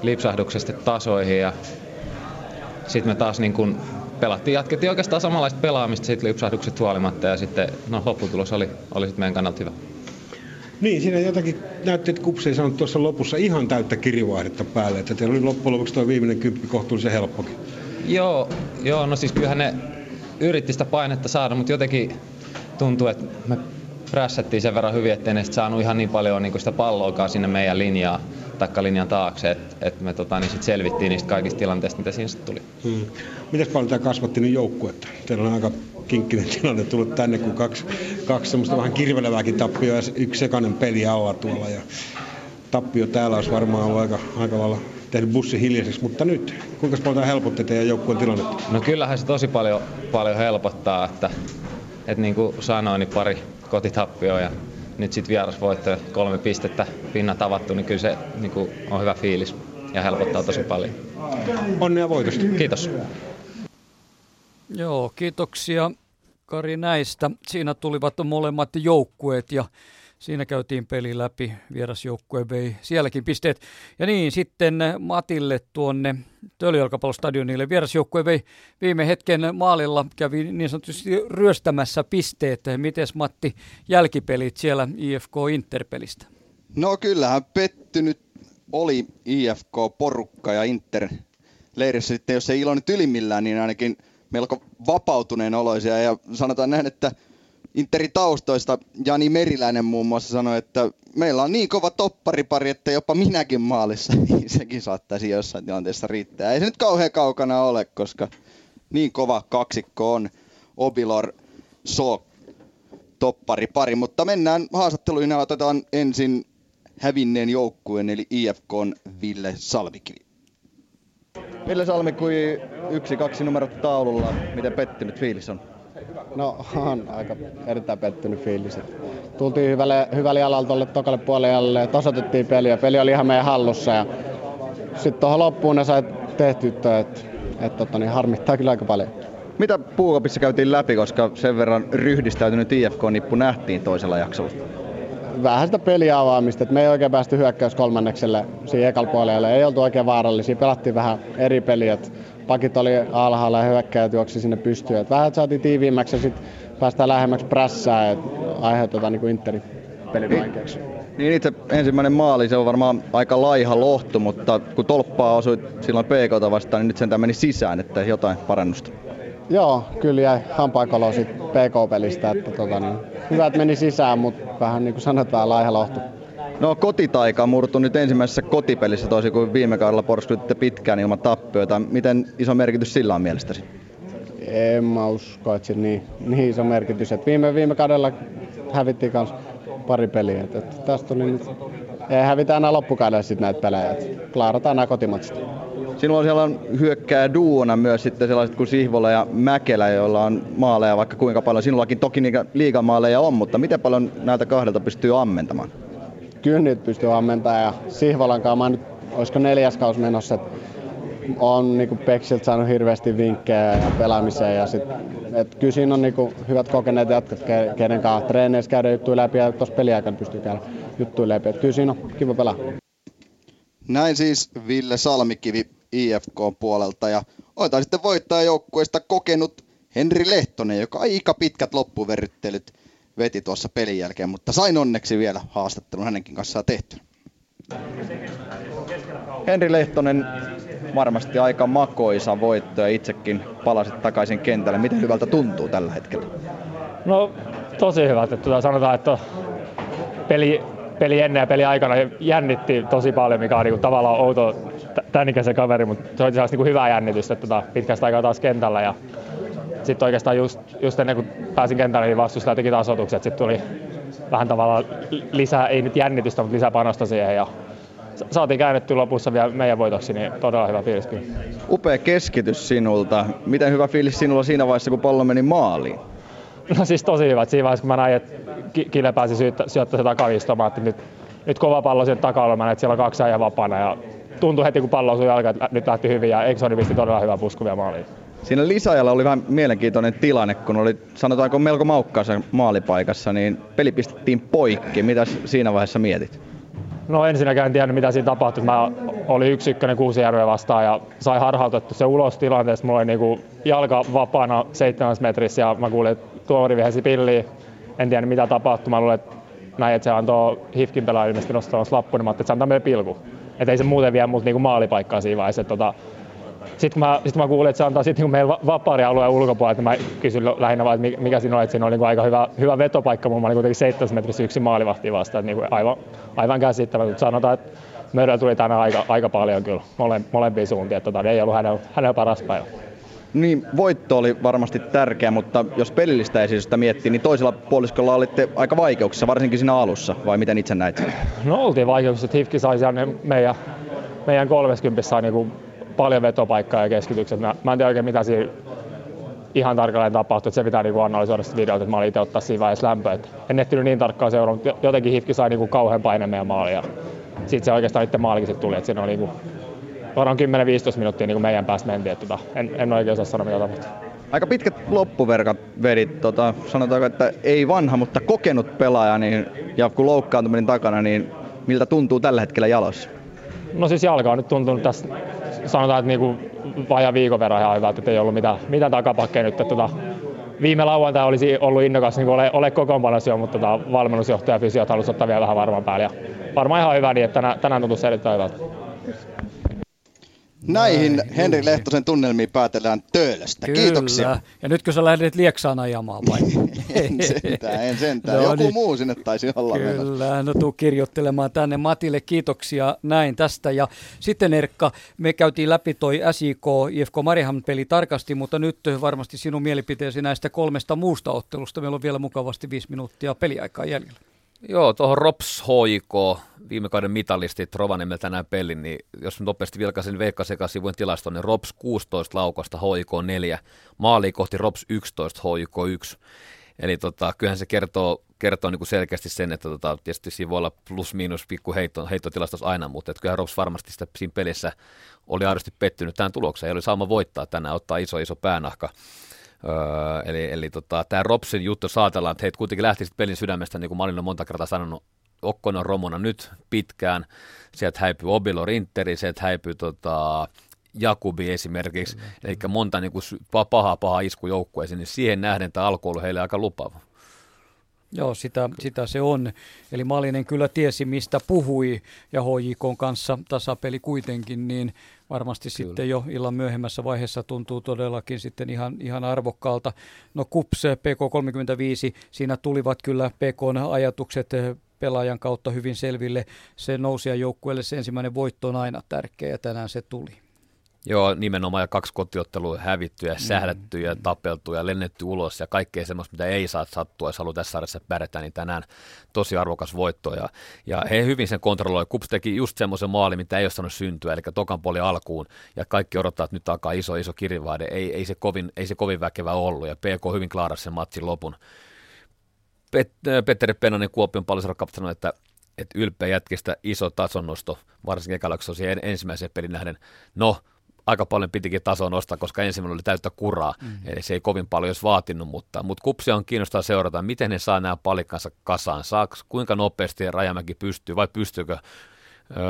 lipsahduksesta tasoihin ja sitten me taas niin kun pelattiin, jatkettiin oikeastaan samanlaista pelaamista siitä lipsahdukset huolimatta ja sitten no, lopputulos oli, oli sitten meidän kannalta hyvä. Niin, siinä jotakin näytti, että Kupsi ei saanut tuossa lopussa ihan täyttä kirivaihdetta päälle, että teillä oli loppujen lopuksi tuo viimeinen kymppi kohtuullisen helppokin. Joo, joo, no siis kyllähän ne yritti sitä painetta saada, mutta jotenkin tuntuu, että me prässättiin sen verran hyvin, ettei ne saanut ihan niin paljon niin sitä palloakaan sinne meidän linjaa takkalinjan taakse, että et me tota, niin sit selvittiin niistä kaikista tilanteista, mitä siinä sitten tuli. Hmm. Miten paljon tämä kasvatti nyt joukkuetta? Teillä on aika kinkkinen tilanne tullut tänne, kun kaksi, kaksi semmoista vähän kirvelevääkin tappioa ja yksi sekainen peli alla tuolla. Ja tappio täällä olisi varmaan ollut aika, aika lailla tehnyt bussi hiljaiseksi, mutta nyt, kuinka paljon tämä helpotti teidän joukkueen tilannetta? No kyllähän se tosi paljon, paljon helpottaa, että, että niin kuin sanoin, niin pari kotitappioa ja nyt sitten vierasvoitto kolme pistettä pinnat avattu, niin kyllä se niin kuin on hyvä fiilis ja helpottaa tosi paljon. Onnea voitosta. Kiitos. Joo, kiitoksia Kari näistä. Siinä tulivat molemmat joukkueet ja Siinä käytiin peli läpi, vierasjoukkue vei sielläkin pisteet. Ja niin, sitten Matille tuonne Töljölkapallostadionille. Vierasjoukkue vei viime hetken maalilla, kävi niin sanotusti ryöstämässä pisteet. Mites Matti jälkipelit siellä IFK Interpelistä? No kyllähän pettynyt oli IFK-porukka ja Inter leirissä sitten, jos ei ilo nyt ylimmillään, niin ainakin melko vapautuneen oloisia. Ja sanotaan näin, että Interin taustoista Jani Meriläinen muun muassa sanoi, että meillä on niin kova topparipari, että jopa minäkin maalissa, niin sekin saattaisi jossain tilanteessa riittää. Ei se nyt kauhean kaukana ole, koska niin kova kaksikko on Obilor So topparipari. Mutta mennään haastatteluihin ja otetaan ensin hävinneen joukkueen eli IFK Ville Salmikivi. Ville Salmikui yksi, kaksi numerot taululla. Miten pettynyt fiilis on? No on aika erittäin pettynyt fiilis. Tultiin hyvälle, hyvälle jalalle tuolle tokalle puolelle ja tasoitettiin peliä. Peli oli ihan meidän hallussa ja sitten tuohon loppuun ne sai tehtyä, että, että, että tota, niin harmittaa kyllä aika paljon. Mitä puukopissa käytiin läpi, koska sen verran ryhdistäytynyt IFK-nippu nähtiin toisella jaksolla? Vähän sitä peliavaamista, että me ei oikein päästy hyökkäys kolmannekselle siihen ekalla puolelle. Ei oltu oikein vaarallisia, pelattiin vähän eri peliä pakit oli alhaalla ja hyökkäjät juoksi sinne pystyyn. Et vähän saatiin tiiviimmäksi ja sitten päästään lähemmäksi prässää ja aiheutetaan niin Interin pelin niin. vaikeaksi. Niin itse ensimmäinen maali, se on varmaan aika laiha lohtu, mutta kun tolppaa osui silloin PKta vastaan, niin nyt sen meni sisään, että jotain parannusta. Joo, kyllä jäi hampaakolo PK-pelistä, että tota, niin, hyvät meni sisään, mutta vähän niin kuin sanotaan laiha lohtu. No kotitaika murtu nyt ensimmäisessä kotipelissä toisin kuin viime kaudella porskutitte pitkään ilman tappioita. Miten iso merkitys sillä on mielestäsi? En mä usko, että se niin, niin iso merkitys. Et viime, viime kaudella hävittiin myös pari peliä. Et, et tästä oli nyt, ei hävitä enää loppukaudella sitten näitä pelejä. Et klaarataan nämä kotimatsit. Sinulla on siellä hyökkää duona myös sitten sellaiset kuin Sihvola ja Mäkelä, joilla on maaleja vaikka kuinka paljon. Sinullakin toki niitä liigamaaleja on, mutta miten paljon näiltä kahdelta pystyy ammentamaan? Kyllä niitä pystyy ammentamaan ja Sihvolan kanssa mä nyt, olisiko neljäs kaus menossa, että on niinku Peksiltä saanut hirveästi vinkkejä ja pelaamiseen ja sit, et kyllä siinä on niinku hyvät kokeneet jatkat, kenen kanssa treeneissä käydä juttuja läpi ja tuossa peliaikana pystyy käydä juttuja läpi. Et kyllä siinä on kiva pelaa. Näin siis Ville Salmikivi IFK puolelta ja otetaan sitten voittajajoukkueesta kokenut Henri Lehtonen, joka aika pitkät loppuverryttelyt veti tuossa pelin jälkeen, mutta sain onneksi vielä haastattelun hänenkin kanssaan tehty. Henri Lehtonen, varmasti aika makoisa voitto ja itsekin palasit takaisin kentälle. Miten hyvältä tuntuu tällä hetkellä? No tosi hyvältä. Että tuota, sanotaan, että peli, peli ennen ja peli aikana jännitti tosi paljon, mikä on niin kuin, tavallaan outo tämän ikäisen kaveri, mutta se oli niin kuin hyvää jännitystä että tuota, pitkästä aikaa taas kentällä ja sitten oikeastaan just, just ennen kuin pääsin kentälle, niin vastustaja teki tasoitukset. Sitten tuli vähän tavallaan lisää, ei nyt jännitystä, mutta lisää panosta siihen. Ja saatiin käännetty lopussa vielä meidän voitoksi, niin todella hyvä fiilis kyllä. Upea keskitys sinulta. Miten hyvä fiilis sinulla siinä vaiheessa, kun pallo meni maaliin? No siis tosi hyvä. Siinä vaiheessa, kun mä näin, että Kile pääsi syöttää se takavistomaan, että nyt, nyt kova pallo sieltä takaa, että siellä on kaksi äijää vapaana. Ja tuntui heti, kun pallo osui jalkaan, että nyt lähti hyvin ja Eksoni pisti todella hyvää puskuvia maaliin. Siinä lisäajalla oli vähän mielenkiintoinen tilanne, kun oli sanotaanko melko maukkaassa maalipaikassa, niin peli pistettiin poikki. Mitä siinä vaiheessa mietit? No ensinnäkään en tiedä mitä siinä tapahtui. Mä olin yksi ykkönen järveä vastaan ja sai harhautettu se ulos tilanteesta. Mulla oli niinku jalka vapaana seitsemäs metrissä ja mä kuulin, että tuomari vihesi pilliin. En tiedä mitä tapahtui. Mä luulen, että näin, että se antoi Hifkin pelaaja ilmeisesti nostamassa lappu, niin mä että se antaa meille pilku. Että ei se muuten vie mut niinku maalipaikkaa siinä vaiheessa. Tota, sitten kun mä, sit kun mä kuulin, että se antaa sitten niin meidän vapaarialueen ulkopuolella, että mä kysyin lähinnä vaan, että mikä siinä on, että siinä oli niin aika hyvä, hyvä vetopaikka, mun mä olin kuitenkin 7 metrissä yksi maalivahti vastaan, niin aivan, aivan käsittämättä, mutta sanotaan, että Möydellä tuli tänään aika, aika paljon kyllä mole, molempia suuntia, että tota, ei ollut hänellä, hänellä paras päivä. Niin, voitto oli varmasti tärkeä, mutta jos pelillistä esitystä miettii, niin toisella puoliskolla olitte aika vaikeuksissa, varsinkin siinä alussa, vai miten itse näit? No oltiin vaikeuksissa, että Hifki sai siellä meidän, meidän 30 sai niinku paljon vetopaikkaa ja keskitykset. Mä, mä en tiedä oikein mitä siinä ihan tarkalleen tapahtui, että se pitää niinku analysoida sitä videolta, että mä olin itse ottaa siinä vaiheessa lämpöä. Et en ehtinyt niin tarkkaan seuraa, mutta jotenkin Hifki sai niinku kauhean paineen meidän maalia. Sitten se oikeastaan itse maalikin sit tuli, että siinä oli niinku varmaan 10-15 minuuttia niin meidän päästä mentiin. Että tota, en, en oikein osaa sanoa mitä tapahtui. Aika pitkät loppuverkat vedit, tota, sanotaanko, että ei vanha, mutta kokenut pelaaja, niin, ja kun loukkaantuminen takana, niin miltä tuntuu tällä hetkellä jalossa? No siis jalka on nyt tuntunut tässä, sanotaan, että niinku vajaa viikon verran ihan hyvä, että ei ollut mitään, mitään takapakkeja nyt. Tota, viime lauantai olisi ollut innokas niin ole, ole kokoonpanossa jo, mutta tota, valmennusjohtaja ja fysiot halusi ottaa vielä vähän varmaan päälle. Ja varmaan ihan hyvä niin, että tänään, tänään tuntuu erittäin hyvältä. Näihin Henri Lehtosen tunnelmiin päätellään Töölöstä. Kyllä. Kiitoksia. Ja nyt kun sä lähdet Lieksaan ajamaan vai? en sentään, en sentään. No, Joku niin. muu sinne taisi olla Kyllä, menossa. no tuu kirjoittelemaan tänne. Matille kiitoksia näin tästä. Ja sitten Erkka, me käytiin läpi toi SIK, IFK Mariehamn peli tarkasti, mutta nyt varmasti sinun mielipiteesi näistä kolmesta muusta ottelusta. Meillä on vielä mukavasti viisi minuuttia peliaikaa jäljellä. Joo, tuohon Rops HIK, viime kauden mitalistit Rovaniemellä tänään pelin, niin jos nopeasti vilkaisin Veikka Sekasivujen tilaston, niin Rops 16 laukosta HIK 4, maali kohti Rops 11 HIK 1. Eli tota, kyllähän se kertoo, kertoo niin kuin selkeästi sen, että tota, tietysti siinä voi olla plus-miinus pikku heitto, heittotilastos aina, mutta että kyllähän Rops varmasti sitä siinä pelissä oli aidosti pettynyt tähän tulokseen. Ei oli saama voittaa tänään, ottaa iso iso päänahka. Öö, eli eli tota, tämä Robsin juttu saatellaan, että heitä kuitenkin lähti pelin sydämestä, niin kuin Malin on monta kertaa sanonut, Okkonen romuna nyt pitkään, sieltä häipyy Obilo Rinteri, sieltä häipyy tota, Jakubi esimerkiksi, mm. eli monta niin kuin, pahaa pahaa iskujoukkueeseen, niin siihen nähden tämä alku on heille aika lupaava. Joo, sitä, sitä se on. Eli Malinen kyllä tiesi, mistä puhui, ja HJK kanssa tasapeli kuitenkin, niin varmasti kyllä. sitten jo illan myöhemmässä vaiheessa tuntuu todellakin sitten ihan, ihan arvokkaalta. No KUPS PK35, siinä tulivat kyllä PKn ajatukset pelaajan kautta hyvin selville. Se nousi joukkueelle se ensimmäinen voitto on aina tärkeä ja tänään se tuli. Joo, nimenomaan ja kaksi kotiottelua hävitty ja mm. sählätty ja tapeltu ja lennetty ulos ja kaikkea semmoista, mitä ei saa sattua, jos haluaa tässä sarjassa pärjätä, niin tänään tosi arvokas voitto. Ja, ja he hyvin sen kontrolloi. Kups teki just semmoisen maali, mitä ei ole saanut syntyä, eli tokan puoli alkuun. Ja kaikki odottaa, että nyt alkaa iso, iso kirjavaade. Ei, ei, se kovin, ei se kovin väkevä ollut ja PK hyvin klaarasi sen matsin lopun. Pet- Petteri Pennanen Kuopion pallisarkkaat sanoi, että että ylpeä jätkistä iso tasonnosto, varsinkin ekalaksi ensimmäiseen pelin nähden. No, aika paljon pitikin tasoa nostaa, koska ensimmäinen oli täyttä kuraa, mm. eli se ei kovin paljon olisi vaatinut, mutta, mutta kupsia on kiinnostaa seurata, miten ne saa nämä palikkansa kasaan, saaks, kuinka nopeasti Rajamäki pystyy, vai pystyykö öö,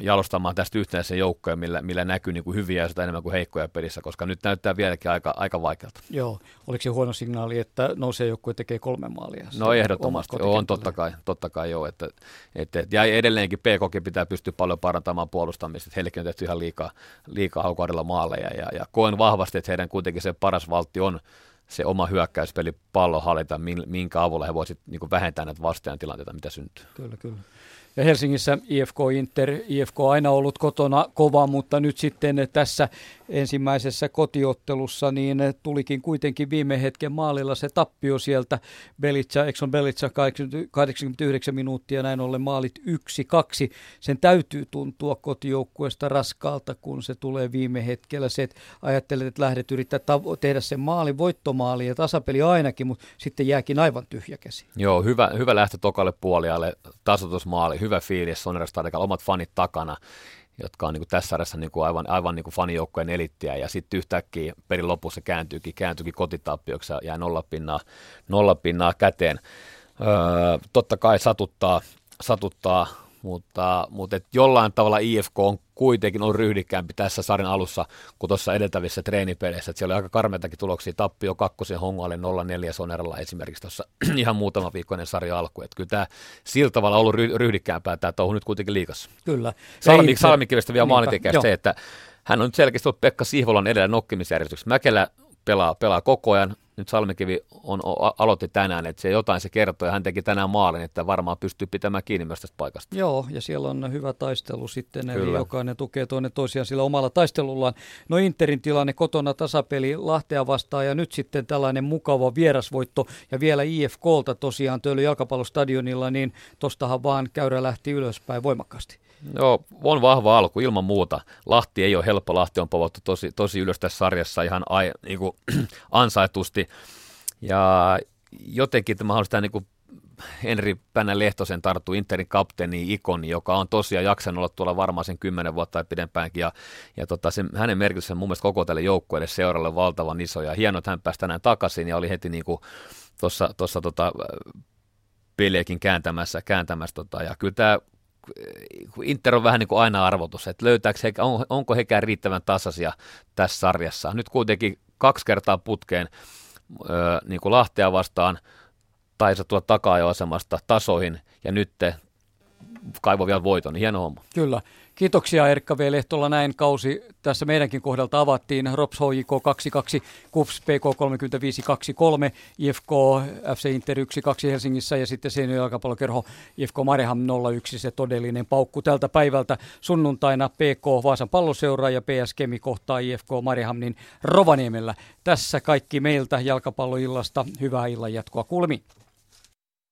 jalostamaan tästä yhtenäisen joukkoja, millä, millä näkyy niin kuin hyviä ja enemmän kuin heikkoja pelissä, koska nyt näyttää vieläkin aika, aika vaikealta. Joo, oliko se huono signaali, että nousee joukkue tekee kolme maalia? No ehdottomasti, on totta kai, totta kai joo, että, että, ja edelleenkin PKkin pitää pystyä paljon parantamaan puolustamista, että heillekin on tehty ihan liikaa, liikaa haukaudella maaleja, ja, ja koen vahvasti, että heidän kuitenkin se paras valtti on se oma hyökkäyspeli, pallon hallita, minkä avulla he voisivat niin vähentää näitä vastajan tilanteita, mitä syntyy. Kyllä, kyllä. Ja Helsingissä IFK Inter, IFK aina ollut kotona kova, mutta nyt sitten tässä ensimmäisessä kotiottelussa niin tulikin kuitenkin viime hetken maalilla se tappio sieltä. Belitsa, Exxon Belitsa 89 minuuttia, näin ollen maalit 1-2. Sen täytyy tuntua kotijoukkueesta raskaalta, kun se tulee viime hetkellä. Se, että ajattelet, että lähdet yrittää tavo- tehdä sen maali, voittomaali ja tasapeli ainakin, mutta sitten jääkin aivan tyhjä käsi. Joo, hyvä, hyvä lähtö tokalle puolialle, tasotusmaali, hyvä fiilis Sonerstadikalla, omat fanit takana jotka on niin kuin tässä sarjassa niin kuin aivan, aivan niin kuin fanijoukkojen elittiä, ja sitten yhtäkkiä perin lopussa kääntyykin, kääntyykin kotitappioksi ja jää nollapinnaa, nollapinnaa käteen. Öö, totta kai satuttaa, satuttaa mutta, mutta et jollain tavalla IFK on kuitenkin ollut ryhdikkäämpi tässä sarjan alussa kuin tuossa edeltävissä treenipeleissä. Et siellä oli aika karmeitakin tuloksia. Tappio kakkosen Hongalle 0-4 Soneralla esimerkiksi tuossa ihan muutama viikkoinen sarja alku. Et kyllä tämä sillä tavalla on ollut ryhdikkäämpää tämä touhu nyt kuitenkin liikassa. Kyllä. Salmikivestä vielä maalitekijä se, että hän on nyt selkeästi ollut Pekka Sihvolan edellä nokkimisjärjestyksessä. Mäkelä pelaa, pelaa koko ajan. Nyt Salmikivi on, aloitti tänään, että se jotain se kertoo ja hän teki tänään maalin, että varmaan pystyy pitämään kiinni myös tästä paikasta. Joo, ja siellä on hyvä taistelu sitten, Kyllä. eli jokainen tukee toinen toisiaan sillä omalla taistelullaan. No Interin tilanne kotona tasapeli Lahtea vastaan ja nyt sitten tällainen mukava vierasvoitto ja vielä IFKlta tosiaan Töölön jalkapallostadionilla, niin tostahan vaan käyrä lähti ylöspäin voimakkaasti. Joo, on vahva alku ilman muuta. Lahti ei ole helppo, Lahti on povottu tosi, tosi ylös tässä sarjassa ihan ai, niin kuin, ansaitusti. Ja jotenkin tämä haluaisin niin Henri Pänä Lehtosen tarttu Interin kapteeni ikoni, joka on tosiaan jaksanut olla tuolla varmaan sen kymmenen vuotta tai pidempäänkin. Ja, ja tota, se, hänen merkitysensä mun mielestä koko tälle joukkueelle seuralle valtavan iso. Ja hienoa, että hän pääsi tänään takaisin ja oli heti niin tuossa tota, peliäkin kääntämässä. kääntämässä tota, ja kyllä tämä Inter on vähän niin kuin aina arvotus, että löytääkö he, on, onko hekään riittävän tasaisia tässä sarjassa. Nyt kuitenkin kaksi kertaa putkeen ö, niin kuin Lahtea vastaan taisi tulla takaa-asemasta tasoihin ja nyt kaivo vielä voiton. Hieno homma. Kyllä. Kiitoksia Erkka V. Lehtola. Näin kausi tässä meidänkin kohdalta avattiin. Rops HJK 22, KUPS PK 35 23, IFK FC Inter 1 2 Helsingissä ja sitten senior jalkapallokerho IFK Mareham 01 se todellinen paukku tältä päivältä. Sunnuntaina PK Vaasan palloseura ja PS Kemi kohtaa IFK Marehamnin Rovaniemellä. Tässä kaikki meiltä jalkapalloillasta. Hyvää illan jatkoa. Kuulemiin.